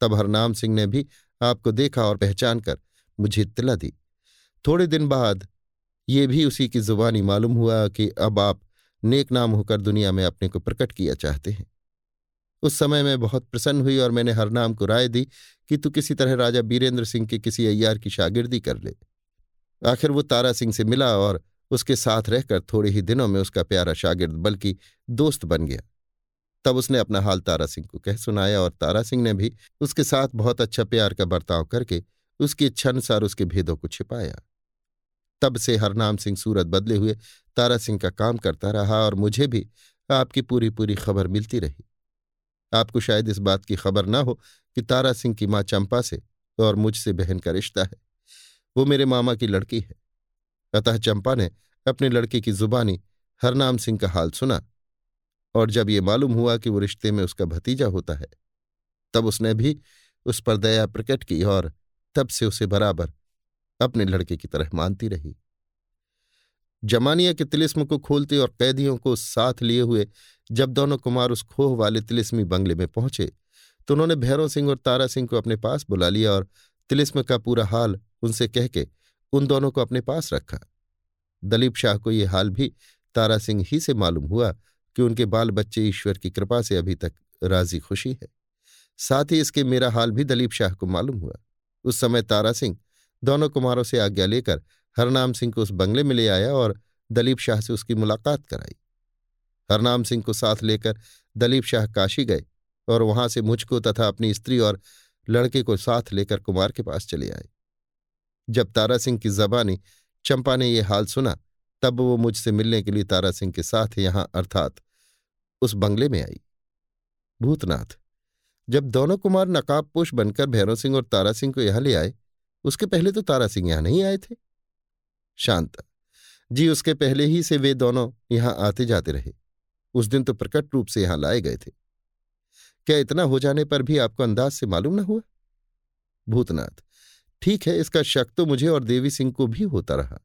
तब हरनाम सिंह ने भी आपको देखा और पहचान कर मुझे इत्तला दी। थोड़े दिन बाद ये भी उसी की जुबानी मालूम हुआ कि अब आप नेक नाम होकर दुनिया में अपने को प्रकट किया चाहते हैं। उस समय मैं बहुत प्रसन्न हुई और मैंने हरनाम को राय दी कि तू किसी तरह राजा बीरेंद्र सिंह के किसी अय्यार की शागिर्दी कर ले। आखिर वो तारा सिंह से मिला और उसके साथ रहकर थोड़े ही दिनों में उसका प्यारा शागिर्द बल्कि दोस्त बन गया। तब उसने अपना हाल तारा सिंह को कह सुनाया और तारा सिंह ने भी उसके साथ बहुत अच्छा प्यार का बर्ताव करके उसकी इच्छानुसार उसके भेदों को छिपाया। तब से हरनाम सिंह सूरत बदले हुए तारा सिंह का काम करता रहा और मुझे भी आपकी पूरी पूरी खबर मिलती रही। आपको शायद इस बात की खबर न हो कि तारा सिंह की माँ चंपा से और मुझसे बहन का रिश्ता है। वो मेरे मामा की लड़की है। अतः चंपा ने अपने लड़के की जुबानी हरनाम सिंह का हाल सुना और जब ये मालूम हुआ कि वो रिश्ते में उसका भतीजा होता है, तब उसने भी उस पर दया प्रकट की और तब से उसे बराबर अपने लड़के की तरह मानती रही। जमानिया के तिलिस्म को खोलते और कैदियों को साथ लिए हुए जब दोनों कुमार उस खोह वाले तिलिस्मी बंगले में पहुँचे तो उन्होंने भैरव सिंह और तारा सिंह को अपने पास बुला लिया और तिलिस्म का पूरा हाल उनसे कह के उन दोनों को अपने पास रखा। दलीप शाह को ये हाल भी तारा सिंह ही से मालूम हुआ कि उनके बाल बच्चे ईश्वर की कृपा से अभी तक राज़ी खुशी है। साथ ही इसके मेरा हाल भी दलीप शाह को मालूम हुआ। उस समय तारा सिंह दोनों कुमारों से आज्ञा लेकर हरनाम सिंह को उस बंगले में ले आया और दलीप शाह से उसकी मुलाकात कराई। हरनाम सिंह को साथ लेकर दलीप शाह काशी गए और वहाँ से मुझको तथा अपनी स्त्री और लड़के को साथ लेकर कुमार के पास चले आए। जब तारा सिंह की जबानी चंपा ने यह हाल सुना, तब वो मुझसे मिलने के लिए तारा सिंह के साथ यहाँ अर्थात उस बंगले में आई। भूतनाथ, जब दोनों कुमार नकाबपोश बनकर भैरव सिंह और तारा सिंह को यहाँ ले आए, उसके पहले तो तारा सिंह यहाँ नहीं आए थे। शांता, जी उसके पहले ही से वे दोनों यहाँ आते जाते रहे। उस दिन तो प्रकट रूप से यहाँ लाए गए थे। क्या इतना हो जाने पर भी आपको अंदाज से मालूम न हुआ? भूतनाथ ठीक है, इसका शक तो मुझे और देवी सिंह को भी होता रहा।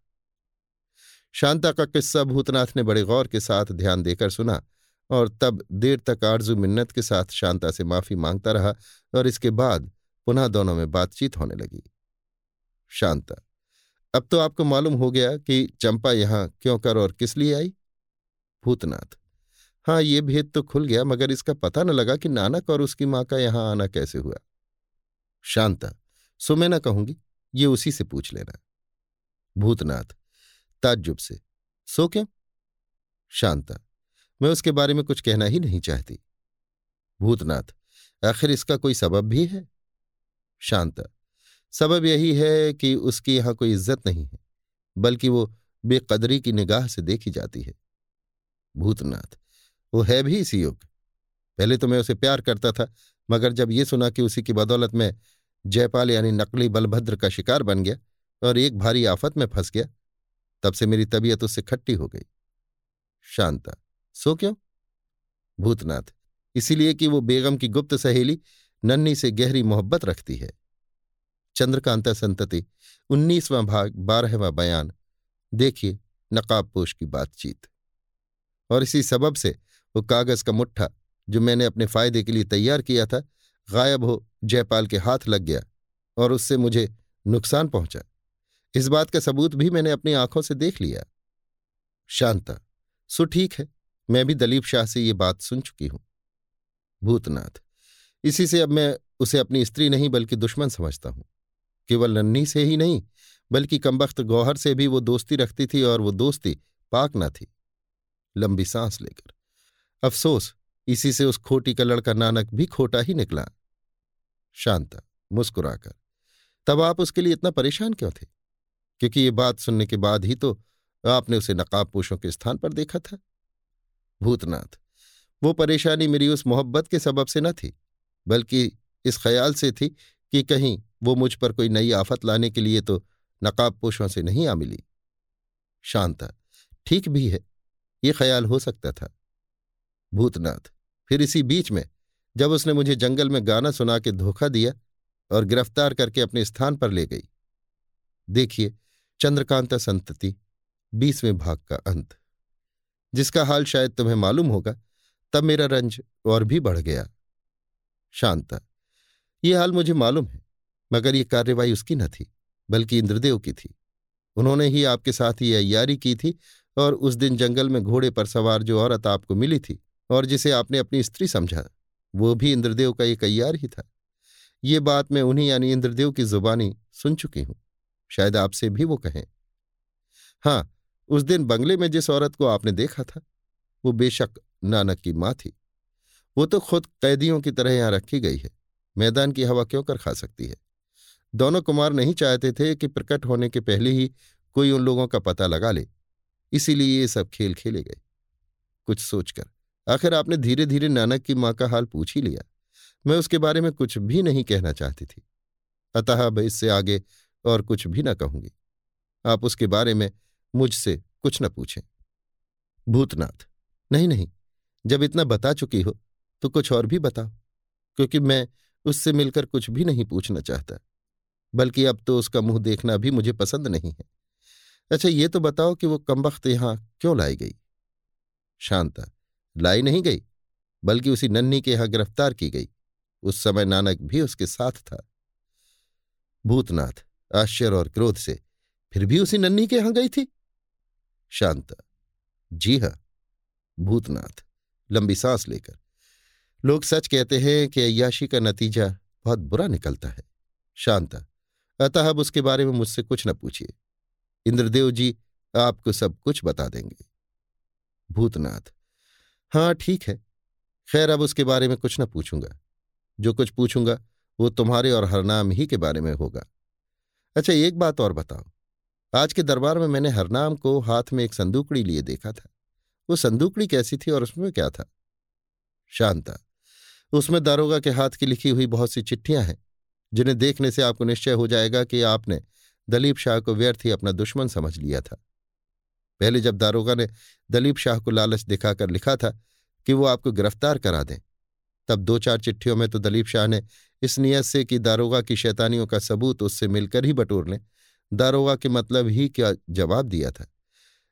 शांता का किस्सा भूतनाथ ने बड़े गौर के साथ ध्यान देकर सुना और तब देर तक आरज़ू मिन्नत के साथ शांता से माफ़ी माँगता रहा और इसके बाद पुनः दोनों में बातचीत होने लगी। शांता, अब तो आपको मालूम हो गया कि चंपा यहाँ क्यों कर और किस लिए आई? भूतनाथ हाँ ये भेद तो खुल गया, मगर इसका पता न लगा कि नानक और उसकी माँ का यहाँ आना कैसे हुआ। शांता सो मैं ना कहूँगी, ये उसी से पूछ लेना। भूतनाथ, ताज्जुब से, सो क्यों? शांता, मैं उसके बारे में कुछ कहना ही नहीं चाहती। भूतनाथ, आखिर इसका कोई सबब भी है? शांता, सबब यही है कि उसकी यहाँ कोई इज़्ज़त नहीं है, बल्कि वो बेकदरी की निगाह से देखी जाती है। भूतनाथ, वो है भी इसी योग। पहले तो मैं उसे प्यार करता था, मगर जब ये सुना कि उसी की बदौलत में जयपाल यानी नकली बलभद्र का शिकार बन गया और एक भारी आफत में फंस गया। तब से मेरी तबीयत उससे खट्टी हो गई। शांता, सो क्यों? भूतनाथ, इसीलिए कि वो बेगम की गुप्त सहेली नन्नी से गहरी मोहब्बत रखती है। चंद्रकांता संतति, उन्नीसवां भाग, बारहवां बयान। देखिए नकाबपोश की बातचीत। और इसी सबब से वो कागज़ का मुट्ठा, जो मैंने अपने फ़ायदे के लिए तैयार किया था गायब हो जयपाल के हाथ लग गया और उससे मुझे नुकसान पहुँचा। इस बात का सबूत भी मैंने अपनी आँखों से देख लिया। शांता, सो ठीक है, मैं भी दलीप शाह से ये बात सुन चुकी हूँ। भूतनाथ, इसी से अब मैं उसे अपनी स्त्री नहीं बल्कि दुश्मन समझता हूँ। केवल नन्ही से ही नहीं, बल्कि कमबख्त गौहर से भी वो दोस्ती रखती थी और वो दोस्ती पाक न थी। लंबी सांस लेकर। अफसोस इसी से उस खोटी का लड़का नानक भी खोटा ही निकला। शांता मुस्कुराकर, तब आप उसके लिए इतना परेशान क्यों थे? क्योंकि ये बात सुनने के बाद ही तो आपने उसे नकाब पोषों के स्थान पर देखा था। भूतनाथ, वो परेशानी मेरी उस मोहब्बत के सबब से न थी, बल्कि इस ख्याल से थी कि कहीं वो मुझ पर कोई नई आफत लाने के लिए तो नकाब पोषों से नहीं आ मिली। शांता, ठीक भी है, ये ख्याल हो सकता था। भूतनाथ। फिर इसी बीच में, जब उसने मुझे जंगल में गाना सुना के धोखा दिया और गिरफ़्तार करके अपने स्थान पर ले गई। देखिए, चंद्रकांता संतति, बीसवें भाग का अंत। जिसका हाल शायद तुम्हें मालूम होगा, तब मेरा रंज और भी बढ़ गया। शांता, ये हाल मुझे मालूम है, मगर ये कार्यवाही उसकी न थी, बल्कि इंद्रदेव की थी। उन्होंने ही आपके साथ ये अयारी की थी और उस दिन जंगल में घोड़े पर सवार जो औरत आपको मिली थी और जिसे आपने अपनी स्त्री समझा, वो भी इंद्रदेव का एक अयार ही था। ये बात मैं उन्हीं यानी इंद्रदेव की जुबानी सुन चुकी हूँ, शायद आपसे भी वो कहें। हाँ उस दिन बंगले में जिस औरत को आपने देखा था, वो बेशक नानक की माँ थी। वो तो खुद कैदियों की तरह यहाँ रखी गई है, मैदान की हवा क्यों कर खा सकती है? दोनों कुमार नहीं चाहते थे कि प्रकट होने के पहले ही कोई उन लोगों का पता लगा ले, इसीलिए ये सब खेल खेले गए, कुछ सोचकर। आखिर आपने धीरे धीरे नानक की माँ का हाल पूछ ही लिया। मैं उसके बारे में कुछ भी नहीं कहना चाहती थी। अतः अब इससे आगे और कुछ भी न कहूँगी। आप उसके बारे में मुझसे कुछ न पूछें। भूतनाथ, नहीं नहीं, जब इतना बता चुकी हो तो कुछ और भी बताओ, क्योंकि मैं उससे मिलकर कुछ भी नहीं पूछना चाहता, बल्कि अब तो उसका मुँह देखना भी मुझे पसंद नहीं है। अच्छा ये तो बताओ कि वो कमबख्त यहाँ क्यों लाई गई? शांता लाई नहीं गई, बल्कि उसी नन्ही के यहाँ गिरफ़्तार की गई। उस समय नानक भी उसके साथ था। भूतनाथ आश्चर्य और क्रोध से, फिर भी उसी नन्ही के यहाँ गई थी? शांता, जी हाँ, भूतनाथ, लंबी सांस लेकर। लोग सच कहते हैं कि अयाशी का नतीजा बहुत बुरा निकलता है। शांता, अतः अब उसके बारे में मुझसे कुछ न पूछिए। इंद्रदेव जी आपको सब कुछ बता देंगे। भूतनाथ हाँ ठीक है। खैर, अब उसके बारे में कुछ न पूछूँगा। जो कुछ पूछूँगा, वो तुम्हारे और हरनाम ही के बारे में होगा। अच्छा एक बात और बताओ। आज के दरबार में मैंने हरनाम को हाथ में एक संदूकड़ी लिए देखा था। वो संदूकड़ी कैसी थी और उसमें क्या था? शांता, उसमें दारोगा के हाथ की लिखी हुई बहुत सी चिट्ठियाँ हैं, जिन्हें देखने से आपको निश्चय हो जाएगा कि आपने दलीप शाह को व्यर्थ ही अपना दुश्मन समझ लिया था। पहले जब दारोगा ने दलीप शाह को लालच दिखाकर लिखा था कि वो आपको गिरफ़्तार करा दें, तब दो चार चिट्ठियों में तो दलीप शाह ने इस नियत से कि दारोगा की शैतानियों का सबूत उससे मिलकर ही बटोर लें, दारोगा के मतलब ही क्या जवाब दिया था,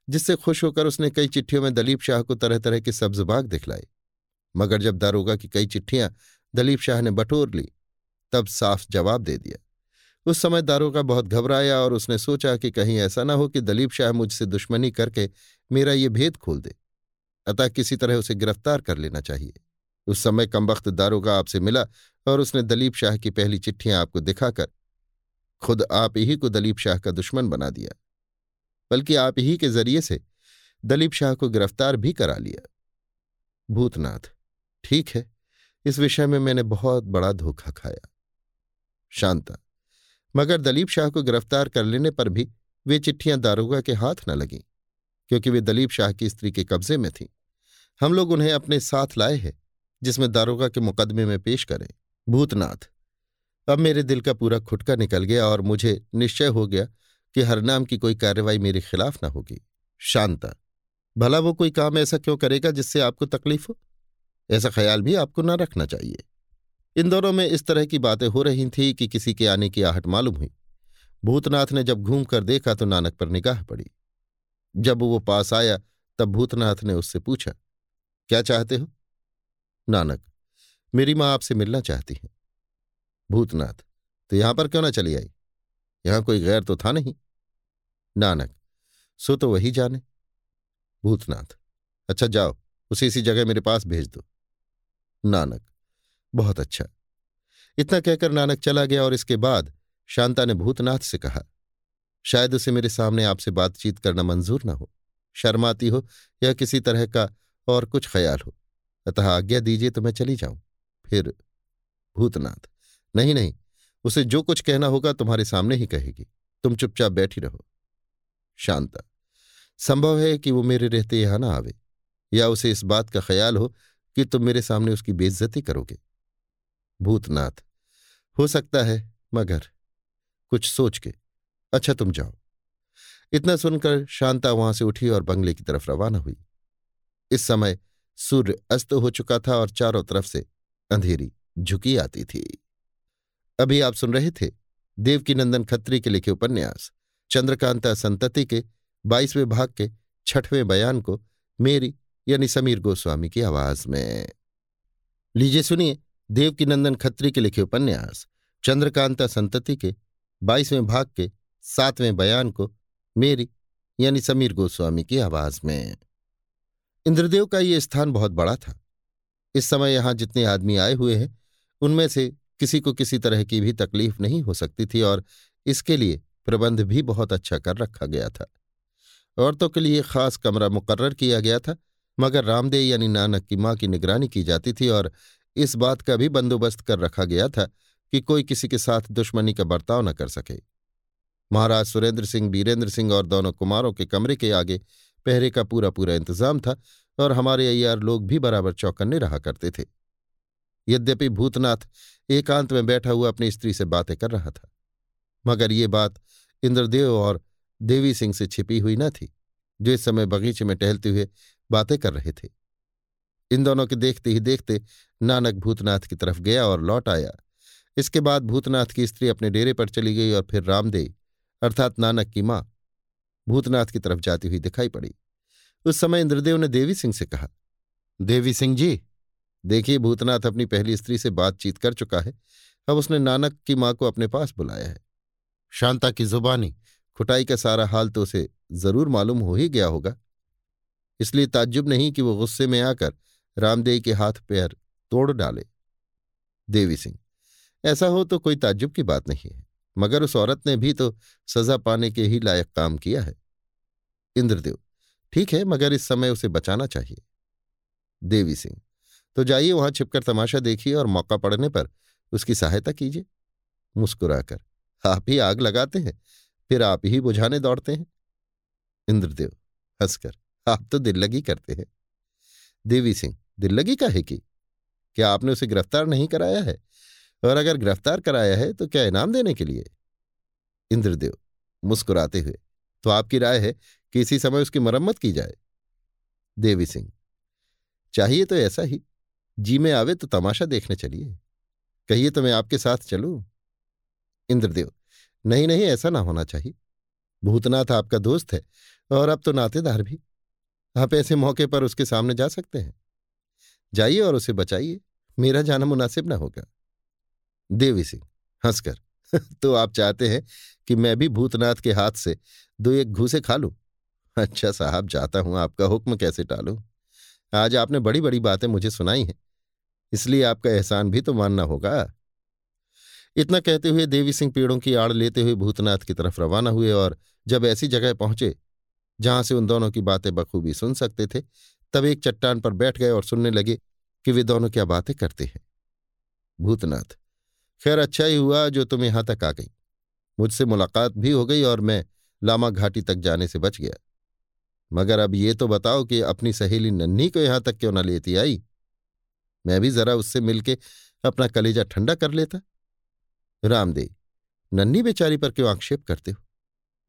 जिससे खुश होकर उसने कई चिट्ठियों में दलीप शाह को तरह तरह के सब्ज बाग दिखलाए। मगर जब दारोगा की कई चिट्ठियाँ दलीप शाह ने बटोर ली, तब साफ़ जवाब दे दिया। उस समय दारोगा बहुत घबराया और उसने सोचा कि कहीं ऐसा ना हो कि दलीप शाह मुझसे दुश्मनी करके मेरा ये भेद खोल दे। अतः किसी तरह उसे गिरफ़्तार कर लेना चाहिए। उस समय कमबख्त दारोगा आपसे मिला और उसने दलीप शाह की पहली चिट्ठियाँ आपको दिखाकर खुद आप ही को दलीप शाह का दुश्मन बना दिया। बल्कि आप ही के ज़रिए से दलीप शाह को गिरफ़्तार भी करा लिया। भूतनाथ, ठीक है, इस विषय में मैंने बहुत बड़ा धोखा खाया। शांता मगर दलीप शाह को गिरफ़्तार कर लेने पर भी वे चिट्ठियाँ दारोगा के हाथ न लगीं, क्योंकि वे दलीप शाह की स्त्री के कब्जे में थीं। हम लोग उन्हें अपने साथ लाए हैं, जिसमें दारोगा के मुकदमे में पेश करें। भूतनाथ, अब मेरे दिल का पूरा खुटका निकल गया और मुझे निश्चय हो गया कि हरनाम की कोई कार्रवाई मेरे खिलाफ न होगी। शांता, भला वो कोई काम ऐसा क्यों करेगा जिससे आपको तकलीफ़ हो? ऐसा ख्याल भी आपको न रखना चाहिए। इन दोनों में इस तरह की बातें हो रही थी कि किसी के आने की आहट मालूम हुई। भूतनाथ ने जब घूम कर देखा तो नानक पर निगाह पड़ी। जब वो पास आया, तब भूतनाथ ने उससे पूछा, क्या चाहते हो? नानक, मेरी माँ आपसे मिलना चाहती है। भूतनाथ तो यहाँ पर क्यों ना चली आई? यहाँ कोई गैर तो था नहीं? नानक, सो तो वही जाने। भूतनाथ अच्छा जाओ उसे इसी जगह मेरे पास भेज दो। नानक बहुत अच्छा। इतना कहकर नानक चला गया और इसके बाद शांता ने भूतनाथ से कहा, शायद उसे मेरे सामने आपसे बातचीत करना मंजूर न हो। शर्माती हो या किसी तरह का और कुछ ख्याल हो। अतः आज्ञा दीजिए तो मैं चली जाऊँ। फिर भूतनाथ, नहीं नहीं, उसे जो कुछ कहना होगा तुम्हारे सामने ही कहेगी। तुम चुपचाप बैठी रहो। शांता, संभव है कि वो मेरे रहते यहाँ ना आवे, या उसे इस बात का ख्याल हो कि तुम मेरे सामने उसकी बेइज्जती करोगे। भूतनाथ। हो सकता है, मगर कुछ सोच के। अच्छा तुम जाओ। इतना सुनकर शांता वहाँ से उठी और बंगले की तरफ़ रवाना हुई। इस समय सूर्य अस्त हो चुका था और चारों तरफ़ से अंधेरी झुकी आती थी। अभी आप सुन रहे थे देवकीनंदन खत्री के लिखे उपन्यास, चंद्रकांता संतति के बाईसवें भाग के छठवें बयान को मेरी यानी समीर गोस्वामी की आवाज़ में। लीजिए सुनिए। देवकीनंदन खत्री के लिखे उपन्यास, चंद्रकांता संतति के, बाईसवें भाग के, सातवें बयान को, मेरी, यानी समीर गोस्वामी की आवाज़ में। इंद्रदेव का ये स्थान बहुत बड़ा था। इस समय यहाँ जितने आदमी आए हुए हैं, उनमें से किसी को किसी तरह की भी तकलीफ़ नहीं हो सकती थी और इसके लिए प्रबंध भी बहुत अच्छा कर रखा गया था। औरतों के लिए खास कमरा मुकर्र किया गया था, मगर रामदेव यानी नानक की माँ की निगरानी की जाती थी और इस बात का भी बंदोबस्त कर रखा गया था कि कोई किसी के साथ दुश्मनी का बर्ताव न कर सके। महाराज सुरेंद्र सिंह, बीरेंद्र सिंह और दोनों कुमारों के कमरे के आगे पहरे का पूरा पूरा इंतज़ाम था और हमारे अय्यार लोग भी बराबर चौकन्ने रहा करते थे। यद्यपि भूतनाथ एकांत में बैठा हुआ अपनी स्त्री से बातें कर रहा था, मगर ये बात इंद्रदेव और देवी सिंह से छिपी हुई न थी, जो इस समय बगीचे में टहलते हुए बातें कर रहे थे। इन दोनों के देखते ही देखते नानक भूतनाथ की तरफ़ गया और लौट आया। इसके बाद भूतनाथ की स्त्री अपने डेरे पर चली गई और फिर रामदेव, अर्थात नानक की माँ, भूतनाथ की तरफ़ जाती हुई दिखाई पड़ी। उस समय इंद्रदेव ने देवी सिंह से कहा, देवी सिंह जी, देखिए भूतनाथ अपनी पहली स्त्री से बातचीत कर चुका है। अब उसने नानक की माँ को अपने पास बुलाया है। शांता की जुबानी, खुटाई का सारा हाल तो उसे ज़रूर मालूम हो ही गया होगा। इसलिए ताज्जुब नहीं कि वो गुस्से में आकर रामदेव के हाथ पैर तोड़ डाले। देवी सिंह, ऐसा हो तो कोई ताज्जुब की बात नहीं है, मगर उस औरत ने भी तो सजा पाने के ही लायक काम किया है। इंद्रदेव, ठीक है, मगर इस समय उसे बचाना चाहिए। देवी सिंह तो जाइए वहाँ छिपकर तमाशा देखिए और मौका पड़ने पर उसकी सहायता कीजिए। मुस्कुराकर, आप ही आग लगाते हैं, फिर आप ही बुझाने दौड़ते हैं। इंद्रदेव, हंसकर, आप तो दिल लगी करते हैं। देवी सिंह दिल लगी का है कि? क्या आपने उसे गिरफ़्तार नहीं कराया है? और अगर गिरफ़्तार कराया है तो क्या इनाम देने के लिए? इंद्रदेव मुस्कुराते हुए तो आपकी राय है कि इसी समय उसकी मरम्मत की जाए। देवी सिंह, चाहिए तो ऐसा ही। जी में आवे तो तमाशा देखने चलिए। कहिए तो मैं आपके साथ चलूँ। इंद्रदेव, नहीं नहीं, ऐसा ना होना चाहिए। भूतनाथ आपका दोस्त है, और अब तो नातेदार भी। आप ऐसे मौके पर उसके सामने जा सकते हैं। जाइए और उसे बचाइए। मेरा जाना मुनासिब ना होगा। देवी सिंह, हंसकर (laughs) तो आप चाहते हैं कि मैं भी भूतनाथ के हाथ से दो एक घूसे खा लूँ? अच्छा साहब, जाता हूँ, आपका हुक्म कैसे टालूं? आज आपने बड़ी बड़ी बातें मुझे सुनाई हैं, इसलिए आपका एहसान भी तो मानना होगा। इतना कहते हुए देवी सिंह पेड़ों की आड़ लेते हुए भूतनाथ की तरफ़ रवाना हुए और जब ऐसी जगह पहुँचे, जहाँ से उन दोनों की बातें बखूबी सुन सकते थे तब एक चट्टान पर बैठ गए और सुनने लगे कि वे दोनों क्या बातें करते हैं। भूतनाथ, खैर अच्छा ही हुआ जो तुम यहाँ तक आ गई। मुझसे मुलाकात भी हो गई और मैं लामा घाटी तक जाने से बच गया। मगर अब ये तो बताओ कि अपनी सहेली नन्ही को यहाँ तक क्यों ना लेती आई? मैं भी जरा उससे मिलके अपना कलेजा ठंडा कर लेता। रामदेव, नन्ही बेचारी पर क्यों आक्षेप करते हो?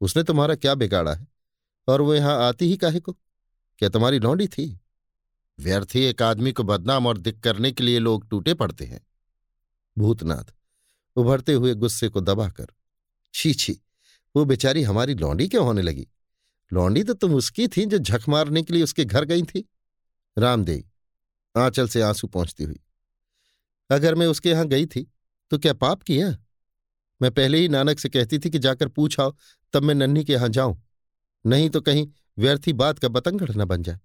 उसने तुम्हारा क्या बिगाड़ा है? और वो यहाँ आती ही काहे को? क्या तुम्हारी लौंडी थी? व्यर्थ ही एक आदमी को बदनाम और दिक करने के लिए लोग टूटे पड़ते हैं। भूतनाथ, उभरते हुए गुस्से को दबाकर, छी छी, वो बेचारी हमारी लौंडी क्यों होने लगी? लौंडी तो तुम उसकी थी जो झक मारने के लिए उसके घर गई थी। रामदेव आंचल से आँसू पहुँचती हुई, अगर मैं उसके यहाँ गई थी तो क्या पाप किया मैं पहले ही नानक से कहती थी कि जाकर पूछाओ तब मैं नन्ही के यहाँ जाऊँ। नहीं तो कहीं व्यर्थी बात का बतंगड़ न बन जाए।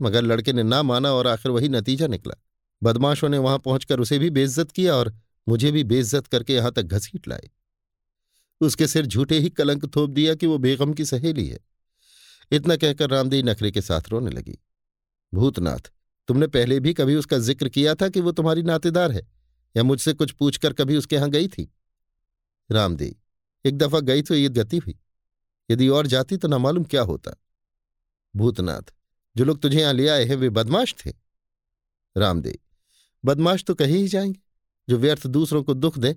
मगर लड़के ने ना माना और आखिर वही नतीजा निकला। बदमाशों ने वहाँ पहुंचकर उसे भी बेइज्जत किया और मुझे भी बेइज्जत करके यहाँ तक घसीट लाए। उसके सिर झूठे ही कलंक थोप दिया कि वो बेगम की सहेली है। इतना कहकर रामदेई नखरे के साथ रोने लगी। भूतनाथ, तुमने पहले भी कभी उसका ज़िक्र किया था कि वो तुम्हारी नातेदार है? या मुझसे कुछ पूछकर कभी उसके यहाँ गई थी? रामदेई, एक दफ़ा गई तो ये गति हुई। यदि और जाती तो ना मालूम क्या होता। भूतनाथ, जो लोग तुझे यहाँ ले आए हैं, वे बदमाश थे। रामदेव, बदमाश तो कहे ही जाएँगे। जो व्यर्थ दूसरों को दुख दें,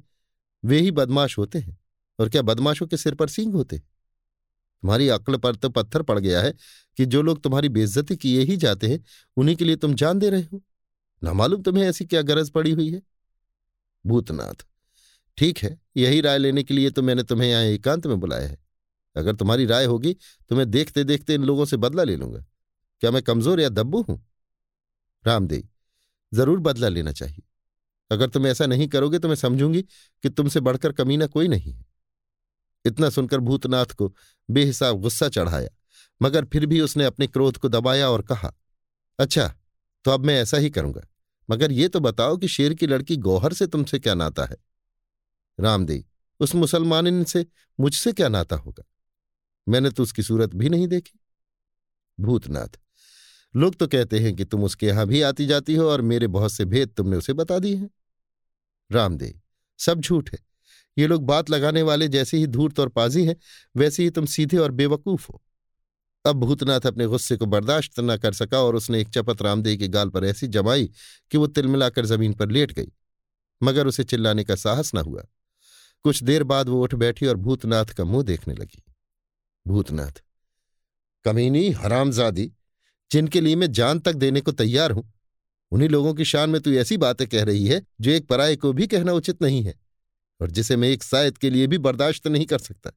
वे ही बदमाश होते हैं। और क्या बदमाशों के सिर पर सींग होते? तुम्हारी अक्ल पर तो पत्थर पड़ गया है कि जो लोग तुम्हारी बेइज्जती किए ही जाते हैं, उन्हीं के लिए तुम जान दे रहे हो। ना मालूम तुम्हें ऐसी क्या गरज पड़ी हुई है? भूतनाथ, ठीक है, यही राय लेने के लिए तो मैंने तुम्हें यहाँ एकांत में बुलाया है। अगर तुम्हारी राय होगी तो मैं देखते देखते इन लोगों से बदला ले लूँगा। क्या मैं कमज़ोर या दब्बू हूँ? रामदेव, ज़रूर बदला लेना चाहिए। अगर तुम ऐसा नहीं करोगे तो मैं समझूँगी कि तुमसे बढ़कर कमीना कोई नहीं है। इतना सुनकर भूतनाथ को बेहिसाब गुस्सा चढ़ाया, मगर फिर भी उसने अपने क्रोध को दबाया और कहा अच्छा तो अब मैं ऐसा ही करूँगा। मगर ये तो बताओ कि शेर की लड़की गौहर से तुमसे क्या नाता है? रामदेव, उस मुसलमान से मुझसे क्या नाता होगा? मैंने तो उसकी सूरत भी नहीं देखी। भूतनाथ, लोग तो कहते हैं कि तुम उसके यहाँ भी आती जाती हो और मेरे बहुत से भेद तुमने उसे बता दिए हैं। रामदेव, सब झूठ है। ये लोग बात लगाने वाले जैसे ही धूर्त और पाजी हैं, वैसे ही तुम सीधे और बेवकूफ़ हो। अब भूतनाथ अपने गुस्से को बर्दाश्त न कर सका और उसने एक चपत रामदेव के गाल पर ऐसी जमाई कि वो तिलमिलाकर ज़मीन पर लेट गई, मगर उसे चिल्लाने का साहस न हुआ। कुछ देर बाद वो उठ बैठी और भूतनाथ का मुँह देखने लगी। भूतनाथ। कमीनी, हरामजादी, जिनके लिए मैं जान तक देने को तैयार हूँ, उन्हीं लोगों की शान में तू ऐसी बातें कह रही है, जो एक पराये को भी कहना उचित नहीं है, और जिसे मैं एक शायद के लिए भी बर्दाश्त नहीं कर सकता।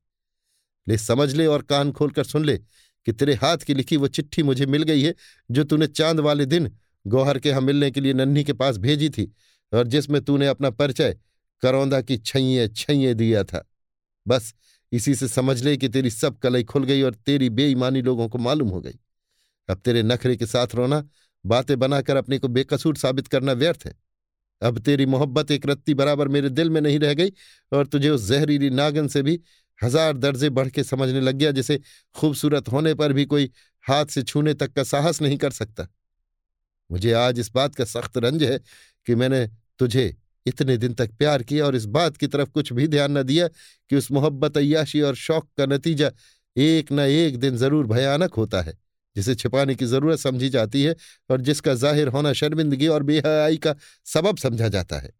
ले, समझ ले और कान खोलकर सुन ले कि तेरे हाथ की लिखी वो चिट्ठी मुझे मिल गई है, जो तूने चाँद वाले दिन गौहर के यहाँ मिलने के लिए नन्ही के पास भेजी थी, और जिसमें तूने अपना परिचय करौंदा की छैये छैये दिया था। बस इसी से समझ ले कि तेरी सब कलई खुल गई और तेरी बेईमानी लोगों को मालूम हो गई। अब तेरे नखरे के साथ रोना, बातें बनाकर अपने को बेकसूर साबित करना व्यर्थ है। अब तेरी मोहब्बत एक रत्ती बराबर मेरे दिल में नहीं रह गई और तुझे उस जहरीली नागन से भी हज़ार दर्जे बढ़ के समझने लग गया जिसे खूबसूरत होने पर भी कोई हाथ से छूने तक का साहस नहीं कर सकता। मुझे आज इस बात का सख्त रंज है कि मैंने तुझे इतने दिन तक प्यार किया और इस बात की तरफ़ कुछ भी ध्यान न दिया कि उस मोहब्बत अयाशी और शौक का नतीजा एक न एक दिन ज़रूर भयानक होता है, जिसे छिपाने की ज़रूरत समझी जाती है और जिसका ज़ाहिर होना शर्मिंदगी और बेहयाई का सबब समझा जाता है।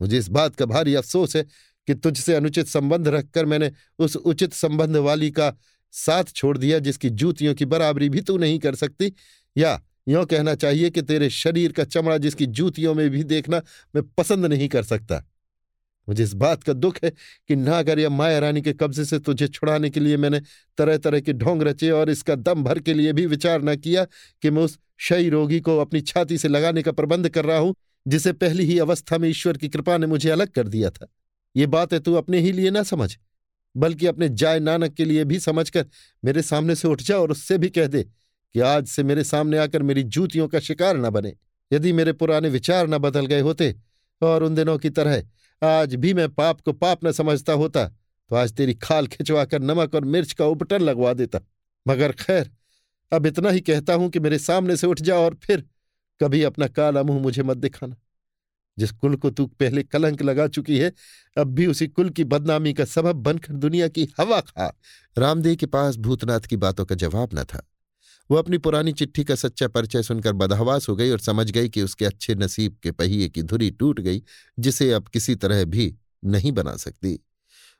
मुझे इस बात का भारी अफसोस है कि तुझसे अनुचित संबंध रखकर मैंने उस उचित संबंध वाली का साथ छोड़ दिया जिसकी जूतियों की बराबरी भी तू नहीं कर सकती, या यों कहना चाहिए कि तेरे शरीर का चमड़ा जिसकी जूतियों में भी देखना मैं पसंद नहीं कर सकता। मुझे इस बात का दुख है कि नागर या माया रानी के कब्जे से तुझे छुड़ाने के लिए मैंने तरह तरह के ढोंग रचे और इसका दम भर के लिए भी विचार न किया कि मैं उस शयी रोगी को अपनी छाती से लगाने का प्रबंध कर रहा हूँ, जिसे पहली ही अवस्था में ईश्वर की कृपा ने मुझे अलग कर दिया था। ये बात तू अपने ही लिए ना समझ, बल्कि अपने जाय नानक के लिए भी समझकर मेरे सामने से उठ जा और उससे भी कह दे कि आज से मेरे सामने आकर मेरी जूतियों का शिकार न बने, यदि मेरे पुराने विचार न बदल गए होते और उन दिनों की तरह आज भी मैं पाप को पाप न समझता होता तो आज तेरी खाल खिंचवाकर नमक और मिर्च का उपटन लगवा देता। मगर खैर, अब इतना ही कहता हूँ कि मेरे सामने से उठ जा और फिर कभी अपना काला मुँह मुझे मत दिखाना। जिस कुल को तू पहले कलंक लगा चुकी है, अब भी उसी कुल की बदनामी का सबब बनकर दुनिया की हवा खा। रामदेव के पास भूतनाथ की बातों का जवाब न था। वो अपनी पुरानी चिट्ठी का सच्चा परिचय सुनकर बदहवास हो गई और समझ गई कि उसके अच्छे नसीब के पहिए की धुरी टूट गई, जिसे अब किसी तरह भी नहीं बना सकती।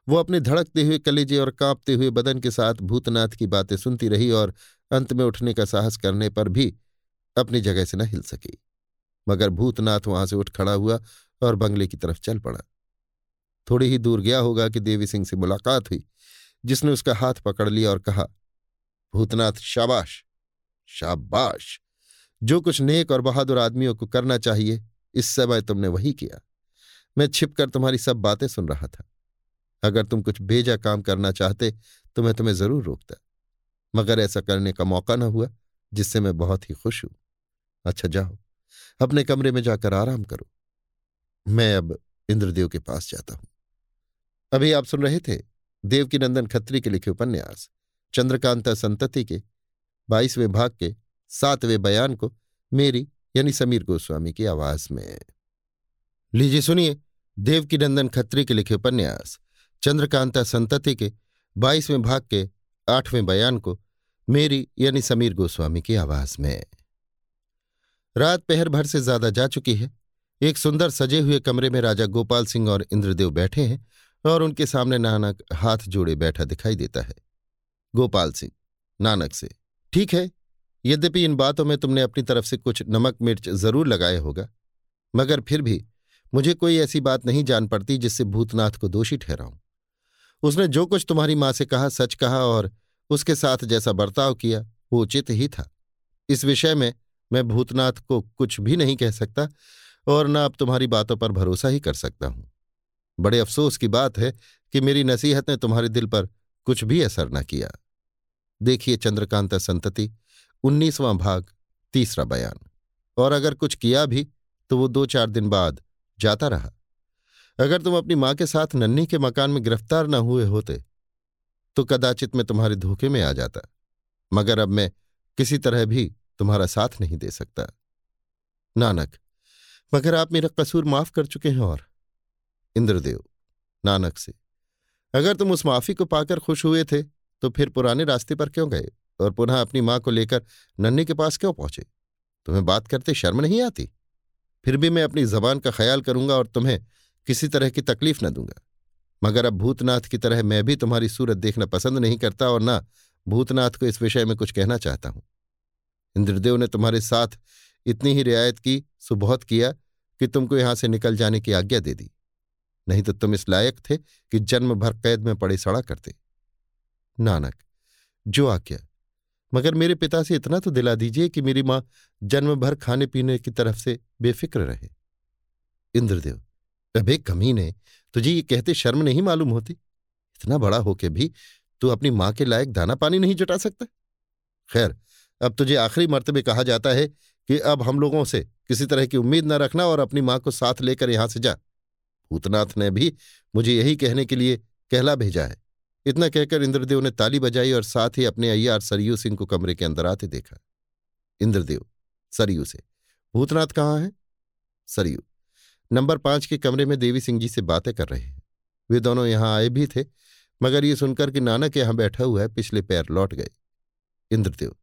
वो अपने धड़कते हुए कलेजे और कांपते हुए बदन के साथ भूतनाथ की बातें सुनती रही और अंत में उठने का साहस करने पर भी अपनी जगह से न हिल सकी। मगर भूतनाथ वहाँ से उठ खड़ा हुआ और बंगले की तरफ़ चल पड़ा। थोड़ी ही दूर गया होगा कि देवी सिंह से मुलाकात हुई, जिसने उसका हाथ पकड़ लिया और कहा, भूतनाथ, शाबाश! शाबाश। जो कुछ नेक और बहादुर आदमियों को करना चाहिए, इस समय तुमने वही किया। मैं छिपकर तुम्हारी सब बातें सुन रहा था। अगर तुम कुछ बेजा काम करना चाहते तो मैं तुम्हें ज़रूर रोकता। मगर ऐसा करने का मौका न हुआ, जिससे मैं बहुत ही खुश हूँ। अच्छा जाओ, अपने कमरे में जाकर आराम करो। मैं अब इंद्रदेव के पास जाता हूँ। अभी आप सुन रहे थे देवकी नंदन खत्री के लिखे उपन्यास, चंद्रकांता संतति के बाईसवें भाग के सातवें बयान को मेरी यानी समीर गोस्वामी की आवाज़ में। लीजिए सुनिए देवकी नंदन खत्री के लिखे उपन्यास, चंद्रकांता संतति के बाईसवें भाग के आठवें बयान को मेरी यानी समीर गोस्वामी की आवाज़ में। रात पहर भर से ज़्यादा जा चुकी है। एक सुंदर सजे हुए कमरे में राजा गोपाल सिंह और इंद्रदेव बैठे हैं और उनके सामने नानक हाथ जोड़े बैठा दिखाई देता है। गोपाल सिंह, नानक से। ठीक है, यद्यपि इन बातों में तुमने अपनी तरफ़ से कुछ नमक मिर्च ज़रूर लगाया होगा, मगर फिर भी मुझे कोई ऐसी बात नहीं जान पड़ती जिससे भूतनाथ को दोषी ठहराऊं। उसने जो कुछ तुम्हारी माँ से कहा, सच कहा और उसके साथ जैसा बर्ताव किया, वो उचित ही था। इस विषय में मैं भूतनाथ को कुछ भी नहीं कह सकता और न अब तुम्हारी बातों पर भरोसा ही कर सकता हूँ। बड़े अफसोस की बात है कि मेरी नसीहत ने तुम्हारे दिल पर कुछ भी असर न किया। देखिए चंद्रकांता संतति, उन्नीसवां भाग, तीसरा बयान। और अगर कुछ किया भी तो वो दो चार दिन बाद जाता रहा। अगर तुम अपनी माँ के साथ नन्ही के मकान में गिरफ़्तार न हुए होते तो कदाचित मैं तुम्हारे धोखे में आ जाता, मगर अब मैं किसी तरह भी तुम्हारा साथ नहीं दे सकता। नानक, मगर आप मेरा कसूर माफ़ कर चुके हैं और, इंद्रदेव, नानक से, अगर तुम उस माफ़ी को पाकर खुश हुए थे तो फिर पुराने रास्ते पर क्यों गए? और पुनः अपनी माँ को लेकर नन्ही के पास क्यों पहुँचे? तुम्हें बात करते शर्म नहीं आती? फिर भी मैं अपनी जबान का ख्याल करूँगा और तुम्हें किसी तरह की तकलीफ़ न दूँगा। मगर अब भूतनाथ की तरह मैं भी तुम्हारी सूरत देखना पसंद नहीं करता और ना भूतनाथ को इस विषय में कुछ कहना चाहता हूँ। इंद्रदेव ने तुम्हारे साथ इतनी ही रियायत की सो बहुत किया कि तुमको यहाँ से निकल जाने की आज्ञा दे दी। नहीं तो तुम इस लायक थे कि जन्म भर कैद में पड़े सड़ा करते। नानक, जो आज्ञा। मगर मेरे पिता से इतना तो दिला दीजिए कि मेरी माँ जन्म भर खाने पीने की तरफ़ से बेफिक्र रहे। इंद्रदेव, अबे कमी ने तुझे ये कहते शर्म नहीं मालूम होती? इतना बड़ा होके भी तू अपनी माँ के लायक दाना पानी नहीं जुटा सकता? खैर, अब तुझे आखिरी मर्तबे कहा जाता है कि अब हम लोगों से किसी तरह की उम्मीद न रखना और अपनी माँ को साथ लेकर यहाँ से जा। भूतनाथ ने भी मुझे यही कहने के लिए कहला भेजा है। इतना कहकर इंद्रदेव ने ताली बजाई और साथ ही अपने अय्यार सरयू सिंह को कमरे के अंदर आते देखा। इंद्रदेव, सरयू से, भूतनाथ कहाँ है? सरयू, नंबर पाँच के कमरे में देवी सिंह जी से बातें कर रहे हैं। वे दोनों यहाँ आए भी थे, मगर ये सुनकर कि नानक यहाँ बैठा हुआ है, पिछले पैर लौट गए। इंद्रदेव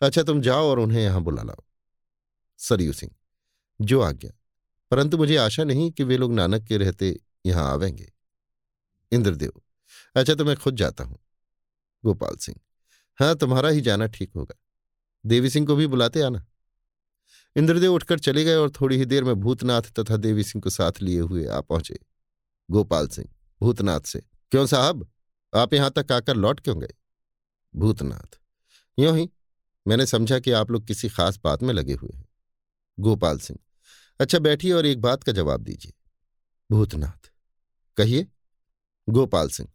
अच्छा तुम जाओ और उन्हें यहाँ बुला लाओ। सरयू सिंह, जो आज्ञा, परंतु मुझे आशा नहीं कि वे लोग नानक के रहते यहाँ आवेंगे। इंद्रदेव अच्छा तो मैं खुद जाता हूँ। गोपाल सिंह हाँ तुम्हारा ही जाना ठीक होगा। देवी सिंह को भी बुलाते आना। इंद्रदेव उठकर चले गए और थोड़ी ही देर में भूतनाथ तथा देवी सिंह को साथ लिए हुए आ पहुँचे। गोपाल सिंह, भूतनाथ से, क्यों साहब? आप यहाँ तक आकर लौट क्यों गए? भूतनाथ, यों ही, मैंने समझा कि आप लोग किसी खास बात में लगे हुए हैं। गोपाल सिंह अच्छा बैठिए और एक बात का जवाब दीजिए। भूतनाथ, कहिए। गोपाल सिंह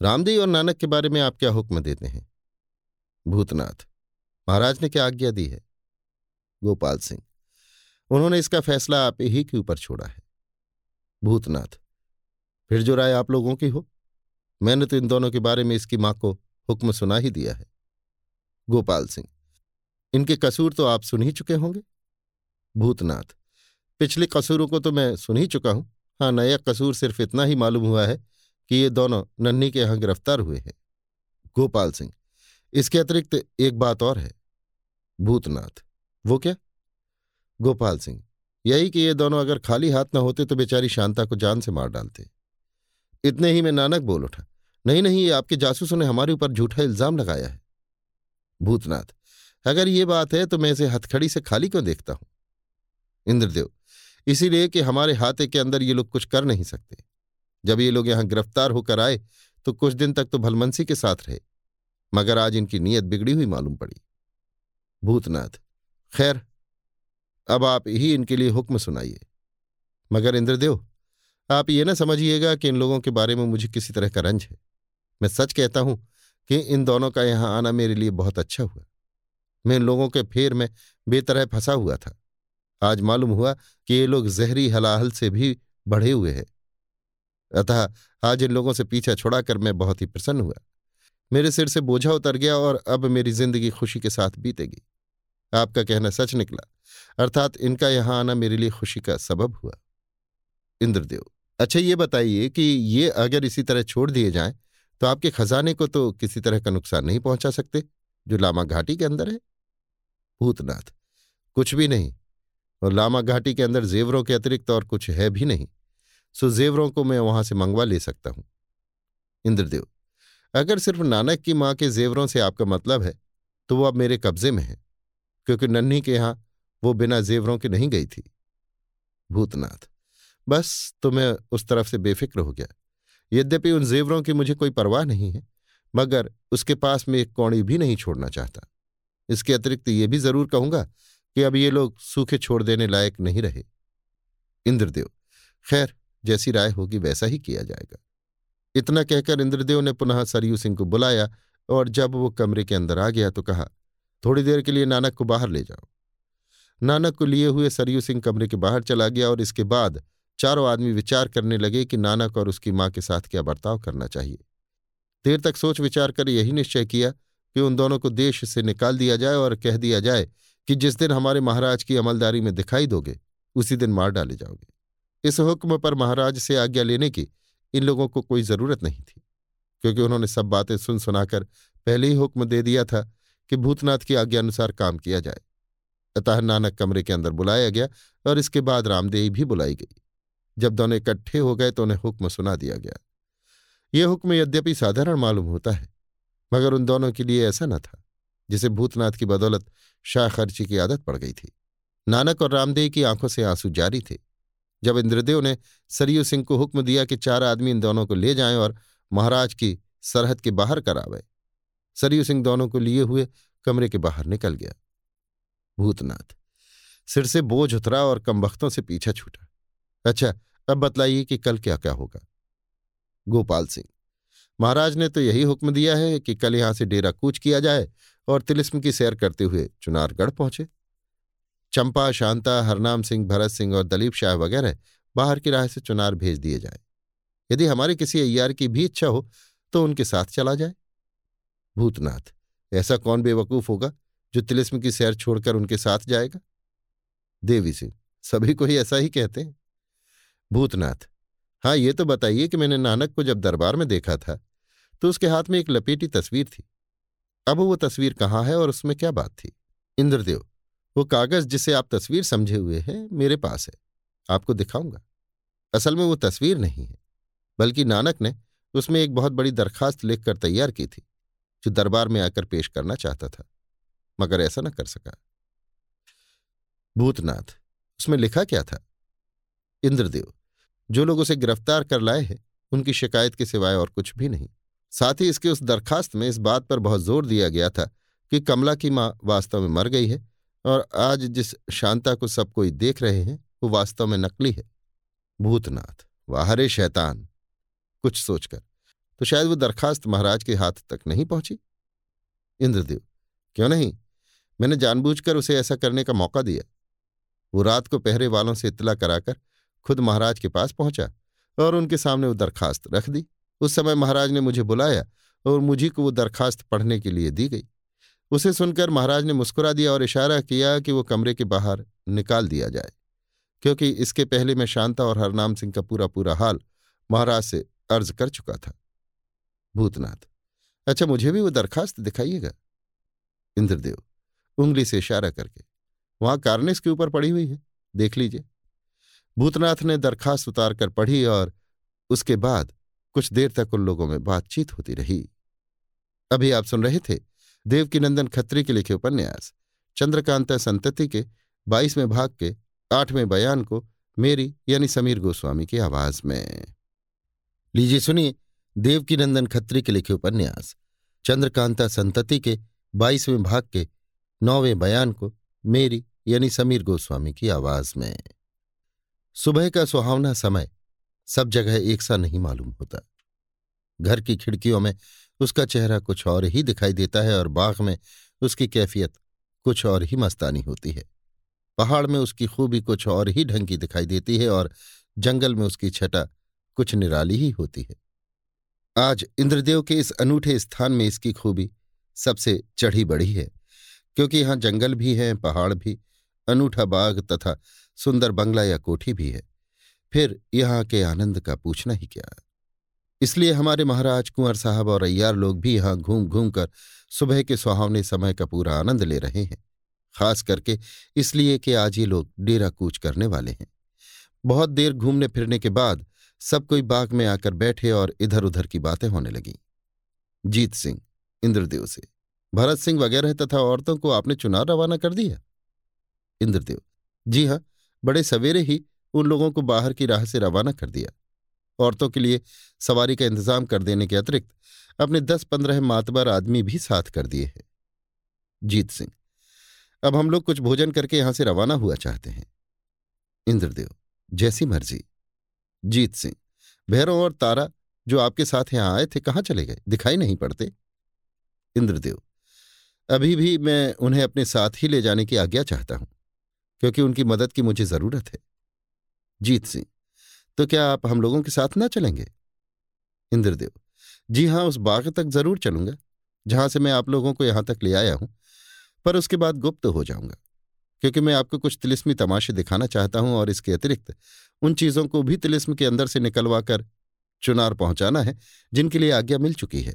रामदेव और नानक के बारे में आप क्या हुक्म देते हैं? भूतनाथ, महाराज ने क्या आज्ञा दी है? गोपाल सिंह, उन्होंने इसका फैसला आप ही के ऊपर छोड़ा है। भूतनाथ, फिर जो राय आप लोगों की हो। मैंने तो इन दोनों के बारे में इसकी माँ को हुक्म सुना ही दिया है। गोपाल सिंह, इनके कसूर तो आप सुन ही चुके होंगे। भूतनाथ, पिछले कसूरों को तो मैं सुन ही चुका हूँ। हाँ नया कसूर सिर्फ़ इतना ही मालूम हुआ है कि ये दोनों नन्ही के यहाँ गिरफ़्तार हुए हैं। गोपाल सिंह, इसके अतिरिक्त एक बात और है। भूतनाथ, वो क्या? गोपाल सिंह, यही कि ये दोनों अगर खाली हाथ न होते तो बेचारी शांता को जान से मार डालते। इतने ही में नानक बोल उठा, नहीं नहीं, ये आपके जासूसों ने हमारे ऊपर झूठा इल्ज़ाम लगाया है। भूतनाथ, अगर ये बात है तो मैं इसे हथखड़ी से खाली क्यों देखता हूँ? इंद्रदेव, इसीलिए कि हमारे हाथे के अंदर ये लोग कुछ कर नहीं सकते। जब ये लोग यहाँ गिरफ़्तार होकर आए तो कुछ दिन तक तो भलमनसी के साथ रहे, मगर आज इनकी नीयत बिगड़ी हुई मालूम पड़ी। भूतनाथ, खैर, अब आप ही इनके लिए हुक्म सुनाइए। मगर इंद्रदेव, आप ये ना समझिएगा कि इन लोगों के बारे में मुझे किसी तरह का रंज है। मैं सच कहता हूँ कि इन दोनों का यहाँ आना मेरे लिए बहुत अच्छा हुआ। मैं इन लोगों के फेर में बेतरह फंसा हुआ था। आज मालूम हुआ कि ये लोग जहरी हलाहल से भी बढ़े हुए हैं। अतः आज इन लोगों से पीछा छुड़ाकर मैं बहुत ही प्रसन्न हुआ। मेरे सिर से बोझा उतर गया और अब मेरी ज़िंदगी खुशी के साथ बीतेगी। आपका कहना सच निकला, अर्थात इनका यहाँ आना मेरे लिए खुशी का सबब हुआ। इंद्रदेव अच्छा ये बताइए कि ये अगर इसी तरह छोड़ दिए जाएँ तो आपके खजाने को तो किसी तरह का नुकसान नहीं पहुँचा सकते, जो लामा घाटी के अंदर है? भूतनाथ, कुछ भी नहीं, और लामा घाटी के अंदर जेवरों के अतिरिक्त और कुछ है भी नहीं। सो जेवरों को मैं वहाँ से मंगवा ले सकता हूँ। इंद्रदेव, अगर सिर्फ़ नानक की माँ के जेवरों से आपका मतलब है तो वो अब मेरे कब्जे में है, क्योंकि नन्ही के यहाँ वो बिना जेवरों के नहीं गई थी। भूतनाथ, बस तो मैं उस तरफ़ से बेफिक्र हो गया। यद्यपि उन जेवरों की मुझे कोई परवाह नहीं है, मगर उसके पास में एक कौड़ी भी नहीं छोड़ना चाहता। इसके अतिरिक्त ये भी ज़रूर कहूँगा कि अब ये लोग सूखे छोड़ देने लायक नहीं रहे। इंद्रदेव, खैर जैसी राय होगी, वैसा ही किया जाएगा। इतना कहकर इंद्रदेव ने पुनः सरयू सिंह को बुलाया और जब वो कमरे के अंदर आ गया तो कहा, थोड़ी देर के लिए नानक को बाहर ले जाओ। नानक को लिए हुए सरयू सिंह कमरे के बाहर चला गया और इसके बाद चारों आदमी विचार करने लगे कि नानक और उसकी माँ के साथ क्या बर्ताव करना चाहिए। देर तक सोच विचार कर यही निश्चय किया कि उन दोनों को देश से निकाल दिया जाए और कह दिया जाए कि जिस दिन हमारे महाराज की अमलदारी में दिखाई दोगे, उसी दिन मार डाले जाओगे। इस हुक्म पर महाराज से आज्ञा लेने की इन लोगों को कोई ज़रूरत नहीं थी, क्योंकि उन्होंने सब बातें सुन सुनाकर पहले ही हुक्म दे दिया था कि भूतनाथ की आज्ञा अनुसार काम किया जाए। अतः नानक कमरे के अंदर बुलाया गया और इसके बाद रामदेवी भी बुलाई गई। जब दोनों इकट्ठे हो गए तो उन्हें हुक्म सुना दिया गया। यह हुक्म यद्यपि साधारण मालूम होता है, मगर उन दोनों के लिए ऐसा न था, जिसे भूतनाथ की बदौलत शाह खर्ची की आदत पड़ गई थी। नानक और रामदेव की आँखों से आँसू जारी थे। जब इंद्रदेव ने सरयू सिंह को हुक्म दिया कि चार आदमी इन दोनों को ले जाएँ और महाराज की सरहद के बाहर करावे, सरयू सिंह दोनों को लिए हुए कमरे के बाहर निकल गया। भूतनाथ, सिर से बोझ उतरा और कमबख्तों से पीछा छूटा। अच्छा अब बतलाइए कि कल क्या क्या होगा। गोपाल सिंह, महाराज ने तो यही हुक्म दिया है कि कल यहाँ से डेरा कूच किया जाए और तिलिस्म की सैर करते हुए चुनारगढ़ पहुँचे। चंपा, शांता, हरनाम सिंह, भरत सिंह और दलीप शाह वगैरह बाहर की राह से चुनार भेज दिए जाए। यदि हमारे किसी अय्यार की भी इच्छा हो तो उनके साथ चला जाए। भूतनाथ, ऐसा कौन बेवकूफ़ होगा जो तिलिस्म की सैर छोड़कर उनके साथ जाएगा? देवी सिंह, सभी को ही ऐसा ही कहते हैं। भूतनाथ हाँ ये तो बताइए कि मैंने नानक को जब दरबार में देखा था तो उसके हाथ में एक लपेटी तस्वीर थी। अब वो तस्वीर कहाँ है और उसमें क्या बात थी? इंद्रदेव वो कागज़ जिसे आप तस्वीर समझे हुए हैं, मेरे पास है। आपको दिखाऊँगा। असल में वो तस्वीर नहीं है, बल्कि नानक ने उसमें एक बहुत बड़ी दरखास्त लिखकर तैयार की थी, जो दरबार में आकर पेश करना चाहता था, मगर ऐसा न कर सका। भूतनाथ, उसमें लिखा क्या था? इंद्रदेव, जो लोग उसे गिरफ़्तार कर लाए हैं, उनकी शिकायत के सिवाय और कुछ भी नहीं। साथ ही इसके उस दरखास्त में इस बात पर बहुत ज़ोर दिया गया था कि कमला की माँ वास्तव में मर गई है और आज जिस शांता को सब कोई देख रहे हैं, वो वास्तव में नकली है। भूतनाथ, वाहरे शैतान, कुछ सोचकर। तो शायद वो दरखास्त महाराज के हाथ तक नहीं पहुँची। इंद्रदेव, क्यों नहीं? मैंने जानबूझकर उसे ऐसा करने का मौका दिया। वो रात को पहरे वालों से इतला कराकर खुद महाराज के पास पहुँचा और उनके सामने वो दरखास्त रख दी। उस समय महाराज ने मुझे बुलाया और मुझी को वो दरखास्त पढ़ने के लिए दी गई। उसे सुनकर महाराज ने मुस्कुरा दिया और इशारा किया कि वो कमरे के बाहर निकाल दिया जाए, क्योंकि इसके पहले मैं शांता और हरनाम सिंह का पूरा पूरा हाल महाराज से अर्ज़ कर चुका था। भूतनाथ अच्छा मुझे भी वो दरखास्त दिखाइएगा? इंद्रदेव, उंगली से इशारा करके, वहाँ कार्निस के ऊपर पड़ी हुई है, देख लीजिए। भूतनाथ ने दरखास्त उतार कर पढ़ी और उसके बाद कुछ देर तक उन लोगों में बातचीत होती रही। अभी आप सुन रहे थे देवकीनंदन खत्री के लिखे उपन्यास, चंद्रकांता संतति के बाईसवें भाग के आठवें बयान को मेरी यानी समीर गोस्वामी की आवाज़ में। लीजिए सुनिए देवकीनंदन खत्री के लिखे उपन्यास, चंद्रकांता संतति के बाईसवें भाग के नौवें बयान को मेरी यानी समीर गोस्वामी की आवाज़ में। सुबह का सुहावना समय, सब जगह एक सा नहीं मालूम होता। घर की खिड़कियों में उसका चेहरा कुछ और ही दिखाई देता है और बाग में उसकी कैफियत कुछ और ही मस्तानी होती है। पहाड़ में उसकी खूबी कुछ और ही ढंग की दिखाई देती है और जंगल में उसकी छटा कुछ निराली ही होती है। आज इंद्रदेव के इस अनूठे स्थान में इसकी खूबी सबसे चढ़ी बढ़ी है, क्योंकि यहाँ जंगल भी हैं, पहाड़ भी, अनूठा बाग तथा सुंदर बंगला या कोठी भी है। फिर यहाँ के आनंद का पूछना ही क्या इसलिए हमारे महाराज कुंवर साहब और अय्यार लोग भी यहाँ घूम घूम कर सुबह के सुहावने समय का पूरा आनंद ले रहे हैं, खास करके इसलिए कि आज ये लोग डेरा कूच करने वाले हैं। बहुत देर घूमने फिरने के बाद सब कोई बाग में आकर बैठे और इधर उधर की बातें होने लगीं। जीत सिंह, इंद्रदेव से, भरत सिंह वगैरह तथा औरतों को आपने चुनाव रवाना कर दिया? इंद्रदेव, जी हाँ बड़े सवेरे ही उन लोगों को बाहर की राह से रवाना कर दिया। औरतों के लिए सवारी का इंतज़ाम कर देने के अतिरिक्त अपने दस पंद्रह मातबर आदमी भी साथ कर दिए हैं। जीत सिंह, अब हम लोग कुछ भोजन करके यहाँ से रवाना हुआ चाहते हैं। इंद्रदेव, जैसी मर्ज़ी। जीत सिंह, भैरव और तारा जो आपके साथ यहाँ आए थे, कहाँ चले गए? दिखाई नहीं पड़ते। इंद्रदेव, अभी भी मैं उन्हें अपने साथ ही ले जाने की आज्ञा चाहता हूँ, क्योंकि उनकी मदद की मुझे ज़रूरत है। जीत सिंह तो क्या आप हम लोगों के साथ ना चलेंगे? इंद्रदेव, जी हाँ, उस बाग तक ज़रूर चलूँगा, जहाँ से मैं आप लोगों को यहाँ तक ले आया हूँ, पर उसके बाद गुप्त हो जाऊँगा, क्योंकि मैं आपको कुछ तिलिस्मी तमाशे दिखाना चाहता हूँ और इसके अतिरिक्त उन चीज़ों को भी तिलिस्म के अंदर से निकलवा कर चुनार पहुंचाना है, जिनके लिए आज्ञा मिल चुकी है।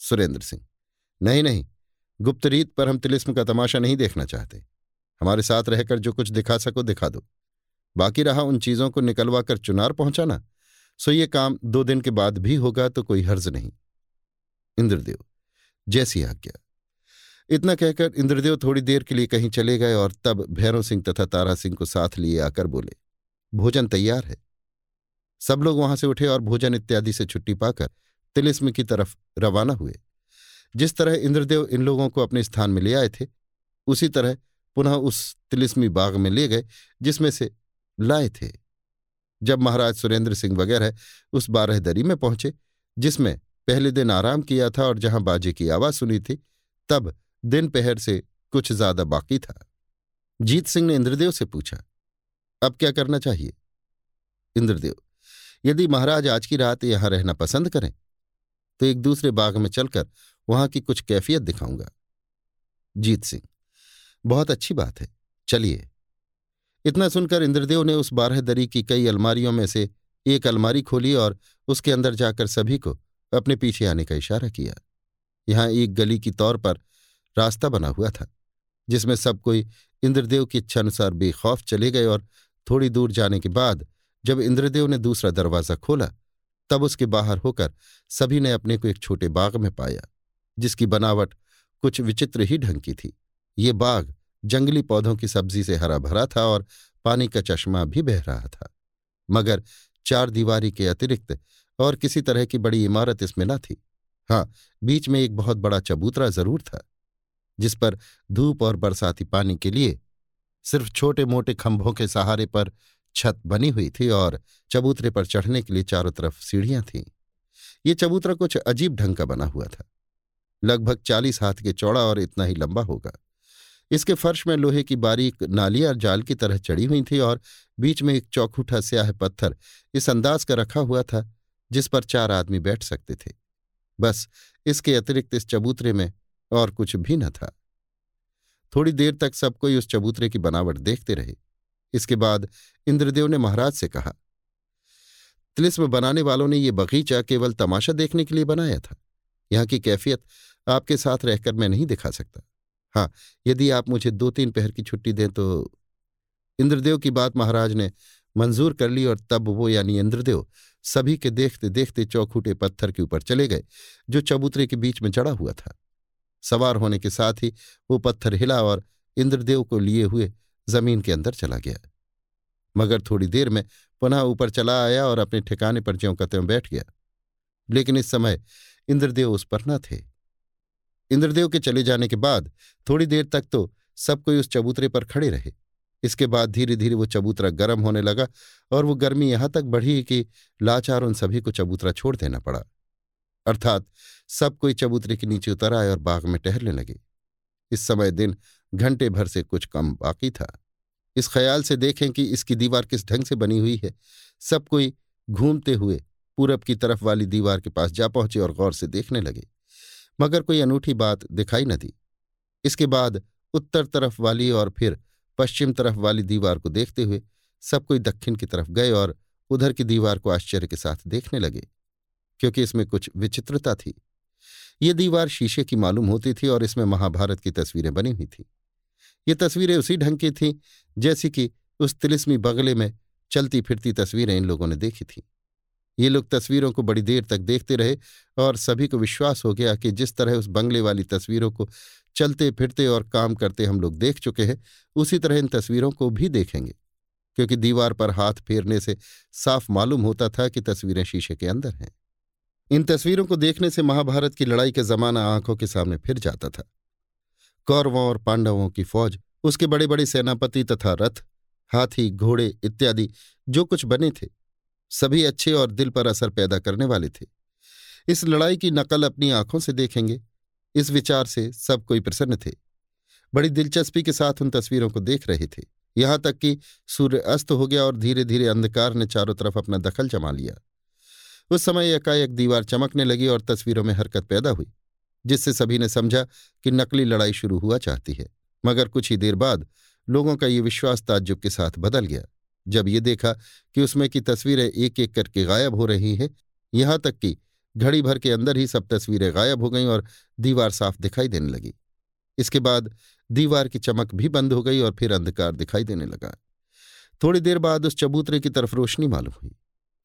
सुरेंद्र सिंह, नहीं नहीं, गुप्त रीत पर हम तिलिस्म का तमाशा नहीं देखना चाहते। हमारे साथ रहकर जो कुछ दिखा सको दिखा दो। बाकी रहा उन चीज़ों को निकलवा कर चुनार पहुंचाना। सो ये काम दो दिन के बाद भी होगा तो कोई हर्ज नहीं। इंद्रदेव, जैसी आज्ञा। इतना कहकर इंद्रदेव थोड़ी देर के लिए कहीं चले गए और तब भैरव सिंह तथा तारा सिंह को साथ लिए आकर बोले, भोजन तैयार है। सब लोग वहाँ से उठे और भोजन इत्यादि से छुट्टी पाकर तिलिस्म की तरफ़ रवाना हुए। जिस तरह इंद्रदेव इन लोगों को अपने स्थान में ले आए थे, उसी तरह पुनः उस तिलिस्मी बाग में ले गए, जिसमें से लाए थे। जब महाराज सुरेंद्र सिंह वगैरह उस बारह दरी में पहुँचे, जिसमें पहले दिन आराम किया था और जहाँ बाजे की आवाज़ सुनी थी, तब दिन पहर से कुछ ज़्यादा बाकी था। जीत सिंह ने इंद्रदेव से पूछा, अब क्या करना चाहिए? इंद्रदेव, यदि महाराज आज की रात यहाँ रहना पसंद करें तो एक दूसरे बाग में चलकर वहाँ की कुछ कैफियत दिखाऊँगा। जीत सिंह, बहुत अच्छी बात है, चलिए। इतना सुनकर इंद्रदेव ने उस बारह दरी की कई अलमारियों में से एक अलमारी खोली और उसके अंदर जाकर सभी को अपने पीछे आने का इशारा किया। यहाँ एक गली की तौर पर रास्ता बना हुआ था, जिसमें सब कोई इंद्रदेव की इच्छानुसार बेखौफ चले गए और थोड़ी दूर जाने के बाद जब इंद्रदेव ने दूसरा दरवाज़ा खोला, तब उसके बाहर होकर सभी ने अपने को एक छोटे बाग में पाया, जिसकी बनावट कुछ विचित्र ही ढंग की थी। ये बाग जंगली पौधों की सब्ज़ी से हरा भरा था और पानी का चश्मा भी बह रहा था। मगर चार दीवारी के अतिरिक्त और किसी तरह की बड़ी इमारत इसमें न थी। हाँ बीच में एक बहुत बड़ा चबूतरा ज़रूर था, जिस पर धूप और बरसाती पानी के लिए सिर्फ़ छोटे मोटे खंभों के सहारे पर छत बनी हुई थी और चबूतरे पर चढ़ने के लिए चारों तरफ़ सीढ़ियाँ थीं। ये चबूतरा कुछ अजीब ढंग का बना हुआ था। लगभग चालीस हाथ के चौड़ा और इतना ही लंबा होगा। इसके फर्श में लोहे की बारीक नालियाँ जाल की तरह चढ़ी हुई थी और बीच में एक चौखूठा स्याह पत्थर इस अंदाज का रखा हुआ था जिस पर चार आदमी बैठ सकते थे। बस इसके अतिरिक्त इस चबूतरे में और कुछ भी न था। थोड़ी देर तक सब कोई उस चबूतरे की बनावट देखते रहे। इसके बाद इंद्रदेव ने महाराज से कहा, तिलिस्म बनाने वालों ने ये बगीचा केवल तमाशा देखने के लिए बनाया था। यहाँ की कैफियत आपके साथ रहकर मैं नहीं दिखा सकता। हाँ यदि आप मुझे दो तीन पहर की छुट्टी दें तो इंद्रदेव की बात महाराज ने मंजूर कर ली और तब वो यानी इंद्रदेव सभी के देखते देखते चौखूटे पत्थर के ऊपर चले गए, जो चबूतरे के बीच में जड़ा हुआ था। सवार होने के साथ ही वो पत्थर हिला और इंद्रदेव को लिए हुए ज़मीन के अंदर चला गया। मगर थोड़ी देर में पुनः ऊपर चला आया और अपने ठिकाने पर ज्यों त्यों बैठ गया। लेकिन इस समय इंद्रदेव उस पर न थे। इंद्रदेव के चले जाने के बाद थोड़ी देर तक तो सब कोई उस चबूतरे पर खड़े रहे। इसके बाद धीरे धीरे वो चबूतरा गर्म होने लगा और वो गर्मी यहाँ तक बढ़ी कि लाचार उन सभी को चबूतरा छोड़ देना पड़ा। अर्थात सब कोई चबूतरे के नीचे उतर आए और बाग में टहलने लगे। इस समय दिन घंटे भर से कुछ कम बाकी था। इस ख्याल से देखें कि इसकी दीवार किस ढंग से बनी हुई है। सब कोई घूमते हुए पूरब की तरफ़ वाली दीवार के पास जा पहुँचे और गौर से देखने लगे। मगर कोई अनूठी बात दिखाई न दी। इसके बाद उत्तर तरफ़ वाली और फिर पश्चिम तरफ़ वाली दीवार को देखते हुए सब कोई दक्षिण की तरफ़ गए और उधर की दीवार को आश्चर्य के साथ देखने लगे, क्योंकि इसमें कुछ विचित्रता थी। ये दीवार शीशे की मालूम होती थी और इसमें महाभारत की तस्वीरें बनी हुई थी। ये तस्वीरें उसी ढंग की थीं जैसी कि उस तिलिस्मी बगले में चलती फिरती तस्वीरें इन लोगों ने देखी थीं। ये लोग तस्वीरों को बड़ी देर तक देखते रहे और सभी को विश्वास हो गया कि जिस तरह उस बंगले वाली तस्वीरों को चलते फिरते और काम करते हम लोग देख चुके हैं, उसी तरह इन तस्वीरों को भी देखेंगे। क्योंकि दीवार पर हाथ फेरने से साफ़ मालूम होता था कि तस्वीरें शीशे के अंदर हैं। इन तस्वीरों को देखने से महाभारत की लड़ाई का जमाना आँखों के सामने फिर जाता था। कौरवों और पांडवों की फौज, उसके बड़े बड़े सेनापति तथा रथ, हाथी, घोड़े इत्यादि, जो कुछ बने थे सभी अच्छे और दिल पर असर पैदा करने वाले थे। इस लड़ाई की नकल अपनी आँखों से देखेंगे। इस विचार से सब कोई प्रसन्न थे। बड़ी दिलचस्पी के साथ उन तस्वीरों को देख रहे थे। यहाँ तक कि सूर्य अस्त हो गया और धीरे धीरे अंधकार ने चारों तरफ़ अपना दखल जमा लिया। उस समय एकाएक दीवार चमकने लगी और तस्वीरों में हरकत पैदा हुई, जिससे सभी ने समझा कि नकली लड़ाई शुरू हुआ चाहती है। मगर कुछ ही देर बाद लोगों का ये विश्वास ताज्जुब के साथ बदल गया। जब ये देखा कि उसमें की तस्वीरें एक एक करके गायब हो रही हैं, यहाँ तक कि घड़ी भर के अंदर ही सब तस्वीरें गायब हो गईं और दीवार साफ़ दिखाई देने लगी। इसके बाद दीवार की चमक भी बंद हो गई और फिर अंधकार दिखाई देने लगा। थोड़ी देर बाद उस चबूतरे की तरफ़ रोशनी मालूम हुई।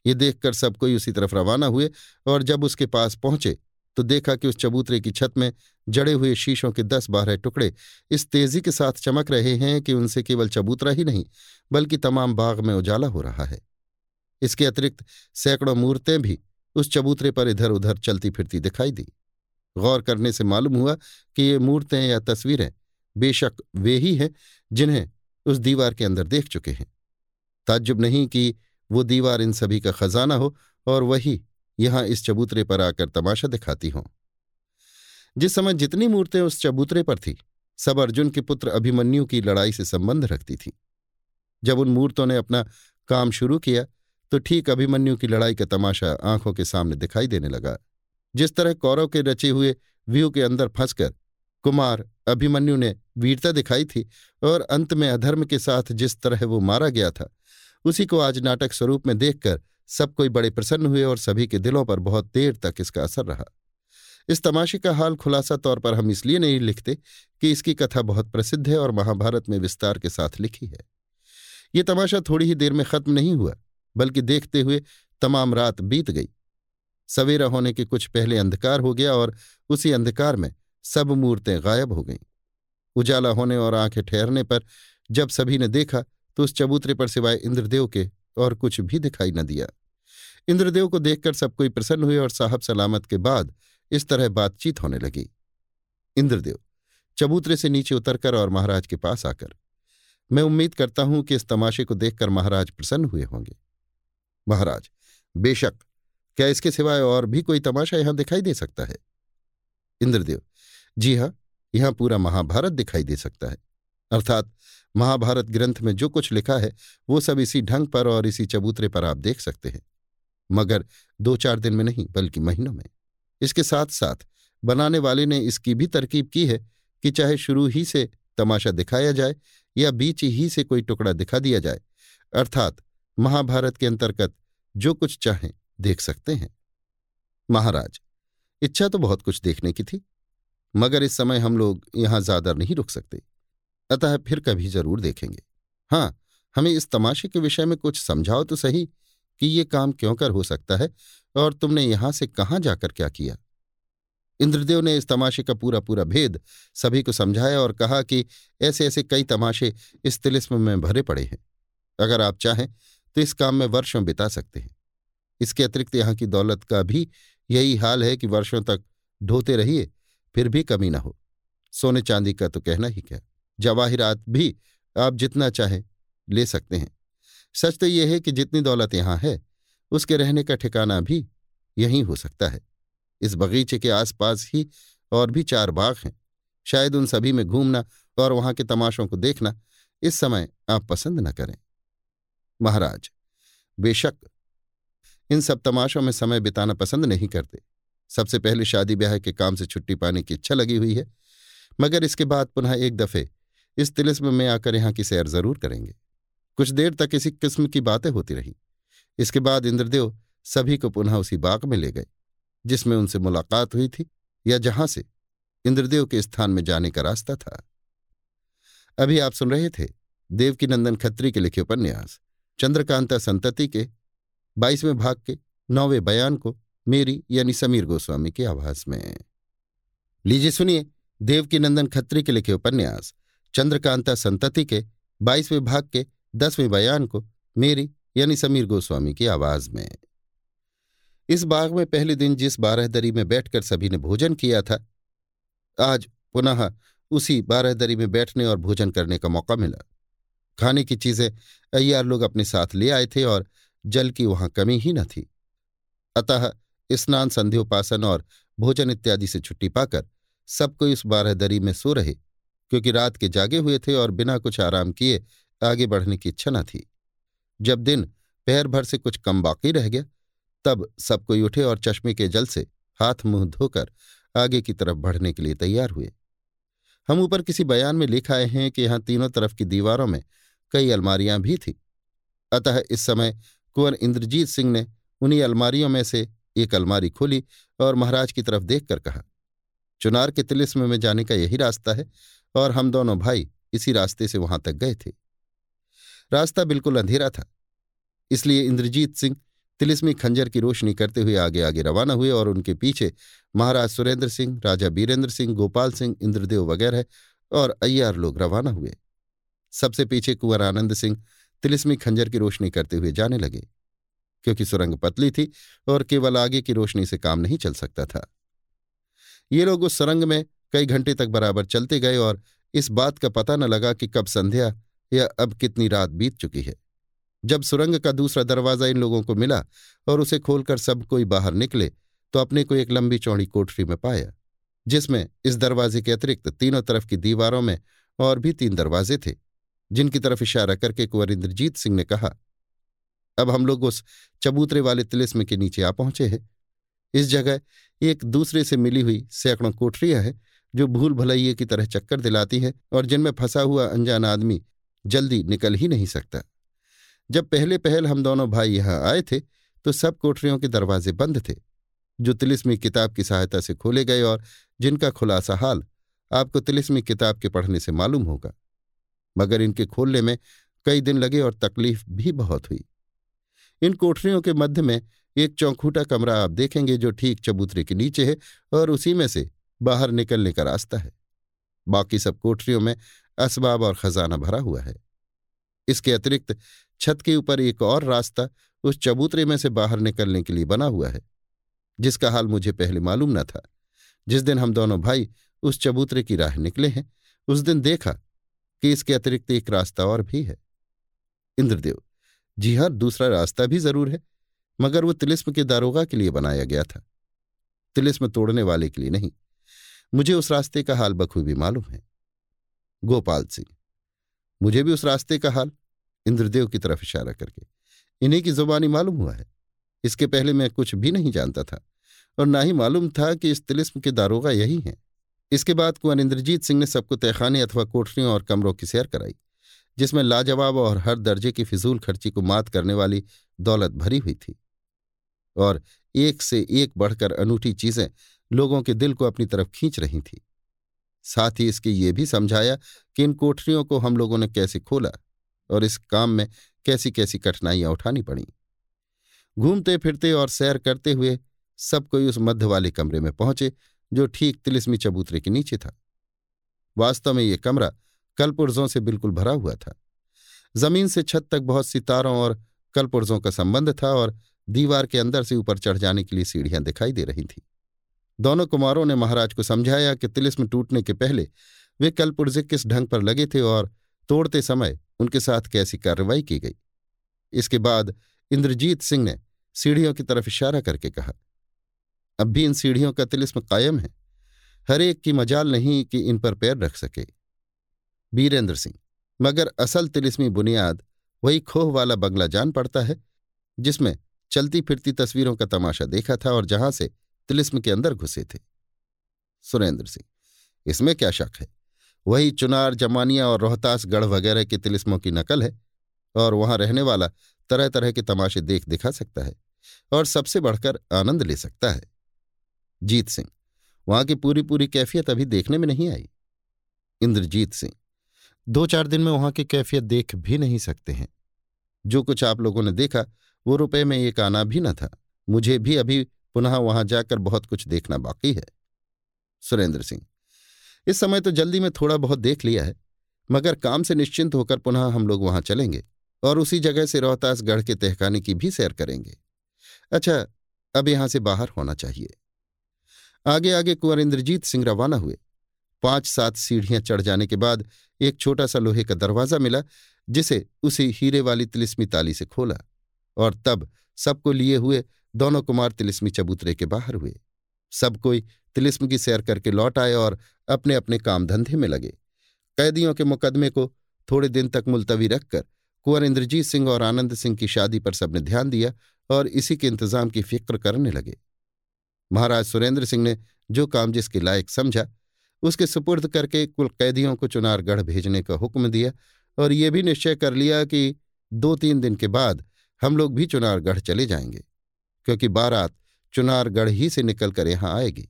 ये देखकर सब कोई उसी तरफ़ रवाना हुए और जब उसके पास पहुँचे तो देखा कि उस चबूतरे की छत में जड़े हुए शीशों के दस बारह टुकड़े इस तेज़ी के साथ चमक रहे हैं कि उनसे केवल चबूतरा ही नहीं, बल्कि तमाम बाग में उजाला हो रहा है। इसके अतिरिक्त सैकड़ों मूर्तें भी उस चबूतरे पर इधर उधर चलती फिरती दिखाई दी। गौर करने से मालूम हुआ कि ये मूर्तें या तस्वीरें बेशक वे ही हैं जिन्हें उस दीवार के अंदर देख चुके हैं। ताज्जुब नहीं कि वो दीवार इन सभी का खजाना हो और वही यहाँ इस चबूतरे पर आकर तमाशा दिखाती हों। जिस समय जितनी मूर्तें उस चबूतरे पर थी, सब अर्जुन के पुत्र अभिमन्यु की लड़ाई से संबंध रखती थी। जब उन मूर्तों ने अपना काम शुरू किया तो ठीक अभिमन्यु की लड़ाई का तमाशा आँखों के सामने दिखाई देने लगा। जिस तरह कौरव के रचे हुए व्यू के अंदर फंसकर कुमार अभिमन्यु ने वीरता दिखाई थी और अंत में अधर्म के साथ जिस तरह वो मारा गया था, उसी को आज नाटक स्वरूप में देखकर सब कोई बड़े प्रसन्न हुए और सभी के दिलों पर बहुत देर तक इसका असर रहा। इस तमाशे का हाल खुलासा तौर पर हम इसलिए नहीं लिखते कि इसकी कथा बहुत प्रसिद्ध है और महाभारत में विस्तार के साथ लिखी है। ये तमाशा थोड़ी ही देर में खत्म नहीं हुआ, बल्कि देखते हुए तमाम रात बीत गई। सवेरा होने के कुछ पहले अंधकार हो गया और उसी अंधकार में सब मूर्तें गायब हो गईं। उजाला होने और आँखें ठहरने पर जब सभी ने देखा तो उस चबूतरे पर सिवाय इंद्रदेव के और कुछ भी दिखाई न दिया। इंद्रदेव को देखकर सब कोई प्रसन्न हुए और साहब सलामत के बाद इस तरह बातचीत होने लगी। इंद्रदेव चबूतरे से नीचे उतरकर और महाराज के पास आकर, मैं उम्मीद करता हूँ कि इस तमाशे को देखकर महाराज प्रसन्न हुए होंगे। महाराज, बेशक, क्या इसके सिवाय और भी कोई तमाशा यहाँ दिखाई दे सकता है? इंद्रदेव, जी हाँ, यहाँ पूरा महाभारत दिखाई दे सकता है। अर्थात महाभारत ग्रंथ में जो कुछ लिखा है, वो सब इसी ढंग पर और इसी चबूतरे पर आप देख सकते हैं। मगर दो चार दिन में नहीं, बल्कि महीनों में। इसके साथ साथ बनाने वाले ने इसकी भी तरकीब की है कि चाहे शुरू ही से तमाशा दिखाया जाए या बीच ही से कोई टुकड़ा दिखा दिया जाए, अर्थात महाभारत के अंतर्गत जो कुछ चाहें देख सकते हैं। महाराज, इच्छा तो बहुत कुछ देखने की थी, मगर इस समय हम लोग यहाँ ज़्यादा नहीं रुक सकते। अतः फिर कभी ज़रूर देखेंगे। हाँ हमें इस तमाशे के विषय में कुछ समझाओ तो सही कि ये काम क्यों कर हो सकता है और तुमने यहाँ से कहाँ जाकर क्या किया? इंद्रदेव ने इस तमाशे का पूरा पूरा भेद सभी को समझाया और कहा कि ऐसे ऐसे कई तमाशे इस तिलिस्म में भरे पड़े हैं। अगर आप चाहें तो इस काम में वर्षों बिता सकते हैं। इसके अतिरिक्त यहाँ की दौलत का भी यही हाल है कि वर्षों तक ढोते रहिए, फिर भी कमी न हो। सोने चांदी का तो कहना ही क्या? जवाहिरात भी आप जितना चाहे ले सकते हैं। सच तो यह है कि जितनी दौलत यहाँ है, उसके रहने का ठिकाना भी यहीं हो सकता है। इस बगीचे के आसपास ही और भी चार बाग हैं। शायद उन सभी में घूमना और वहाँ के तमाशों को देखना इस समय आप पसंद न करें। महाराज, बेशक इन सब तमाशों में समय बिताना पसंद नहीं करते। सबसे पहले शादी ब्याह के काम से छुट्टी पाने की इच्छा लगी हुई है, मगर इसके बाद पुनः एक दफे इस तिलिस्म में आकर यहाँ की सैर ज़रूर करेंगे। कुछ देर तक इसी किस्म की बातें होती रही। इसके बाद इंद्रदेव सभी को पुनः उसी बाग में ले गए, जिसमें उनसे मुलाकात हुई थी, या जहाँ से? इंद्रदेव के स्थान में जाने का रास्ता था। अभी आप सुन रहे थे देवकीनंदन खत्री के लिखे उपन्यास, चंद्रकांता संतति के बाईसवें भाग के नौवे बयान को मेरी यानी समीर गोस्वामी की आवाज़ में। लीजिए सुनिए देवकीनंदन खत्री के लिखे उपन्यास चंद्रकांता संतति के, बाईसवें भाग के, दसवें बयान को, मेरी, यानी समीर गोस्वामी की आवाज़ में। इस बाग में पहले दिन जिस बारहदरी में बैठकर सभी ने भोजन किया था, आज पुनः उसी बारहदरी में बैठने और भोजन करने का मौका मिला। खाने की चीज़ें अय्यार लोग अपने साथ ले आए थे और जल की वहाँ कमी ही न थी। अतः स्नान, संध्योपासन और भोजन इत्यादि से छुट्टी पाकर सब कोई उस बारहदरी में सो रहे। क्योंकि रात के जागे हुए थे और बिना कुछ आराम किए आगे बढ़ने की इच्छा न थी। जब दिन पैर भर से कुछ कम बाकी रह गया, तब सब कोई उठे और चश्मे के जल से हाथ मुँह धोकर आगे की तरफ़ बढ़ने के लिए तैयार हुए। हम ऊपर किसी बयान में लिख आए हैं कि यहाँ तीनों तरफ़ की दीवारों में कई अलमारियाँ भी थीं। अतः इस समय कुंवर इंद्रजीत सिंह ने उन्हीं अलमारियों में से एक अलमारी खोली और महाराज की तरफ़ देखकर कहा, चुनार के तिलिस्म में जाने का यही रास्ता है और हम दोनों भाई इसी रास्ते से वहाँ तक गए थे। रास्ता बिल्कुल अंधेरा था, इसलिए इंद्रजीत सिंह तिलिस्मी खंजर की रोशनी करते हुए आगे आगे रवाना हुए और उनके पीछे महाराज सुरेंद्र सिंह, राजा बीरेंद्र सिंह, गोपाल सिंह, इंद्रदेव वगैरह और अय्यार लोग रवाना हुए। सबसे पीछे कुंवर आनंद सिंह तिलिस्मी खंजर की रोशनी करते हुए जाने लगे, क्योंकि सुरंग पतली थी और केवल आगे की रोशनी से काम नहीं चल सकता था। ये लोग उस सुरंग में कई घंटे तक बराबर चलते गए और इस बात का पता न लगा कि कब संध्या या अब कितनी रात बीत चुकी है। जब सुरंग का दूसरा दरवाज़ा इन लोगों को मिला और उसे खोलकर सब कोई बाहर निकले तो अपने को एक लंबी चौड़ी कोठरी में पाया, जिसमें इस दरवाजे के अतिरिक्त तीनों तरफ़ की दीवारों में और भी तीन दरवाजे थे, जिनकी तरफ़ इशारा करके कुंवर इंद्रजीत सिंह ने कहा, अब हम लोग उस चबूतरे वाले तिलिस्म के नीचे आ पहुँचे हैं। इस जगह एक दूसरे से मिली हुई सैकड़ों कोठरियाँ हैं जो भूल भलैये की तरह चक्कर दिलाती है और जिनमें फंसा हुआ अनजान आदमी जल्दी निकल ही नहीं सकता। जब पहले पहल हम दोनों भाई यहाँ आए थे तो सब कोठरियों के दरवाजे बंद थे, जो तिलिस्मी किताब की सहायता से खोले गए और जिनका खुलासा हाल आपको तिलिस्मी किताब के पढ़ने से मालूम होगा। मगर इनके खोलने में कई दिन लगे और तकलीफ़ भी बहुत हुई। इन कोठरियों के मध्य में एक चौखूटा कमरा आप देखेंगे जो ठीक चबूतरे के नीचे है और उसी में से बाहर निकलने का रास्ता है। बाकी सब कोठरियों में असबाब और खजाना भरा हुआ है। इसके अतिरिक्त छत के ऊपर एक और रास्ता उस चबूतरे में से बाहर निकलने के लिए बना हुआ है, जिसका हाल मुझे पहले मालूम न था। जिस दिन हम दोनों भाई उस चबूतरे की राह निकले हैं, उस दिन देखा कि इसके अतिरिक्त एक रास्ता और भी है। इंद्रदेव, जी हाँ, दूसरा रास्ता भी ज़रूर है, मगर वो तिलिस्म के दारोगा के लिए बनाया गया था। तिलिस्म तोड़ने वाले के लिए नहीं मुझे उस रास्ते का हाल बखूबी मालूम है। गोपाल सिंह, मुझे भी उस रास्ते का हाल इंद्रदेव की तरफ़ इशारा करके। इन्हीं की जुबानी मालूम हुआ है। इसके पहले मैं कुछ भी नहीं जानता था और ना ही मालूम था कि इस तिलिस्म के दारोगा यही हैं। इसके बाद कुंवर इंद्रजीत सिंह ने सबको तहखाने अथवा कोठरियों और कमरों की सैर कराई, जिसमें लाजवाब और हर दर्जे की फिजूल खर्ची को मात करने वाली दौलत भरी हुई थी। और एक से एक बढ़कर अनूठी चीज़ें लोगों के दिल को अपनी तरफ़ खींच रही थी। साथ ही इसके ये भी समझाया कि इन कोठरियों को हम लोगों ने कैसे खोला और इस काम में कैसी कैसी कठिनाइयाँ उठानी पड़ी। घूमते फिरते और सैर करते हुए सब कोई उस मध्य वाले कमरे में पहुँचे, जो ठीक तिलिस्मी चबूतरे के नीचे था। वास्तव में ये कमरा कलपुर्जों से बिल्कुल भरा हुआ था। ज़मीन से छत तक बहुत सी तारों और कलपुर्जों का संबंध था और दीवार के अंदर से ऊपर चढ़ जाने के लिए सीढ़ियाँ दिखाई दे रही थीं। दोनों कुमारों ने महाराज को समझाया कि तिलिस्म टूटने के पहले वे कलपुर्जे किस ढंग पर लगे थे और तोड़ते समय उनके साथ कैसी कार्रवाई की गई। इसके बाद इंद्रजीत सिंह ने सीढ़ियों की तरफ़ इशारा करके कहा, अब भी इन सीढ़ियों का तिलिस्म कायम है। हर एक की मजाल नहीं कि इन पर पैर रख सके। बीरेंद्र सिंह, मगर असल तिलिस्मी बुनियाद वही खोह वाला बंगला जान पड़ता है, जिसमें चलती फिरती तस्वीरों का तमाशा देखा था और जहाँ से तिलिस्म के अंदर घुसे थे। सुरेंद्र सिंह, इसमें क्या शक है? वही चुनार जमानिया और रोहतास गढ़ वगैरह के तिलिस्मों की नकल है, और वहाँ रहने वाला तरह तरह के तमाशे देख दिखा सकता है, और सबसे बढ़कर आनंद ले सकता है। जीत सिंह, वहाँ की पूरी पूरी कैफियत अभी देखने में नहीं आई? इंद्रजीत सिंह दो चार दिन में वहाँ की कैफियत देख भी नहीं सकते हैं। जो कुछ आप लोगों ने देखा, वो रुपए में एक आना भी न था। मुझे भी अभी पुनः वहाँ जाकर बहुत कुछ देखना बाकी है। सुरेंद्र सिंह, इस समय तो जल्दी में थोड़ा बहुत देख लिया है, मगर काम से निश्चिंत होकर पुनः हम लोग वहाँ चलेंगे और उसी जगह से रोहतास गढ़ के तहखाने की भी सैर करेंगे। अच्छा अब यहाँ से बाहर होना चाहिए। आगे आगे कुंवर इंद्रजीत सिंह रवाना हुए। पाँच सात सीढ़ियाँ चढ़ जाने के बाद एक छोटा सा लोहे का दरवाज़ा मिला, जिसे उसी हीरे वाली तिलिस्मी ताली से खोला और तब सबको लिए हुए दोनों कुमार तिलिस्मी चबूतरे के बाहर हुए। सब कोई तिलिस्म की सैर करके लौट आए और अपने अपने काम धंधे में लगे। कैदियों के मुकदमे को थोड़े दिन तक मुलतवी रखकर कुंवर इंद्रजीत सिंह और आनंद सिंह की शादी पर सबने ध्यान दिया और इसी के इंतज़ाम की फ़िक्र करने लगे। महाराज सुरेंद्र सिंह ने जो काम जिसके लायक समझा, उसके सुपुर्द करके कुल कैदियों को चुनारगढ़ भेजने का हुक्म दिया और ये भी निश्चय कर लिया कि दो तीन दिन के बाद हम लोग भी चुनारगढ़ चले जाएँगे। क्योंकि बारात चुनारगढ़ ही से निकलकर यहाँ आएगी।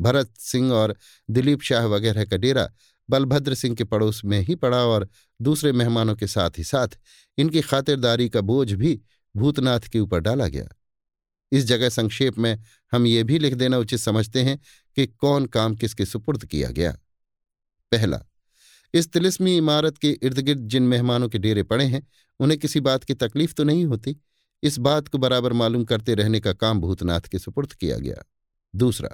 भरत सिंह और दिलीप शाह वगैरह का डेरा बलभद्र सिंह के पड़ोस में ही पड़ा और दूसरे मेहमानों के साथ ही साथ इनकी खातिरदारी का बोझ भी भूतनाथ के ऊपर डाला गया। इस जगह संक्षेप में हम ये भी लिख देना उचित समझते हैं कि कौन काम किसके सुपुर्द किया गया। पहला, इस तिलिस्मी इमारत के इर्द गिर्द जिन मेहमानों के डेरे पड़े हैं, उन्हें किसी बात की तकलीफ़ तो नहीं होती? इस बात को बराबर मालूम करते रहने का काम भूतनाथ के सुपुर्द किया गया। दूसरा,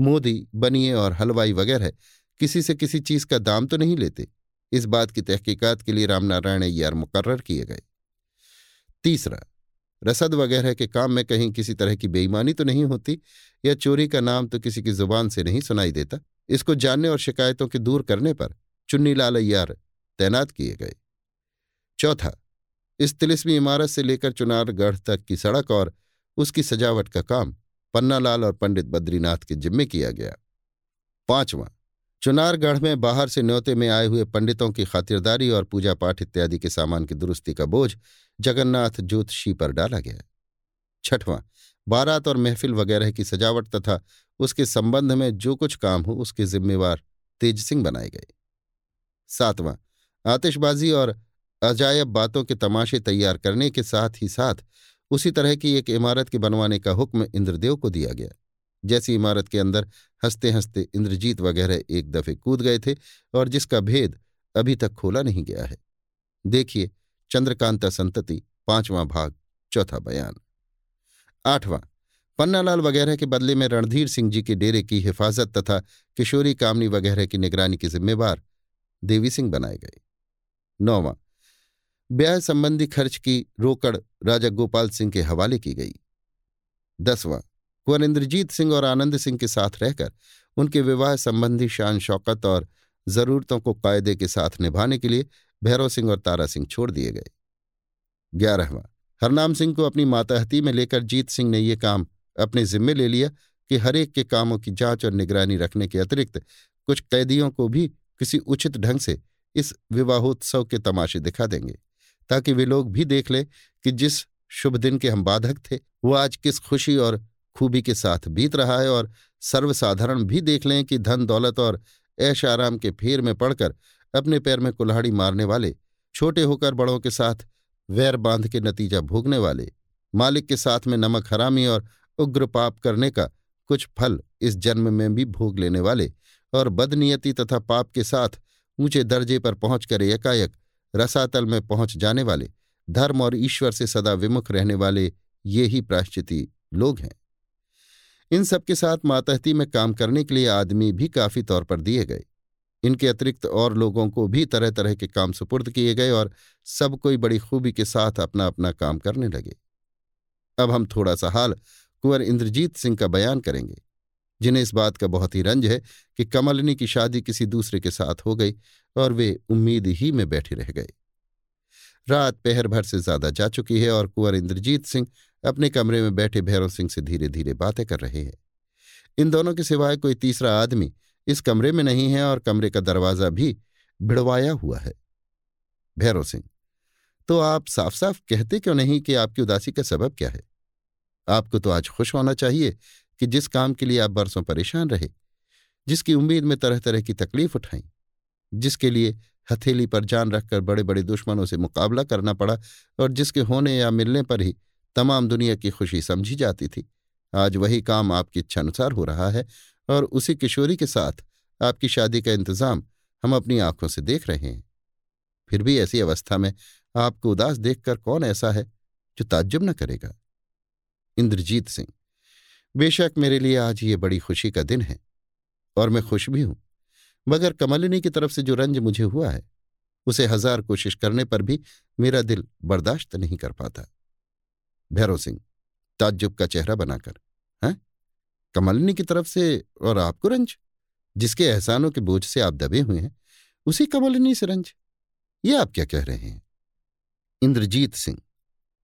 मोदी, बनिए और हलवाई वगैरह किसी से किसी चीज़ का दाम तो नहीं लेते। इस बात की तहकीकात के लिए रामनारायण अय्यार मुकर्र किए गए। तीसरा, रसद वगैरह के काम में कहीं किसी तरह की बेईमानी तो नहीं होती या चोरी का नाम तो किसी की ज़ुबान से नहीं सुनाई देता। इसको जानने और शिकायतों के दूर करने पर चुन्नीलाल अय्यार तैनात किए गए। चौथा इस तिलिस्मी इमारत से लेकर चुनारगढ़ तक की सड़क और उसकी सजावट का काम पन्नालाल और पंडित बद्रीनाथ के जिम्मे किया गया। पांचवां, चुनारगढ़ में बाहर से न्योते में आए हुए पंडितों की खातिरदारी और पूजा पाठ इत्यादि के सामान की दुरुस्ती का बोझ जगन्नाथ ज्योतिषी पर डाला गया। छठवां, बारात और महफिल वगैरह की सजावट तथा उसके संबंध में जो कुछ काम हो उसके जिम्मेवार तेज सिंह बनाए गए। सातवां, आतिशबाजी और अजायब बातों के तमाशे तैयार करने के साथ ही साथ उसी तरह की एक इमारत के बनवाने का हुक्म इंद्रदेव को दिया गया। जैसी इमारत के अंदर हँसते हँसते इंद्रजीत वगैरह एक दफे कूद गए थे और जिसका भेद अभी तक खोला नहीं गया है। देखिए, चंद्रकांता संतति, पांचवां भाग, चौथा बयान। आठवां, पन्नालाल वगैरह के बदले में रणधीर सिंह जी के डेरे की हिफाजत तथा किशोरी कामनी वगैरह की निगरानी की जिम्मेवार देवी सिंह बनाए गए। नौवां ब्याह संबंधी खर्च की रोकड़ राजा गोपाल सिंह के हवाले की गई। दसवां, कुंवर इंद्रजीत सिंह और आनंद सिंह के साथ रहकर उनके विवाह संबंधी शान शौकत और जरूरतों को कायदे के साथ निभाने के लिए भैरव सिंह और तारा सिंह छोड़ दिए गए। ग्यारहवां, हरनाम सिंह को अपनी माताहती में लेकर जीत सिंह ने यह काम अपने जिम्मे ले लिया कि हरेक के कामों की जाँच और निगरानी रखने के अतिरिक्त कुछ कैदियों को भी किसी उचित ढंग से इस विवाहोत्सव के तमाशे दिखा देंगे। ताकि वे लोग भी देख लें कि जिस शुभ दिन के हम बाधक थे, वो आज किस खुशी और खूबी के साथ बीत रहा है और सर्वसाधारण भी देख लें कि धन, दौलत और ऐश आराम के फेर में पड़कर अपने पैर में कुल्हाड़ी मारने वाले, छोटे होकर बड़ों के साथ वैर बाँध के नतीजा भोगने वाले, मालिक के साथ में नमक हरामी और उग्र पाप करने का कुछ फल इस जन्म में भी भोग लेने वाले और बदनीयति तथा पाप के साथ ऊँचे दर्जे पर पहुंचकर एकाएक रसातल में पहुँच जाने वाले, धर्म और ईश्वर से सदा विमुख रहने वाले ये ही प्राश्चिती लोग हैं। इन सबके साथ मातहती में काम करने के लिए आदमी भी काफ़ी तौर पर दिए गए। इनके अतिरिक्त और लोगों को भी तरह तरह के काम सुपुर्द किए गए और सब कोई बड़ी खूबी के साथ अपना अपना काम करने लगे। अब हम थोड़ा सा हाल कुंवर इंद्रजीत सिंह का बयान करेंगे, जिन्हें इस बात का बहुत ही रंज है कि कमलनी की शादी किसी दूसरे के साथ हो गई और वे उम्मीद ही में बैठे रह गए। रात पहर भर से ज़्यादा जा चुकी है और कुंवर इंद्रजीत सिंह अपने कमरे में बैठे भैरव सिंह से धीरे धीरे बातें कर रहे हैं। इन दोनों के सिवाय कोई तीसरा आदमी इस कमरे में नहीं है और कमरे का दरवाज़ा भी भिड़वाया हुआ है। भैरव सिंह तो आप साफ़ साफ़ कहते क्यों नहीं कि आपकी उदासी का सबब क्या है? आपको तो आज खुश होना चाहिए कि जिस काम के लिए आप बरसों परेशान रहे, जिसकी उम्मीद में तरह तरह की तकलीफ़ उठाई। जिसके लिए हथेली पर जान रखकर बड़े बड़े दुश्मनों से मुकाबला करना पड़ा और जिसके होने या मिलने पर ही तमाम दुनिया की खुशी समझी जाती थी। आज वही काम आपकी इच्छानुसार हो रहा है और उसी किशोरी के साथ आपकी शादी का इंतज़ाम हम अपनी आँखों से देख रहे हैं। फिर भी ऐसी अवस्था में आपको उदास देखकर कौन ऐसा है जो ताज्जुब न करेगा? इंद्रजीत सिंह, बेशक मेरे लिए आज ये बड़ी खुशी का दिन है और मैं खुश भी हूँ। मगर कमलिनी की तरफ़ से जो रंज मुझे हुआ है, उसे हज़ार कोशिश करने पर भी मेरा दिल बर्दाश्त नहीं कर पाता। भैरव सिंह, ताज्जुब का चेहरा बनाकर, हैं? कमलिनी की तरफ़ से और आपको रंज? जिसके एहसानों के बोझ से आप दबे हुए हैं, उसी कमलिनी से रंज? ये आप क्या कह रहे हैं? इंद्रजीत सिंह,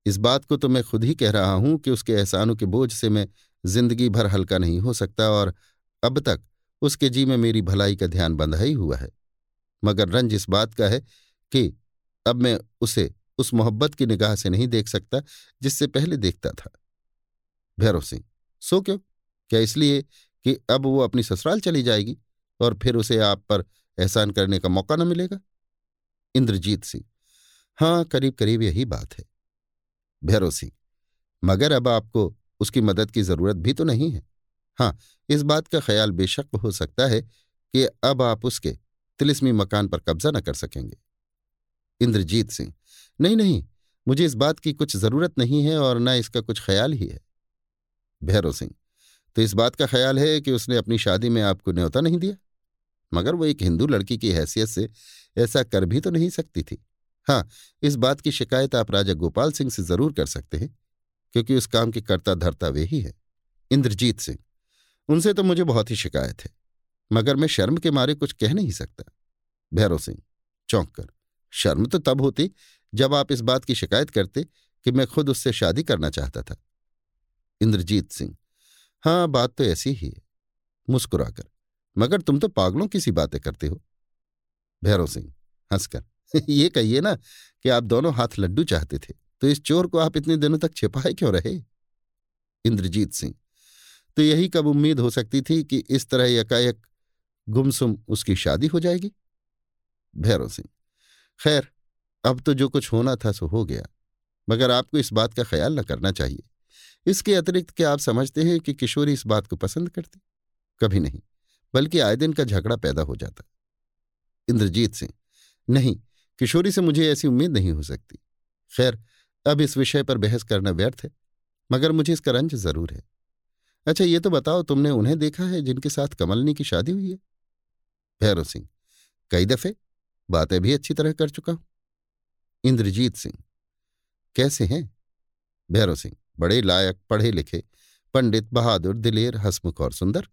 इस बात को तो मैं खुद ही कह रहा हूँ कि उसके एहसानों के बोझ से मैं ज़िंदगी भर हल्का नहीं हो सकता और अब तक उसके जी में मेरी भलाई का ध्यान बंधा ही हुआ है। मगर रंज इस बात का है कि अब मैं उसे उस मोहब्बत की निगाह से नहीं देख सकता, जिससे पहले देखता था। भैरव सिंह, सो क्यों? क्या इसलिए कि अब वो अपनी ससुराल चली जाएगी और फिर उसे आप पर एहसान करने का मौका न मिलेगा? इंद्रजीत सिंह हाँ करीब करीब यही बात है। भैरव सिंह, मगर अब आपको उसकी मदद की ज़रूरत भी तो नहीं है। हाँ इस बात का ख्याल बेशक हो सकता है कि अब आप उसके तिलिस्मी मकान पर कब्जा न कर सकेंगे। इंद्रजीत सिंह, नहीं नहीं, मुझे इस बात की कुछ ज़रूरत नहीं है और न इसका कुछ ख्याल ही है। भैरव सिंह तो इस बात का ख्याल है कि उसने अपनी शादी में आपको न्योता नहीं दिया? मगर वो एक हिंदू लड़की की हैसियत से ऐसा कर भी तो नहीं सकती थी। हाँ इस बात की शिकायत आप राजा गोपाल सिंह से ज़रूर कर सकते हैं, क्योंकि उस काम के कर्ता धरता वे ही है। इंद्रजीत सिंह उनसे तो मुझे बहुत ही शिकायत है, मगर मैं शर्म के मारे कुछ कह नहीं सकता। भैरव सिंह, चौंक कर, शर्म तो तब होती जब आप इस बात की शिकायत करते कि मैं खुद उससे शादी करना चाहता था। इंद्रजीत सिंह हाँ बात तो ऐसी ही है, मुस्कुराकर, मगर तुम तो पागलों की सी बातें करते हो। भैरव सिंह, हंसकर, (laughs) ये कहिए ना कि आप दोनों हाथ लड्डू चाहते थे तो इस चोर को आप इतने दिनों तक छिपाए क्यों रहे? इंद्रजीत सिंह तो यही कब उम्मीद हो सकती थी कि इस तरह यकायक गुमसुम उसकी शादी हो जाएगी? भैरव सिंह, खैर, अब तो जो कुछ होना था सो हो गया, मगर आपको इस बात का ख्याल न करना चाहिए। इसके अतिरिक्त क्या आप समझते हैं कि किशोरी इस बात को पसंद करती? कभी नहीं, बल्कि आए दिन का झगड़ा पैदा हो जाता। इंद्रजीत सिंह, नहीं, किशोरी से मुझे ऐसी उम्मीद नहीं हो सकती। खैर, अब इस विषय पर बहस करना व्यर्थ है, मगर मुझे इसका रंज ज़रूर है। अच्छा ये तो बताओ, तुमने उन्हें देखा है जिनके साथ कमलनी की शादी हुई है? भैरव सिंह, कई दफे बातें भी अच्छी तरह कर चुका हूँ। इंद्रजीत सिंह, कैसे हैं? भैरव सिंह, बड़े लायक पढ़े लिखे पंडित बहादुर, दिलेर, हसमुख और सुंदर।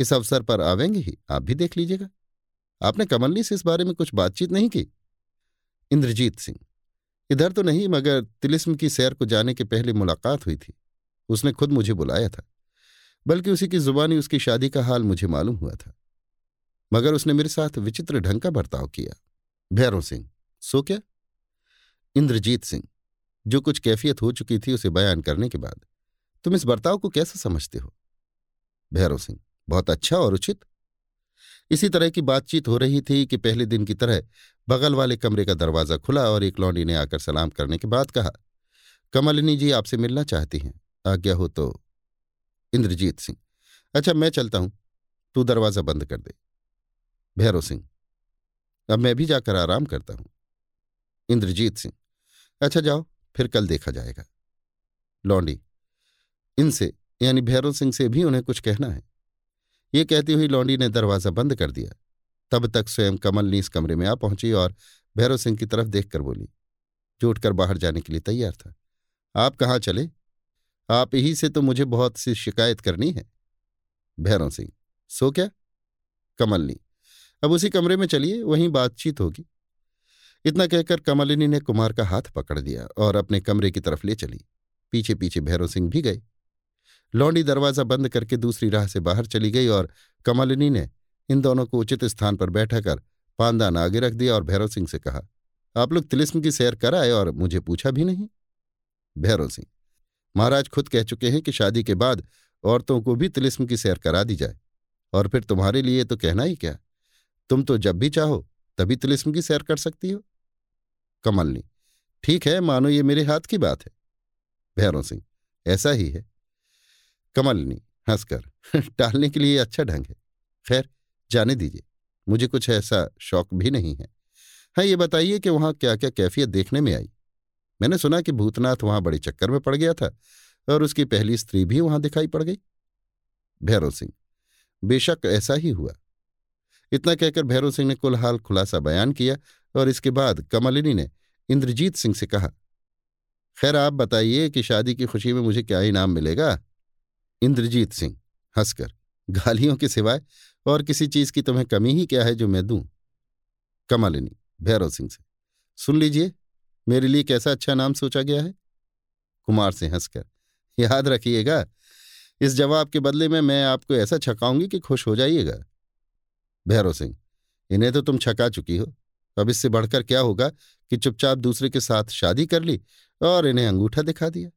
इस अवसर पर आवेंगे ही, आप भी देख लीजिएगा। आपने कमलनी से इस बारे में कुछ बातचीत नहीं की? इंद्रजीत सिंह, इधर तो नहीं, मगर तिलिस्म की सैर को जाने के पहले मुलाकात हुई थी। उसने खुद मुझे बुलाया था, बल्कि उसी की जुबानी उसकी शादी का हाल मुझे मालूम हुआ था। मगर उसने मेरे साथ विचित्र ढंग का बर्ताव किया। भैरव सिंह, सो क्या? इंद्रजीत सिंह, जो कुछ कैफियत हो चुकी थी उसे बयान करने के बाद, तुम इस बर्ताव को कैसे समझते हो? भैरव सिंह, बहुत अच्छा और उचित। इसी तरह की बातचीत हो रही थी कि पहले दिन की तरह बगल वाले कमरे का दरवाज़ा खुला और एक लौंडी ने आकर सलाम करने के बाद कहा, कमलिनी जी आपसे मिलना चाहती हैं। आज्ञा हो तो इंद्रजीत सिंह। अच्छा मैं चलता हूँ। तू दरवाज़ा बंद कर दे। भैरव सिंह, अब मैं भी जाकर आराम करता हूँ। इंद्रजीत सिंह अच्छा जाओ, फिर कल देखा जाएगा। लौंडी, इनसे, यानी भैरव सिंह से भी उन्हें कुछ कहना है। ये कहती हुई लौंडी ने दरवाज़ा बंद कर दिया। तब तक स्वयं कमलनी इस कमरे में आ पहुँची और भैरव सिंह की तरफ़ देखकर बोली। जो उठकर बाहर जाने के लिए तैयार था। आप कहाँ चले? आप ही से तो मुझे बहुत सी शिकायत करनी है। भैरव सिंह, सो क्या? कमलनी, अब उसी कमरे में चलिए, वहीं बातचीत होगी। इतना कहकर कमलिनी ने कुमार का हाथ पकड़ दिया और अपने कमरे की तरफ़ ले चली। पीछे पीछे भैरव सिंह भी गए। लौंडी दरवाज़ा बंद करके दूसरी राह से बाहर चली गई और कमलिनी ने इन दोनों को उचित स्थान पर बैठा कर पानदान आगे रख दिया और भैरव सिंह से कहा, आप लोग तिलिस्म की सैर कर आए और मुझे पूछा भी नहीं? भैरव सिंह महाराज खुद कह चुके हैं कि शादी के बाद औरतों को भी तिलिस्म की सैर करा दी जाए। और फिर तुम्हारे लिए तो कहना ही क्या? तुम तो जब भी चाहो, तभी तिलिस्म की सैर कर सकती हो। कमलनी ठीक है, मानो ये मेरे हाथ की बात है। भैरों सिंह, ऐसा ही है। कमलनी हंसकर, (laughs) टालने के लिए अच्छा ढंग है। खैर, जाने दीजिए, मुझे कुछ ऐसा शौक भी नहीं है। हाँ ये बताइए कि वहाँ क्या क्या कैफियत देखने में आई? मैंने सुना कि भूतनाथ वहाँ बड़े चक्कर में पड़ गया था और उसकी पहली स्त्री भी वहाँ दिखाई पड़ गई। भैरव सिंह, बेशक ऐसा ही हुआ। इतना कहकर भैरव सिंह ने कुल हाल खुलासा बयान किया और इसके बाद कमलिनी ने इंद्रजीत सिंह से कहा, खैर, आप बताइए कि शादी की खुशी में मुझे क्या इनाम मिलेगा? इंद्रजीत सिंह हंसकर, गालियों के सिवाय और किसी चीज़ की तुम्हें कमी ही क्या है जो मैं दूँ? कमलिनी, भैरव सिंह से, सुन लीजिए मेरे लिए कैसा अच्छा नाम सोचा गया है? कुमार से हंसकर। याद रखिएगा, इस जवाब के बदले में मैं आपको ऐसा छकाऊँगी कि खुश हो जाइएगा। भैरव सिंह, इन्हें तो तुम छका चुकी हो। अब इससे बढ़कर क्या होगा कि चुपचाप दूसरे के साथ शादी कर ली और इन्हें अंगूठा दिखा दिया?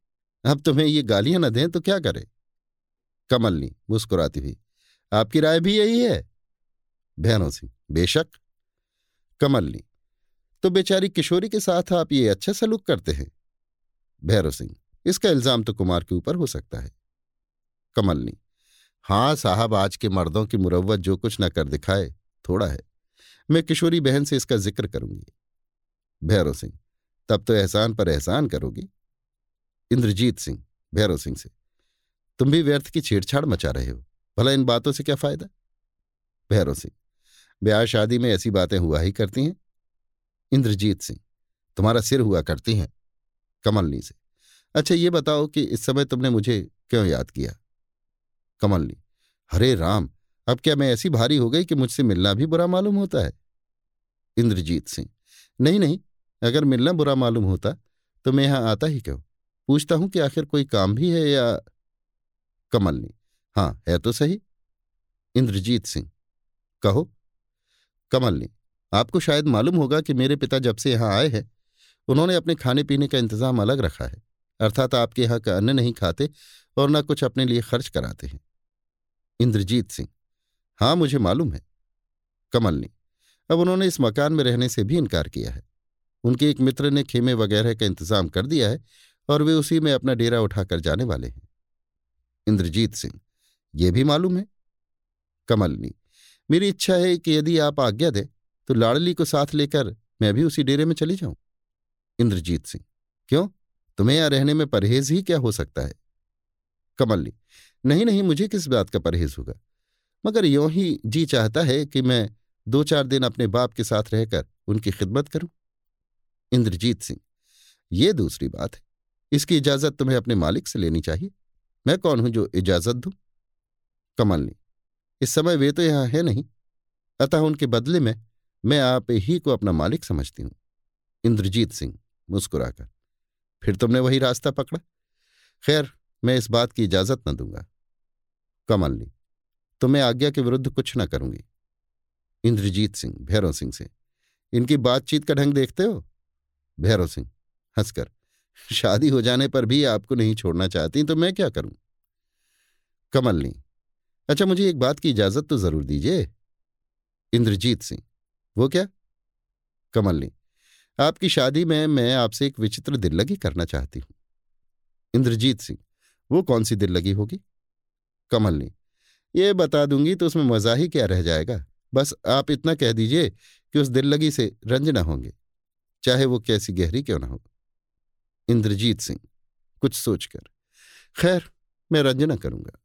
अब तुम्हें ये गालियाँ न दें तो क्या करे? कमलनी मुस्कुराती हुई, आपकी राय भी यही है? भैरव सिंह, बेशक। कमलनी तो बेचारी किशोरी के साथ आप ये अच्छा सलूक करते हैं। भैरव सिंह, इसका इल्ज़ाम तो कुमार के ऊपर हो सकता है। कमलनी हाँ साहब, आज के मर्दों की मुरवत जो कुछ न कर दिखाए, थोड़ा है। मैं किशोरी बहन से इसका ज़िक्र करूँगी। भैरव सिंह, तब तो एहसान पर एहसान करोगी। इंद्रजीत सिंह, भैरव सिंह से, तुम भी व्यर्थ की छेड़छाड़ मचा रहे हो, भला इन बातों से क्या फ़ायदा? भैरव सिंह, ब्याह शादी में ऐसी बातें हुआ ही करती हैं। इंद्रजीत सिंह, तुम्हारा सिर हुआ करती हैं, कमलनी से। अच्छा ये बताओ कि इस समय तुमने मुझे क्यों याद किया? कमलनी हरे राम, अब क्या मैं ऐसी भारी हो गई कि मुझसे मिलना भी बुरा मालूम होता है? इंद्रजीत सिंह, नहीं नहीं, अगर मिलना बुरा मालूम होता तो मैं यहाँ आता ही क्यों? पूछता हूँ कि आखिर कोई काम भी है या कमलनी हाँ है तो सही। इंद्रजीत सिंह, कहो। कमलनी आपको शायद मालूम होगा कि मेरे पिता जब से यहाँ आए हैं, उन्होंने अपने खाने पीने का इंतज़ाम अलग रखा है, अर्थात आपके यहाँ का अन्न नहीं खाते और न कुछ अपने लिए खर्च कराते हैं। इंद्रजीत सिंह हाँ मुझे मालूम है। कमलनी, अब उन्होंने इस मकान में रहने से भी इनकार किया है। उनके एक मित्र ने खेमे वगैरह का इंतज़ाम कर दिया है और वे उसी में अपना डेरा उठाकर जाने वाले हैं। इंद्रजीत सिंह, ये भी मालूम है? कमलनी, मेरी इच्छा है कि यदि आप आज्ञा दें तो लाड़ली को साथ लेकर मैं भी उसी डेरे में चली जाऊँ? इंद्रजीत सिंह, क्यों? तुम्हें यहाँ रहने में परहेज ही क्या हो सकता है? कमलनी नहीं नहीं, मुझे किस बात का परहेज होगा? मगर यों ही जी चाहता है कि मैं दो चार दिन अपने बाप के साथ रहकर उनकी खिदमत करूँ? इंद्रजीत सिंह, ये दूसरी बात है। इसकी इजाज़त तुम्हें अपने मालिक से लेनी चाहिए। मैं कौन हूँ जो इजाज़त दूँ? कमलनी, इस समय वे तो यहाँ है नहीं। अतः उनके बदले में मैं आप ही को अपना मालिक समझती हूँ। इंद्रजीत सिंह मुस्कुराकर, फिर तुमने वही रास्ता पकड़ा? खैर, मैं इस बात की इजाज़त न दूँगा। कमलनी तो मैं आज्ञा के विरुद्ध कुछ न करूँगी। इंद्रजीत सिंह, भैरव सिंह से, इनकी बातचीत का ढंग देखते हो? भैरव सिंह, हंसकर, शादी हो जाने पर भी आपको नहीं छोड़ना चाहती तो मैं क्या करूँ? कमलनी अच्छा मुझे एक बात की इजाज़त तो ज़रूर दीजिए। इंद्रजीत सिंह वो क्या? कमलनी आपकी शादी में मैं आपसे एक विचित्र दिल लगी करना चाहती हूँ। इंद्रजीत सिंह, वो कौन सी दिल लगी होगी कमलनी ये बता दूँगी तो उसमें मज़ा ही क्या रह जाएगा। बस आप इतना कह दीजिए कि उस दिल लगी से रंज न होंगे, चाहे वो कैसी गहरी क्यों ना हो। इंद्रजीत सिंह, कुछ सोचकर, खैर, मैं रंजना करूँगा।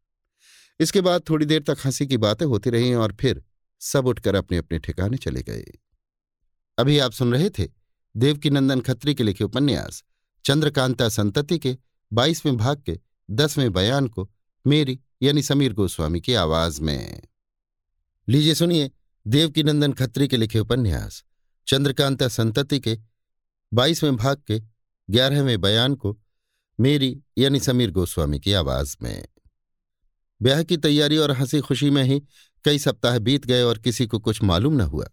इसके बाद थोड़ी देर तक हँसी की बातें होती रहीं और फिर सब उठकर अपने अपने ठिकाने चले गए। अभी आप सुन रहे थे देवकीनंदन खत्री के लिखे उपन्यास, चंद्रकांता संतति के बाईसवें भाग के दसवें बयान को मेरी यानी समीर गोस्वामी की आवाज़ में। लीजिए सुनिए देवकीनंदन खत्री के लिखे उपन्यास, चंद्रकांता संतति के बाईसवें भाग के ग्यारहवें बयान को मेरी यानी समीर गोस्वामी की आवाज़ में। ब्याह की तैयारी और हँसी खुशी में ही कई सप्ताह बीत गए और किसी को कुछ मालूम न हुआ।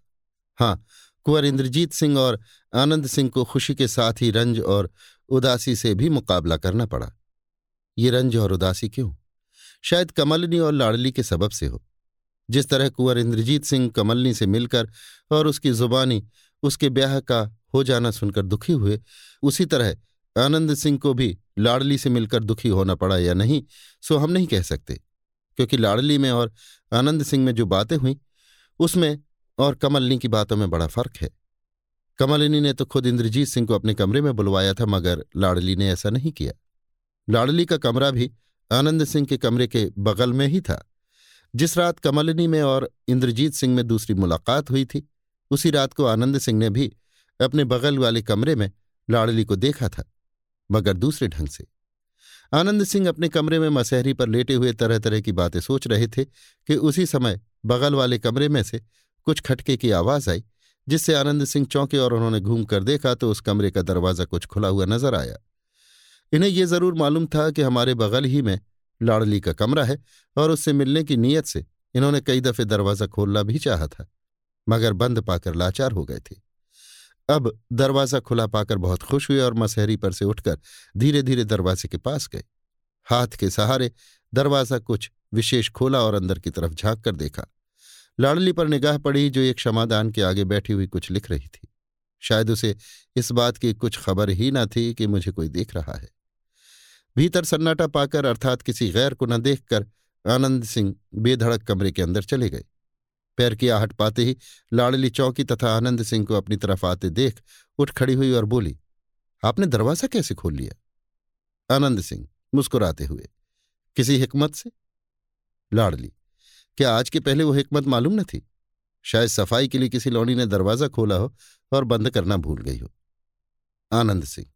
हाँ कुंवर इंद्रजीत सिंह और आनंद सिंह को खुशी के साथ ही रंज और उदासी से भी मुकाबला करना पड़ा। ये रंज और उदासी क्यों? शायद कमलनी और लाडली के सबब से हो। जिस तरह कुंवर इंद्रजीत सिंह कमलनी से मिलकर और उसकी जुबानी, उसके ब्याह का हो जाना सुनकर दुखी हुए, उसी तरह आनंद सिंह को भी लाडली से मिलकर दुखी होना पड़ा या नहीं, सो हम नहीं कह सकते। क्योंकि लाडली में और आनंद सिंह में जो बातें हुई, उसमें और कमलनी की बातों में बड़ा फ़र्क है। कमलिनी ने तो खुद इंद्रजीत सिंह को अपने कमरे में बुलवाया था, मगर लाडली ने ऐसा नहीं किया। लाडली का कमरा भी आनंद सिंह के कमरे के बगल में ही था। जिस रात कमलिनी में और इंद्रजीत सिंह में दूसरी मुलाकात हुई थी, उसी रात को आनंद सिंह ने भी अपने बगल वाले कमरे में लाडली को देखा था, मगर दूसरे ढंग से। आनंद सिंह अपने कमरे में मसहरी पर लेटे हुए तरह तरह की बातें सोच रहे थे कि उसी समय बगल वाले कमरे में से कुछ खटके की आवाज़ आई, जिससे आनंद सिंह चौंके और उन्होंने घूम कर देखा तो उस कमरे का दरवाज़ा कुछ खुला हुआ नज़र आया। इन्हें यह ज़रूर मालूम था कि हमारे बगल ही में लाड़ली का कमरा है और उससे मिलने की नीयत से इन्होंने कई दफे दरवाज़ा खोलना भी चाहा था, मगर बंद पाकर लाचार हो गए थे। अब दरवाज़ा खुला पाकर बहुत खुश हुए और मसहरी पर से उठकर धीरे धीरे दरवाजे के पास गए। हाथ के सहारे दरवाज़ा कुछ विशेष खोला और अंदर की तरफ़ झाँक कर देखा। लाडली पर निगाह पड़ी, जो एक क्षमादान के आगे बैठी हुई कुछ लिख रही थी। शायद उसे इस बात की कुछ खबर ही न थी कि मुझे कोई देख रहा है। भीतर सन्नाटा पाकर, अर्थात किसी गैर को न देखकर, आनंद सिंह बेधड़क कमरे के अंदर चले गए। पैर की आहट पाते ही लाडली चौकी तथा आनंद सिंह को अपनी तरफ़ आते देख उठ खड़ी हुई और बोली, आपने दरवाज़ा कैसे खोल लिया? आनंद सिंह मुस्कुराते हुए, किसी हिकमत से? लाडली, क्या आज के पहले वो हिकमत मालूम न थी? शायद सफ़ाई के लिए किसी लौड़ी ने दरवाज़ा खोला हो और बंद करना भूल गई हो। आनंद सिंह,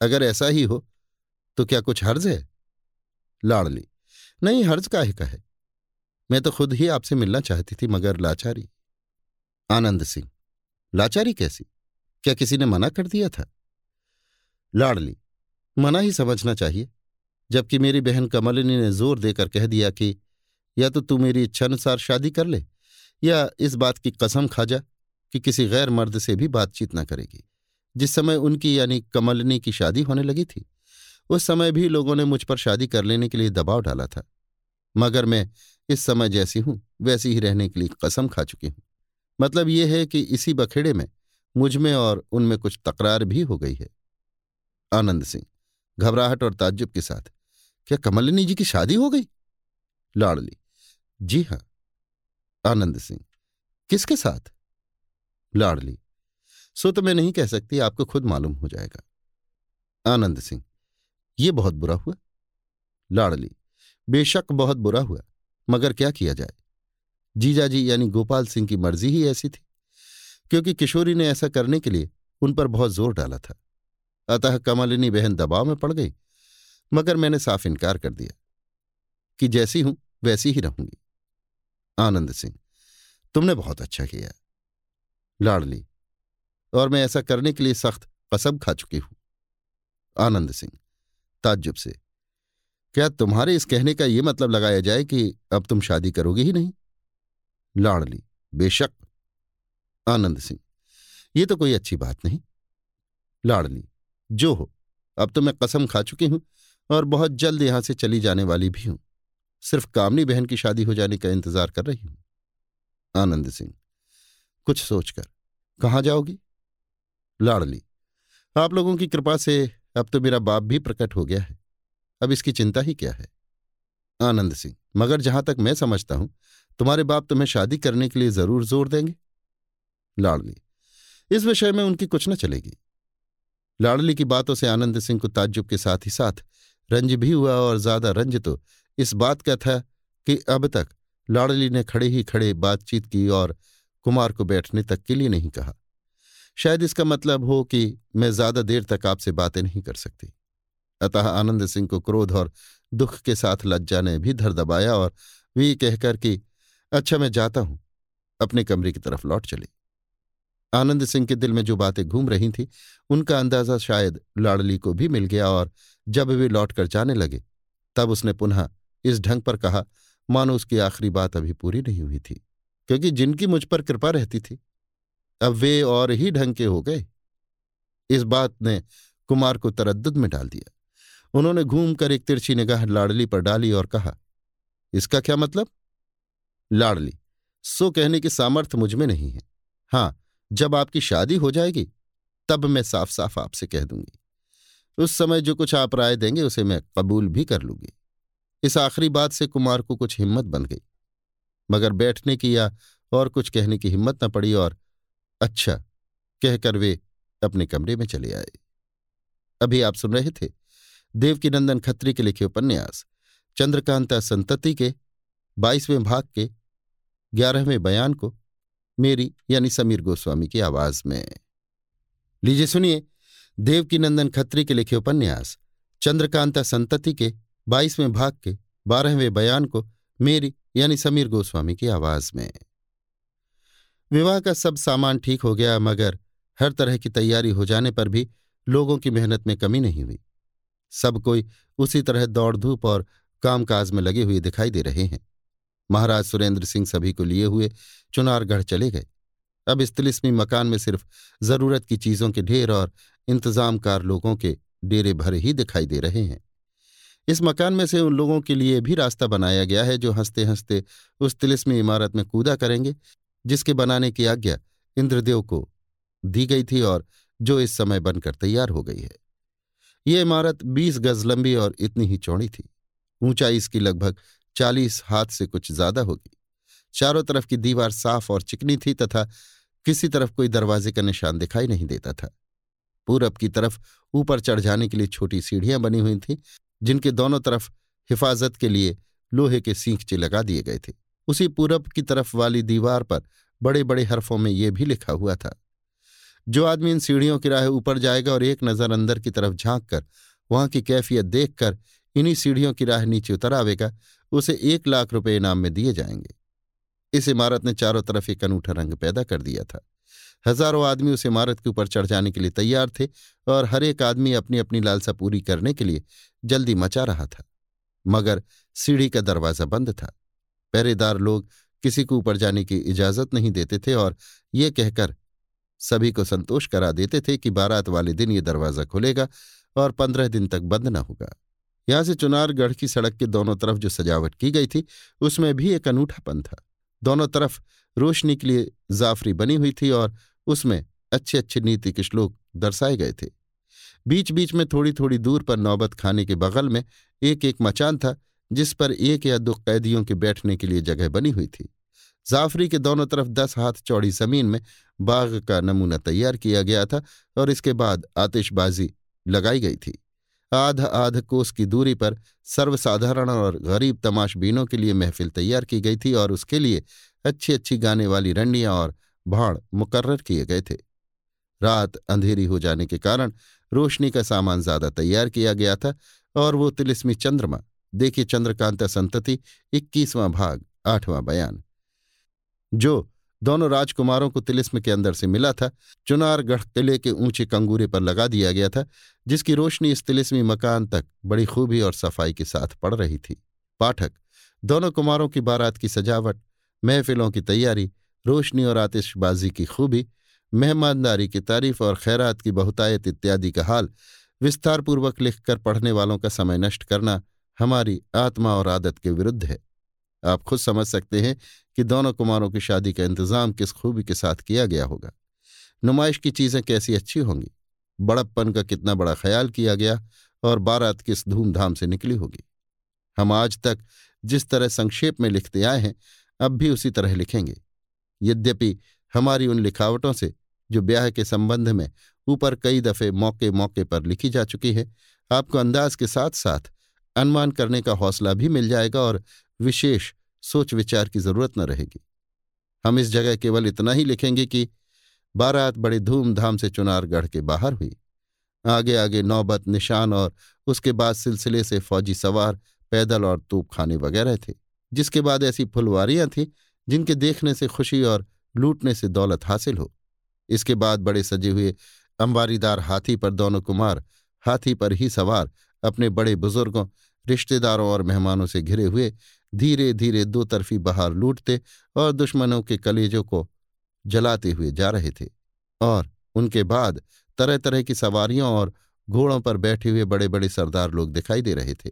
अगर ऐसा ही हो तो क्या कुछ हर्ज है? लाड़ली, नहीं, हर्ज काहे का है? मैं तो खुद ही आपसे मिलना चाहती थी, मगर लाचारी। आनंद सिंह, लाचारी कैसी? क्या किसी ने मना कर दिया था? लाड़ली, मना ही समझना चाहिए, जबकि मेरी बहन कमलिनी ने ज़ोर देकर कह दिया कि या तो तू मेरी इच्छानुसार शादी कर ले, या इस बात की कसम खा जा कि किसी गैर मर्द से भी बातचीत न करेगी। जिस समय उनकी यानी कमलिनी की शादी होने लगी थी, उस समय भी लोगों ने मुझ पर शादी कर लेने के लिए दबाव डाला था। मगर मैं इस समय जैसी हूँ, वैसी ही रहने के लिए कसम खा चुकी हूँ। मतलब यह है कि इसी बखेड़े में मुझमें और उनमें कुछ तकरार भी हो गई है। आनंद सिंह, घबराहट और ताज्जुब के साथ, क्या कमलिनी जी की शादी हो गई? लाड़ली, जी हाँ। आनंद सिंह, किसके साथ? लाड़ली, सो तो मैं नहीं कह सकती, आपको खुद मालूम हो जाएगा। आनंद सिंह, ये बहुत बुरा हुआ? लाड़ली, बेशक बहुत बुरा हुआ। मगर क्या किया जाए? जीजाजी यानी गोपाल सिंह की मर्ज़ी ही ऐसी थी, क्योंकि किशोरी ने ऐसा करने के लिए उन पर बहुत ज़ोर डाला था। अतः कमलिनी बहन दबाव में पड़ गई, मगर मैंने साफ़ इनकार कर दिया कि जैसी हूँ, वैसी ही रहूँगी। आनंद सिंह, तुमने बहुत अच्छा किया। लाडली, और मैं ऐसा करने के लिए सख्त कसम खा चुकी हूँ। आनंद सिंह, ताज्जुब से क्या तुम्हारे इस कहने का यह मतलब लगाया जाए कि अब तुम शादी करोगे ही नहीं? लाडली बेशक। आनंद सिंह, ये तो कोई अच्छी बात नहीं। लाडली जो हो, अब तो मैं कसम खा चुकी हूँ और बहुत जल्द यहाँ से चली जाने वाली भी हूँ। सिर्फ़ कामनी बहन की शादी हो जाने का इंतज़ार कर रही हूँ। आनंद सिंह, कुछ सोचकर, कहाँ जाओगी? लाड़ली आप लोगों की कृपा से अब तो मेरा बाप भी प्रकट हो गया है। अब इसकी चिंता ही क्या है? आनंद सिंह, मगर जहाँ तक मैं समझता हूँ, तुम्हारे बाप तुम्हें शादी करने के लिए ज़रूर ज़ोर देंगे। लाड़ली, इस विषय में उनकी कुछ न चलेगी। लाड़ली की बातों से आनंद सिंह को ताज्जुब के साथ ही साथ रंज भी हुआ और ज़्यादा रंज तो इस बात का था कि अब तक लाड़ली ने खड़े ही खड़े बातचीत की और कुमार को बैठने तक के लिए नहीं कहा। शायद इसका मतलब हो कि मैं ज़्यादा देर तक आपसे बातें नहीं कर सकती। अतः आनंद सिंह को क्रोध और दुख के साथ लज्जा ने भी धर दबाया और वे कहकर कि अच्छा मैं जाता हूँ। अपने कमरे की तरफ़ लौट चली। आनंद सिंह के दिल में जो बातें घूम रही थी, उनका अंदाज़ा शायद लाड़ली को भी मिल गया और जब वे लौटकर जाने लगे, तब उसने पुनः इस ढंग पर कहा, मानो उसकी आखिरी बात अभी पूरी नहीं हुई थी, क्योंकि जिनकी मुझ पर कृपा रहती थी, अब वे और ही ढंग के हो गए। इस बात ने कुमार को तरद्दुद में डाल दिया। उन्होंने घूमकर एक तिरछी निगाह लाड़ली पर डाली और कहा, इसका क्या मतलब? लाड़ली, सो कहने की सामर्थ्य मुझमें नहीं है। हाँ, जब आपकी शादी हो जाएगी, तब मैं साफ़ साफ़ आपसे कह दूँगी। उस समय जो कुछ आप राय देंगे, उसे मैं कबूल भी कर लूँगी। इस आखिरी बात से कुमार को कुछ हिम्मत बन गई। मगर बैठने की या और कुछ कहने की हिम्मत न पड़ी और अच्छा कहकर वे अपने कमरे में चले आए। अभी आप सुन रहे थे देवकीनंदन खत्री के लिखे उपन्यास, चंद्रकांता संतति के, बाईसवें भाग के, ग्यारहवें बयान को, मेरी यानी समीर गोस्वामी की आवाज़ में। लीजिए सुनिए देवकीनंदन खत्री के लिखे उपन्यास, चंद्रकांता संतति के, बाईसवें भाग के, बारहवें बयान को, मेरी यानी समीर गोस्वामी की आवाज़ में। विवाह का सब सामान ठीक हो गया, मगर हर तरह की तैयारी हो जाने पर भी लोगों की मेहनत में कमी नहीं हुई। सब कोई उसी तरह दौड़ धूप और कामकाज में लगे हुए दिखाई दे रहे हैं। महाराज सुरेंद्र सिंह सभी को लिए हुए चुनारगढ़ चले गए। अब इस तिलिस्मी मकान में सिर्फ़ ज़रूरत की चीज़ों के ढेर और इंतजामकार लोगों के डेरे भरे ही दिखाई दे रहे हैं। इस मकान में से उन लोगों के लिए भी रास्ता बनाया गया है जो हँसते हँसते उस तिलिस्मी इमारत में कूदा करेंगे, जिसके बनाने की आज्ञा इंद्रदेव को दी गई थी और जो इस समय बनकर तैयार हो गई है। ये इमारत बीस गज लंबी और इतनी ही चौड़ी थी। ऊंचाई इसकी लगभग चालीस हाथ से कुछ ज़्यादा होगी। चारों तरफ़ की दीवार साफ़ और चिकनी थी तथा किसी तरफ़ कोई दरवाजे का निशान दिखाई नहीं देता था। पूरब की तरफ़ ऊपर चढ़ जाने के लिए छोटी सीढ़ियाँ बनी हुई थीं, जिनके दोनों तरफ़ हिफाजत के लिए लोहे के सींखचे लगा दिए गए थे। उसी पूरब की तरफ़ वाली दीवार पर बड़े बड़े हरफों में ये भी लिखा हुआ था। जो आदमी इन सीढ़ियों की राह ऊपर जाएगा और एक नज़र अंदर की तरफ़ झाँक कर वहाँ की कैफियत देखकर इन्हीं सीढ़ियों की राह नीचे उतर आवेगा, उसे एक लाख रुपए इनाम में दिए जाएँगे। इस इमारत ने चारों तरफ़ एक अनूठा रंग पैदा कर दिया था। हज़ारों आदमी उस इमारत के ऊपर चढ़ जाने के लिए तैयार थे और हर एक आदमी अपनी अपनी लालसा पूरी करने के लिए जल्दी मचा रहा था। मगर सीढ़ी का दरवाज़ा बंद था। पहरेदार लोग किसी को ऊपर जाने की इजाज़त नहीं देते थे और ये कहकर सभी को संतोष करा देते थे कि बारात वाले दिन ये दरवाज़ा खुलेगा और पंद्रह दिन तक बंद न होगा। यहाँ से चुनारगढ़ की सड़क के दोनों तरफ़ जो सजावट की गई थी, उसमें भी एक अनूठापन था। दोनों तरफ़ रोशनी के लिए जाफरी बनी हुई थी और उसमें अच्छे अच्छे नीति के श्लोक दर्शाए गए थे। बीच बीच में थोड़ी थोड़ी दूर पर नौबत खाने के बगल में एक एक मचान था, जिस पर एक या दो कैदियों के बैठने के लिए जगह बनी हुई थी। जाफरी के दोनों तरफ़ दस हाथ चौड़ी ज़मीन में बाग का नमूना तैयार किया गया था और इसके बाद आतिशबाजी लगाई गई थी। आध आध कोस की दूरी पर सर्वसाधारण और गरीब तमाशबीनों के लिए महफिल तैयार की गई थी और उसके लिए अच्छी अच्छी गाने वाली रंडियाँ और भाड़ मुकर्र किए गए थे। रात अंधेरी हो जाने के कारण रोशनी का सामान ज़्यादा तैयार किया गया था और वो तिलिस्मी चंद्रमा, देखिए चंद्रकांता संतति, इक्कीसवां भाग, आठवां बयान। जो दोनों राजकुमारों को तिलिस्म के अंदर से मिला था। चुनारगढ़ किले के ऊँचे कंगूरे पर लगा दिया गया था, जिसकी रोशनी इस तिलिस्मी मकान तक बड़ी खूबी और सफ़ाई के साथ पड़ रही थी। पाठक, दोनों कुमारों की बारात की सजावट, महफिलों की तैयारी, रोशनी और आतिशबाजी की खूबी, मेहमानदारी की तारीफ़ और खैरात की बहुतायत इत्यादि का हाल विस्तारपूर्वक लिखकर पढ़ने वालों का समय नष्ट करना हमारी आत्मा और आदत के विरुद्ध है। आप खुद समझ सकते हैं कि दोनों कुमारों की शादी का इंतज़ाम किस खूबी के साथ किया गया होगा। नुमाइश की चीज़ें कैसी अच्छी होंगी? बड़प्पन का कितना बड़ा ख्याल किया गया और बारात किस धूमधाम से निकली होगी? हम आज तक जिस तरह संक्षेप में लिखते आए हैं, अब भी उसी तरह लिखेंगे। यद्यपि हमारी उन लिखावटों से, जो ब्याह के संबंध में ऊपर कई दफे मौके मौके पर लिखी जा चुकी है, आपको अंदाज के साथ साथ अनुमान करने का हौसला भी मिल जाएगा और विशेष सोच विचार की ज़रूरत न रहेगी। हम इस जगह केवल इतना ही लिखेंगे कि बारात बड़े धूमधाम से चुनारगढ़ के बाहर हुई। आगे आगे नौबत, निशान और उसके बाद सिलसिले से फौजी सवार, पैदल और तूप खाने वगैरह थे, जिसके बाद ऐसी फुलवारियाँ थीं जिनके देखने से खुशी और लूटने से दौलत हासिल हो। इसके बाद बड़े सजे हुए अंबारीदार हाथी पर दोनों कुमार, हाथी पर ही सवार, अपने बड़े बुज़ुर्गों, रिश्तेदारों और मेहमानों से घिरे हुए धीरे धीरे दो तरफी बहार लूटते और दुश्मनों के कलेजों को जलाते हुए जा रहे थे और उनके बाद तरह तरह की सवारियों और घोड़ों पर बैठे हुए बड़े बड़े सरदार लोग दिखाई दे रहे थे।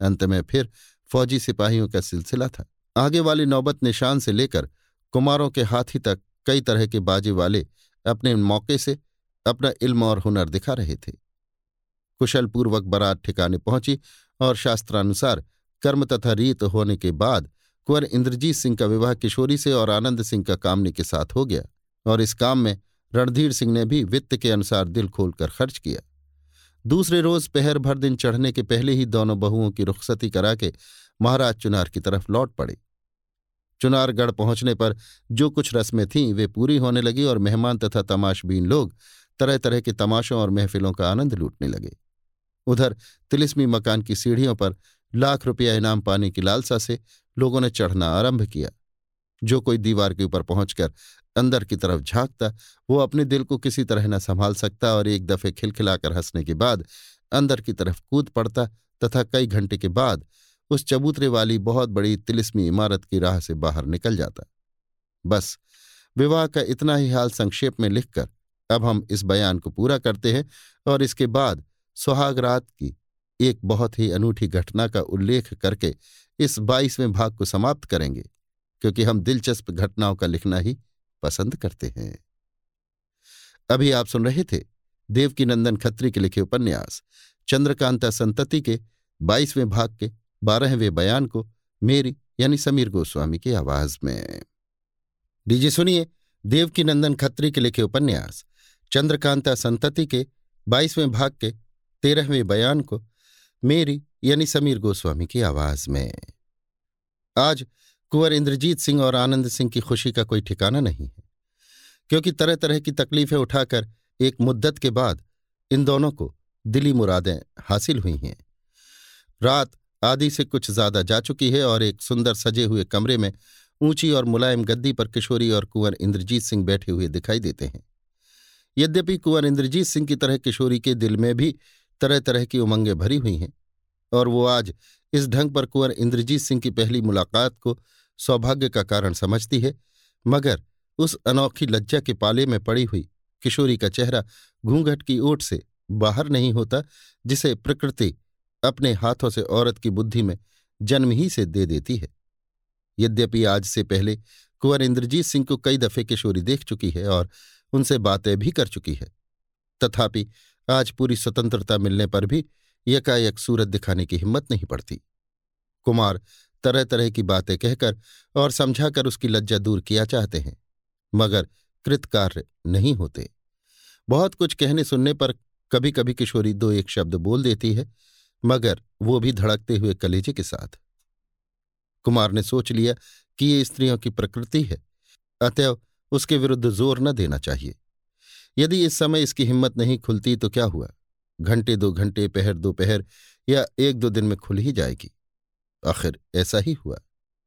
अंत में फिर फौजी सिपाहियों का सिलसिला था। आगे वाली नौबत निशान से लेकर कुमारों के हाथी तक कई तरह के बाजे वाले अपने मौके से अपना इल्म और हुनर दिखा रहे थे। कुशलपूर्वक बारात ठिकाने पहुँची और शास्त्रानुसार कर्म तथा रीत होने के बाद कुंवर इंद्रजीत सिंह का विवाह किशोरी से और आनंद सिंह का कामनी के साथ हो गया और इस काम में रणधीर सिंह ने भी वित्त के अनुसार दिल खोलकर खर्च किया। दूसरे रोज पहर भर दिन चढ़ने के पहले ही दोनों बहुओं की रुखसती करा के महाराज चुनार की तरफ़ लौट पड़े। चुनारगढ़ पहुँचने पर जो कुछ रस्में थीं, वे पूरी होने लगी और मेहमान तथा तमाशबीन लोग तरह तरह के तमाशों और महफिलों का आनंद लूटने लगे। उधर तिलिस्मी मकान की सीढ़ियों पर लाख रुपया इनाम पाने की लालसा से लोगों ने चढ़ना आरंभ किया। जो कोई दीवार के ऊपर पहुंचकर अंदर की तरफ़ झांकता, वो अपने दिल को किसी तरह न संभाल सकता और एक दफे खिलखिलाकर हंसने के बाद अंदर की तरफ़ कूद पड़ता तथा कई घंटे के बाद उस चबूतरे वाली बहुत बड़ी तिलिस्मी इमारत की राह से बाहर निकल जाता। बस, विवाह का इतना ही हाल संक्षेप में लिखकर अब हम इस बयान को पूरा करते हैं और इसके बाद सुहागरात की एक बहुत ही अनूठी घटना का उल्लेख करके इस बाईसवें भाग को समाप्त करेंगे, क्योंकि हम दिलचस्प घटनाओं का लिखना ही पसंद करते हैं। अभी आप सुन रहे थे देवकी नंदन खत्री के लिखे उपन्यास, चंद्रकांता संतति के बाईसवें भाग के बारहवें बयान को मेरी यानी समीर गोस्वामी की आवाज़ में। दीजिए सुनिए देवकी नंदन खत्री के लिखे उपन्यास, चंद्रकांता संतति के बाईसवें भाग के तेरहवें बयान को मेरी यानी समीर गोस्वामी की आवाज़ में। आज कुंवर इंद्रजीत सिंह और आनंद सिंह की खुशी का कोई ठिकाना नहीं है, क्योंकि तरह तरह की तकलीफें उठाकर एक मुद्दत के बाद इन दोनों को दिली मुरादें हासिल हुई हैं। रात आदि से कुछ ज़्यादा जा चुकी है और एक सुंदर सजे हुए कमरे में ऊँची और मुलायम गद्दी पर किशोरी और कुंवर इंद्रजीत सिंह बैठे हुए दिखाई देते हैं। यद्यपि कुंवर इंद्रजीत सिंह की तरह किशोरी के दिल में भी तरह तरह की उमंगें भरी हुई हैं। और वो आज इस ढंग पर कुंवर इंद्रजीत सिंह की पहली मुलाकात को सौभाग्य का कारण समझती है, मगर उस अनोखी लज्जा के पाले में पड़ी हुई किशोरी का चेहरा घूंघट की ओट से बाहर नहीं होता, जिसे प्रकृति अपने हाथों से औरत की बुद्धि में जन्म ही से दे देती है। यद्यपि आज से पहले कुंवर इंद्रजीत सिंह को कई दफे किशोरी देख चुकी है और उनसे बातें भी कर चुकी है। तथापि आज पूरी स्वतंत्रता मिलने पर भी यकायक सूरत दिखाने की हिम्मत नहीं पड़ती। कुमार तरह तरह की बातें कहकर और समझाकर उसकी लज्जा दूर किया चाहते हैं, मगर कृतकार्य नहीं होते। बहुत कुछ कहने सुनने पर कभी कभी किशोरी दो एक शब्द बोल देती है, मगर वो भी धड़कते हुए कलेजे के साथ। कुमार ने सोच लिया कि ये स्त्रियों की प्रकृति है, अतएव उसके विरुद्ध ज़ोर न देना चाहिए। यदि इस समय इसकी हिम्मत नहीं खुलती तो क्या हुआ? घंटे दो घंटे, पहर दोपहर या एक दो दिन में खुल ही जाएगी। आखिर ऐसा ही हुआ।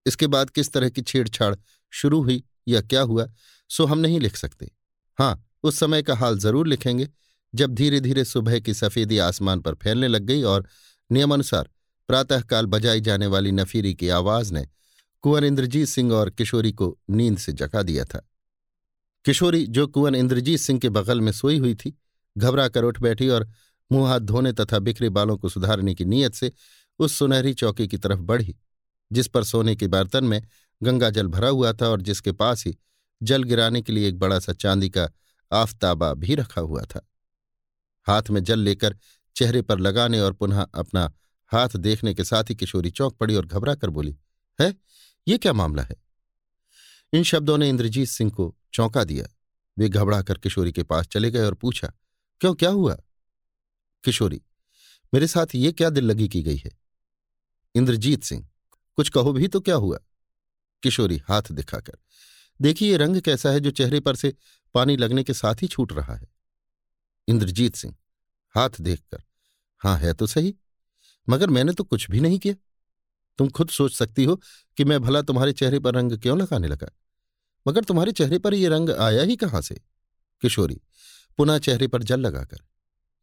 इसके बाद किस तरह की छेड़छाड़ शुरू हुई या क्या हुआ, सो हम नहीं लिख सकते। हाँ उस समय का हाल ज़रूर लिखेंगे, जब धीरे धीरे सुबह की सफेदी आसमान पर फैलने लग गई और नियमानुसार प्रातःकाल बजाई जाने वाली नफीरी की आवाज़ ने कुंवर इंद्रजीत सिंह और किशोरी को नींद से जगा दिया था। किशोरी, जो कुंवर इंद्रजीत सिंह के बगल में सोई हुई थी, घबरा कर उठ बैठी और मुँह हाथ धोने तथा बिखरे बालों को सुधारने की नीयत से उस सुनहरी चौकी की तरफ़ बढ़ी, जिस पर सोने के बर्तन में गंगा जल भरा हुआ था और जिसके पास ही जल गिराने के लिए एक बड़ा सा चांदी का आफताबा भी रखा हुआ था। हाथ में जल लेकर चेहरे पर लगाने और पुनः अपना हाथ देखने के साथ ही किशोरी चौंक पड़ी और घबरा कर बोली, है, ये क्या मामला है? इन शब्दों ने इंद्रजीत सिंह को चौंका दिया। वे घबरा कर किशोरी के पास चले गए और पूछा, क्यों, क्या हुआ? किशोरी, मेरे साथ ये क्या दिल लगी की गई है? इंद्रजीत सिंह, कुछ कहो भी तो क्या हुआ? किशोरी हाथ दिखाकर, देखिए ये रंग कैसा है जो चेहरे पर से पानी लगने के साथ ही छूट रहा है। इंद्रजीत सिंह, हाथ देखकर हाँ है तो सही, मगर मैंने तो कुछ भी नहीं किया। तुम खुद सोच सकती हो कि मैं भला तुम्हारे चेहरे पर रंग क्यों लगाने लगा? मगर तुम्हारे चेहरे पर यह रंग आया ही कहाँ से? किशोरी, पुनः चेहरे पर जल लगाकर,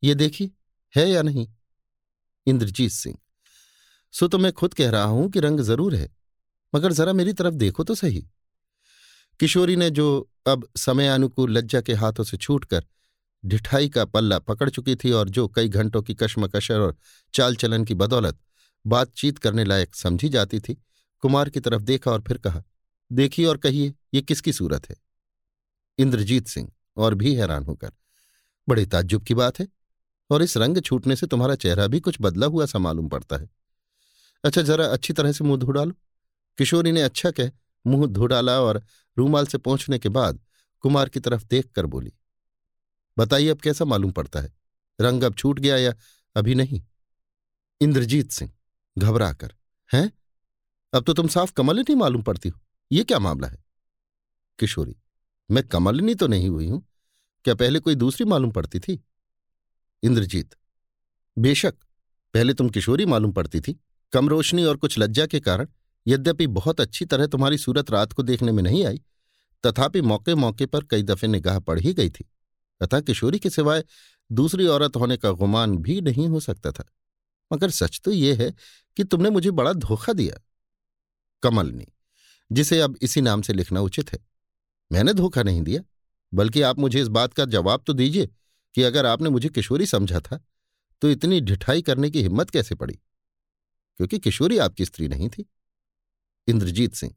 ये देखी है या नहीं? इंद्रजीत सिंह, सो तो मैं खुद कह रहा हूँ कि रंग ज़रूर है, मगर जरा मेरी तरफ़ देखो तो सही। किशोरी ने जो अब समयानुकूल लज्जा के हाथों से छूटकर ढिठाई का पल्ला पकड़ चुकी थी और जो कई घंटों की कश्मकशर और चाल चलन की बदौलत बातचीत करने लायक समझी जाती थी, कुमार की तरफ़ देखा और फिर कहा, देखिए और कहिए। ये किसकी सूरत है? इंद्रजीत सिंह, और भी हैरान होकर। बड़े ताज्जुब की बात है, और इस रंग छूटने से तुम्हारा चेहरा भी कुछ बदला हुआ सा मालूम पड़ता है। अच्छा जरा अच्छी तरह से मुँह धो डालो। किशोरी ने अच्छा कह, मुँह धो डाला और रूमाल से पहुँचने के बाद कुमार की तरफ़ देख कर बोली, बताइए अब कैसा मालूम पड़ता है? रंग अब छूट गया या अभी नहीं? इंद्रजीत सिंह घबरा कर हैं? अब तो तुम साफ़ कमल ही नहीं मालूम पड़ती हो। ये क्या मामला है? किशोरी, मैं कमलिनी तो नहीं हुई हूँ। क्या पहले कोई दूसरी मालूम पड़ती थी? इंद्रजीत, बेशक, पहले तुम किशोरी मालूम पड़ती थी। कम रोशनी और कुछ लज्जा के कारण, यद्यपि बहुत अच्छी तरह तुम्हारी सूरत रात को देखने में नहीं आई, तथापि मौके मौके पर कई दफे निगाह पड़ ही गई थी। अतः किशोरी के सिवाय दूसरी औरत होने का गुमान भी नहीं हो सकता था। मगर सच तो यह है कि तुमने मुझे बड़ा धोखा दिया। कमलनी, जिसे अब इसी नाम से लिखना उचित है। मैंने धोखा नहीं दिया, बल्कि आप मुझे इस बात का जवाब तो दीजिए कि अगर आपने मुझे किशोरी समझा था तो इतनी ढिठाई करने की हिम्मत कैसे पड़ी? क्योंकि किशोरी आपकी स्त्री नहीं थी। इंद्रजीत सिंह,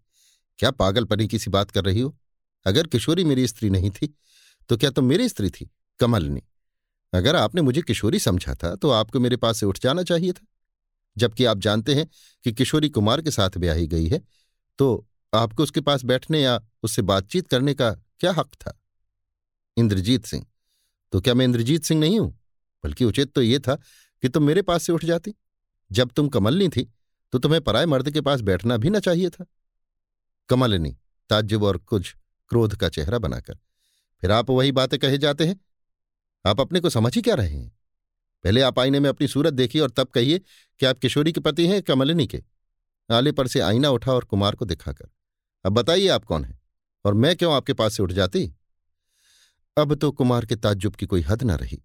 क्या पागलपनी की सी बात कर रही हो? अगर किशोरी मेरी स्त्री नहीं थी तो क्या तुम तो मेरी स्त्री थी, कमलनी? अगर आपने मुझे किशोरी समझा था तो आपको मेरे पास से उठ जाना चाहिए था। जबकि आप जानते हैं कि किशोरी कुमार के साथ ब्याही गई है तो आपको उसके पास बैठने या उससे बातचीत करने का क्या हक था? इंद्रजीत सिंह। तो क्या मैं इंद्रजीत सिंह नहीं हूँ? बल्कि उचित तो यह था कि तुम मेरे पास से उठ जाती। जब तुम कमलनी थी तो तुम्हें पराए मर्द के पास बैठना भी ना चाहिए था। कमलनी, ताज्जुब और कुछ क्रोध का चेहरा बनाकर। फिर आप वही बातें कहे जाते हैं? आप अपने को समझ ही क्या रहे हैं? पहले आप आईने में अपनी सूरत देखिए और तब कहिए कि आप किशोरी के पति हैं कमलिनी के। आले पर से आईना उठा और कुमार को दिखाकर। अब बताइए आप कौन है? और मैं क्यों आपके पास से उठ जाती? अब तो कुमार के ताज्जुब की कोई हद न रही,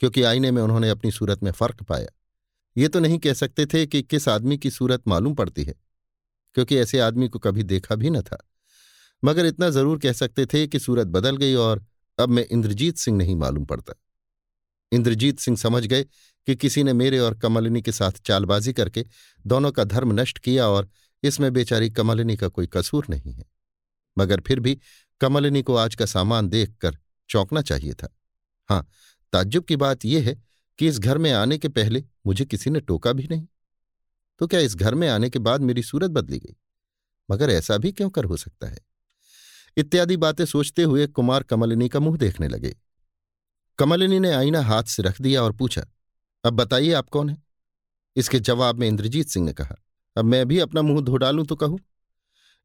क्योंकि आईने में उन्होंने अपनी सूरत में फ़र्क पाया। ये तो नहीं कह सकते थे कि किस आदमी की सूरत मालूम पड़ती है, क्योंकि ऐसे आदमी को कभी देखा भी न था। मगर इतना ज़रूर कह सकते थे कि सूरत बदल गई और अब मैं इंद्रजीत सिंह नहीं मालूम पड़ता। इंद्रजीत सिंह समझ गए कि किसी ने मेरे और कमलिनी के साथ चालबाजी करके दोनों का धर्म नष्ट किया और इसमें बेचारी कमलिनी का कोई कसूर नहीं है। मगर फिर भी कमलिनी को आज का सामान देखकर चौंकना चाहिए था। हाँ ताज्जुब की बात यह है कि इस घर में आने के पहले मुझे किसी ने टोका भी नहीं। तो क्या इस घर में आने के बाद मेरी सूरत बदली गई? मगर ऐसा भी क्यों कर हो सकता है? इत्यादि बातें सोचते हुए कुमार कमलिनी का मुँह देखने लगे। कमलिनी ने आईना हाथ से रख दिया और पूछा, अब बताइए आप कौन है? इसके जवाब में इंद्रजीत सिंह ने कहा अब मैं भी अपना मुँह धो डालूं तो कहूँ।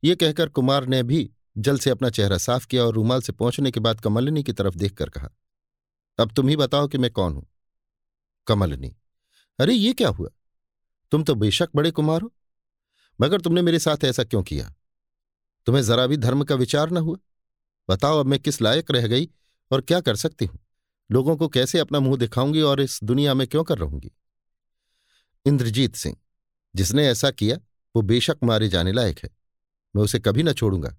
ये कहकर कुमार ने भी जल से अपना चेहरा साफ़ किया और रूमाल से पहुँचने के बाद कमलिनी की तरफ़ देखकर कहा, अब तुम ही बताओ कि मैं कौन हूँ? कमलिनी, अरे, ये क्या हुआ? तुम तो बेशक बड़े कुमार हो, मगर तुमने मेरे साथ ऐसा क्यों किया? तुम्हें जरा भी धर्म का विचार न हुआ? बताओ अब मैं किस लायक रह गई और क्या कर सकती हूँ? लोगों को कैसे अपना मुँह दिखाऊँगी और इस दुनिया में क्यों कर रहूँगी? इंद्रजीत सिंह जिसने ऐसा किया, वो बेशक मारे जाने लायक है। मैं उसे कभी न छोड़ूँगा,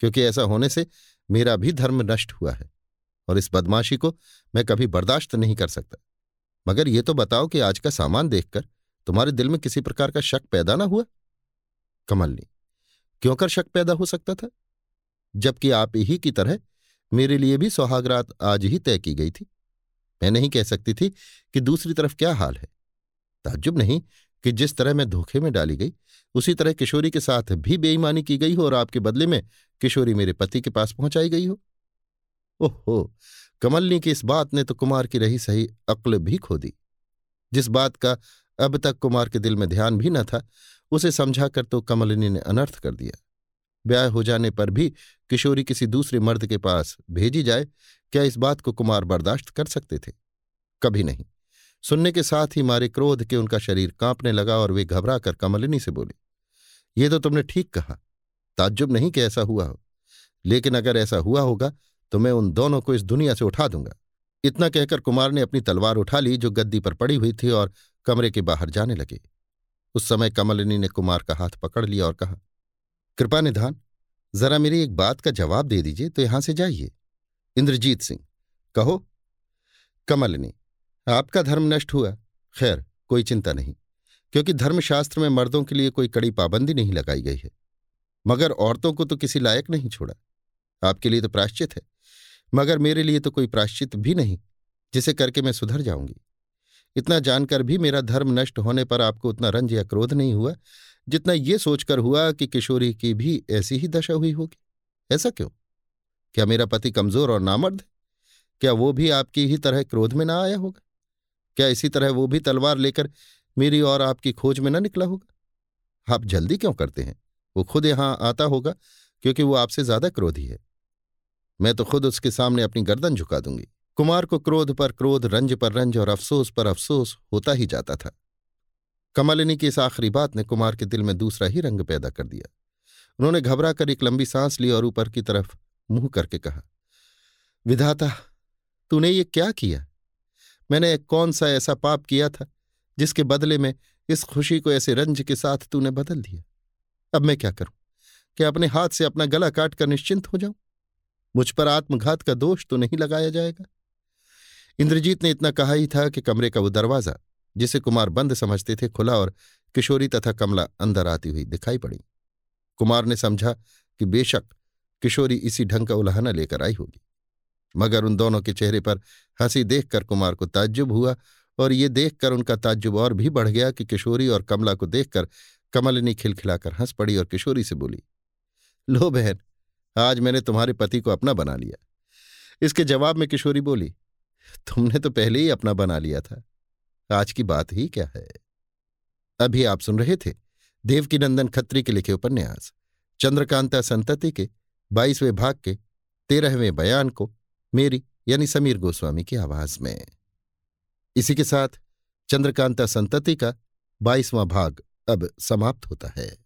क्योंकि ऐसा होने से मेरा भी धर्म नष्ट हुआ है और इस बदमाशी को मैं कभी बर्दाश्त नहीं कर सकता। मगर ये तो बताओ कि आज का सामान देखकर तुम्हारे दिल में किसी प्रकार का शक पैदा ना हुआ? कमलनी क्यों कर शक पैदा हो सकता था? जबकि आप ही की तरह मेरे लिए भी सुहागरात आज ही तय की गई थी। मैं नहीं कह सकती थी कि दूसरी तरफ़ क्या हाल है। ताज्जुब नहीं कि जिस तरह मैं धोखे में डाली गई, उसी तरह किशोरी के साथ भी बेईमानी की गई हो और आपके बदले में किशोरी मेरे पति के पास पहुंचाई गई हो। ओहो! कमलनी की इस बात ने तो कुमार की रही सही अक्ल भी खो दी। जिस बात का अब तक कुमार के दिल में ध्यान भी न था, उसे समझाकर तो कमलिनी ने अनर्थ कर दिया। ब्याह हो जाने पर भी किशोरी किसी दूसरे मर्द के पास भेजी जाए, क्या इस बात को कुमार बर्दाश्त कर सकते थे? कभी नहीं। सुनने के साथ ही मारे क्रोध के उनका शरीर कांपने लगा और वे घबरा कर कमलिनी से बोले, ये तो तुमने ठीक कहा। ताज्जुब नहीं कि ऐसा हुआ हो। लेकिन अगर ऐसा हुआ होगा तो मैं उन दोनों को इस दुनिया से उठा दूँगा। इतना कहकर कुमार ने अपनी तलवार उठा ली, जो गद्दी पर पड़ी हुई थी और कमरे के बाहर जाने लगे। उस समय कमलिनी ने कुमार का हाथ पकड़ लिया और कहा, कृपा निधान, जरा मेरी एक बात का जवाब दे दीजिए तो यहाँ से जाइए। इंद्रजीत सिंह, कहो? कमलिनी आपका धर्म नष्ट हुआ। खैर, कोई चिंता नहीं, क्योंकि धर्मशास्त्र में मर्दों के लिए कोई कड़ी पाबंदी नहीं लगाई गई है। मगर औरतों को तो किसी लायक नहीं छोड़ा। आपके लिए तो प्राश्चित है, मगर मेरे लिए तो कोई प्राश्चित भी नहीं, जिसे करके मैं सुधर जाऊँगी। इतना जानकर भी मेरा धर्म नष्ट होने पर आपको उतना रंज या क्रोध नहीं हुआ, जितना ये सोचकर हुआ कि किशोरी की भी ऐसी ही दशा हुई होगी। ऐसा क्यों? क्या मेरा पति कमज़ोर और नामर्द क्या वो भी आपकी ही तरह क्रोध में ना आया होगा? क्या इसी तरह वो भी तलवार लेकर मेरी और आपकी खोज में न निकला होगा? आप जल्दी क्यों करते हैं? वो खुद यहाँ आता होगा क्योंकि वो आपसे ज़्यादा क्रोधी है। मैं तो खुद उसके सामने अपनी गर्दन झुका दूँगी। कुमार को क्रोध पर क्रोध, रंज पर रंज और अफसोस पर अफसोस होता ही जाता था। कमलिनी की इस आखिरी बात ने कुमार के दिल में दूसरा ही रंग पैदा कर दिया। उन्होंने घबरा कर एक लंबी सांस ली और ऊपर की तरफ़ मुँह करके कहा, विधाता, तूने ये क्या किया? मैंने कौन सा ऐसा पाप किया था, जिसके बदले में इस खुशी को ऐसे रंज के साथ तूने बदल दिया? अब मैं क्या करूँ? क्या अपने हाथ से अपना गला काट कर निश्चिंत हो जाऊँ? मुझ पर आत्मघात का दोष तो नहीं लगाया जाएगा? इंद्रजीत ने इतना कहा ही था कि कमरे का वो दरवाज़ा, जिसे कुमार बंद समझते थे, खुला और किशोरी तथा कमला अंदर आती हुई दिखाई पड़ी। कुमार ने समझा कि बेशक किशोरी इसी ढंग का उल्हाना लेकर आई होगी। मगर उन दोनों के चेहरे पर हँसी देखकर कुमार को ताज्जुब हुआ और ये देखकर उनका ताज्जुब और भी बढ़ गया कि किशोरी और कमला को देखकर कमलिनी खिलखिलाकर हंस पड़ी और किशोरी से बोली, लो बहन, आज मैंने तुम्हारे पति को अपना बना लिया। इसके जवाब में किशोरी बोली, तुमने तो पहले ही अपना बना लिया था। आज की बात ही क्या है? अभी आप सुन रहे थे देवकीनंदन खत्री के लिखे उपन्यास, चंद्रकांता संतति के बाईसवें भाग के तेरहवें बयान को मेरी, यानी समीर गोस्वामी की आवाज़ में। इसी के साथ चंद्रकांता संतति का बाईसवां भाग अब समाप्त होता है।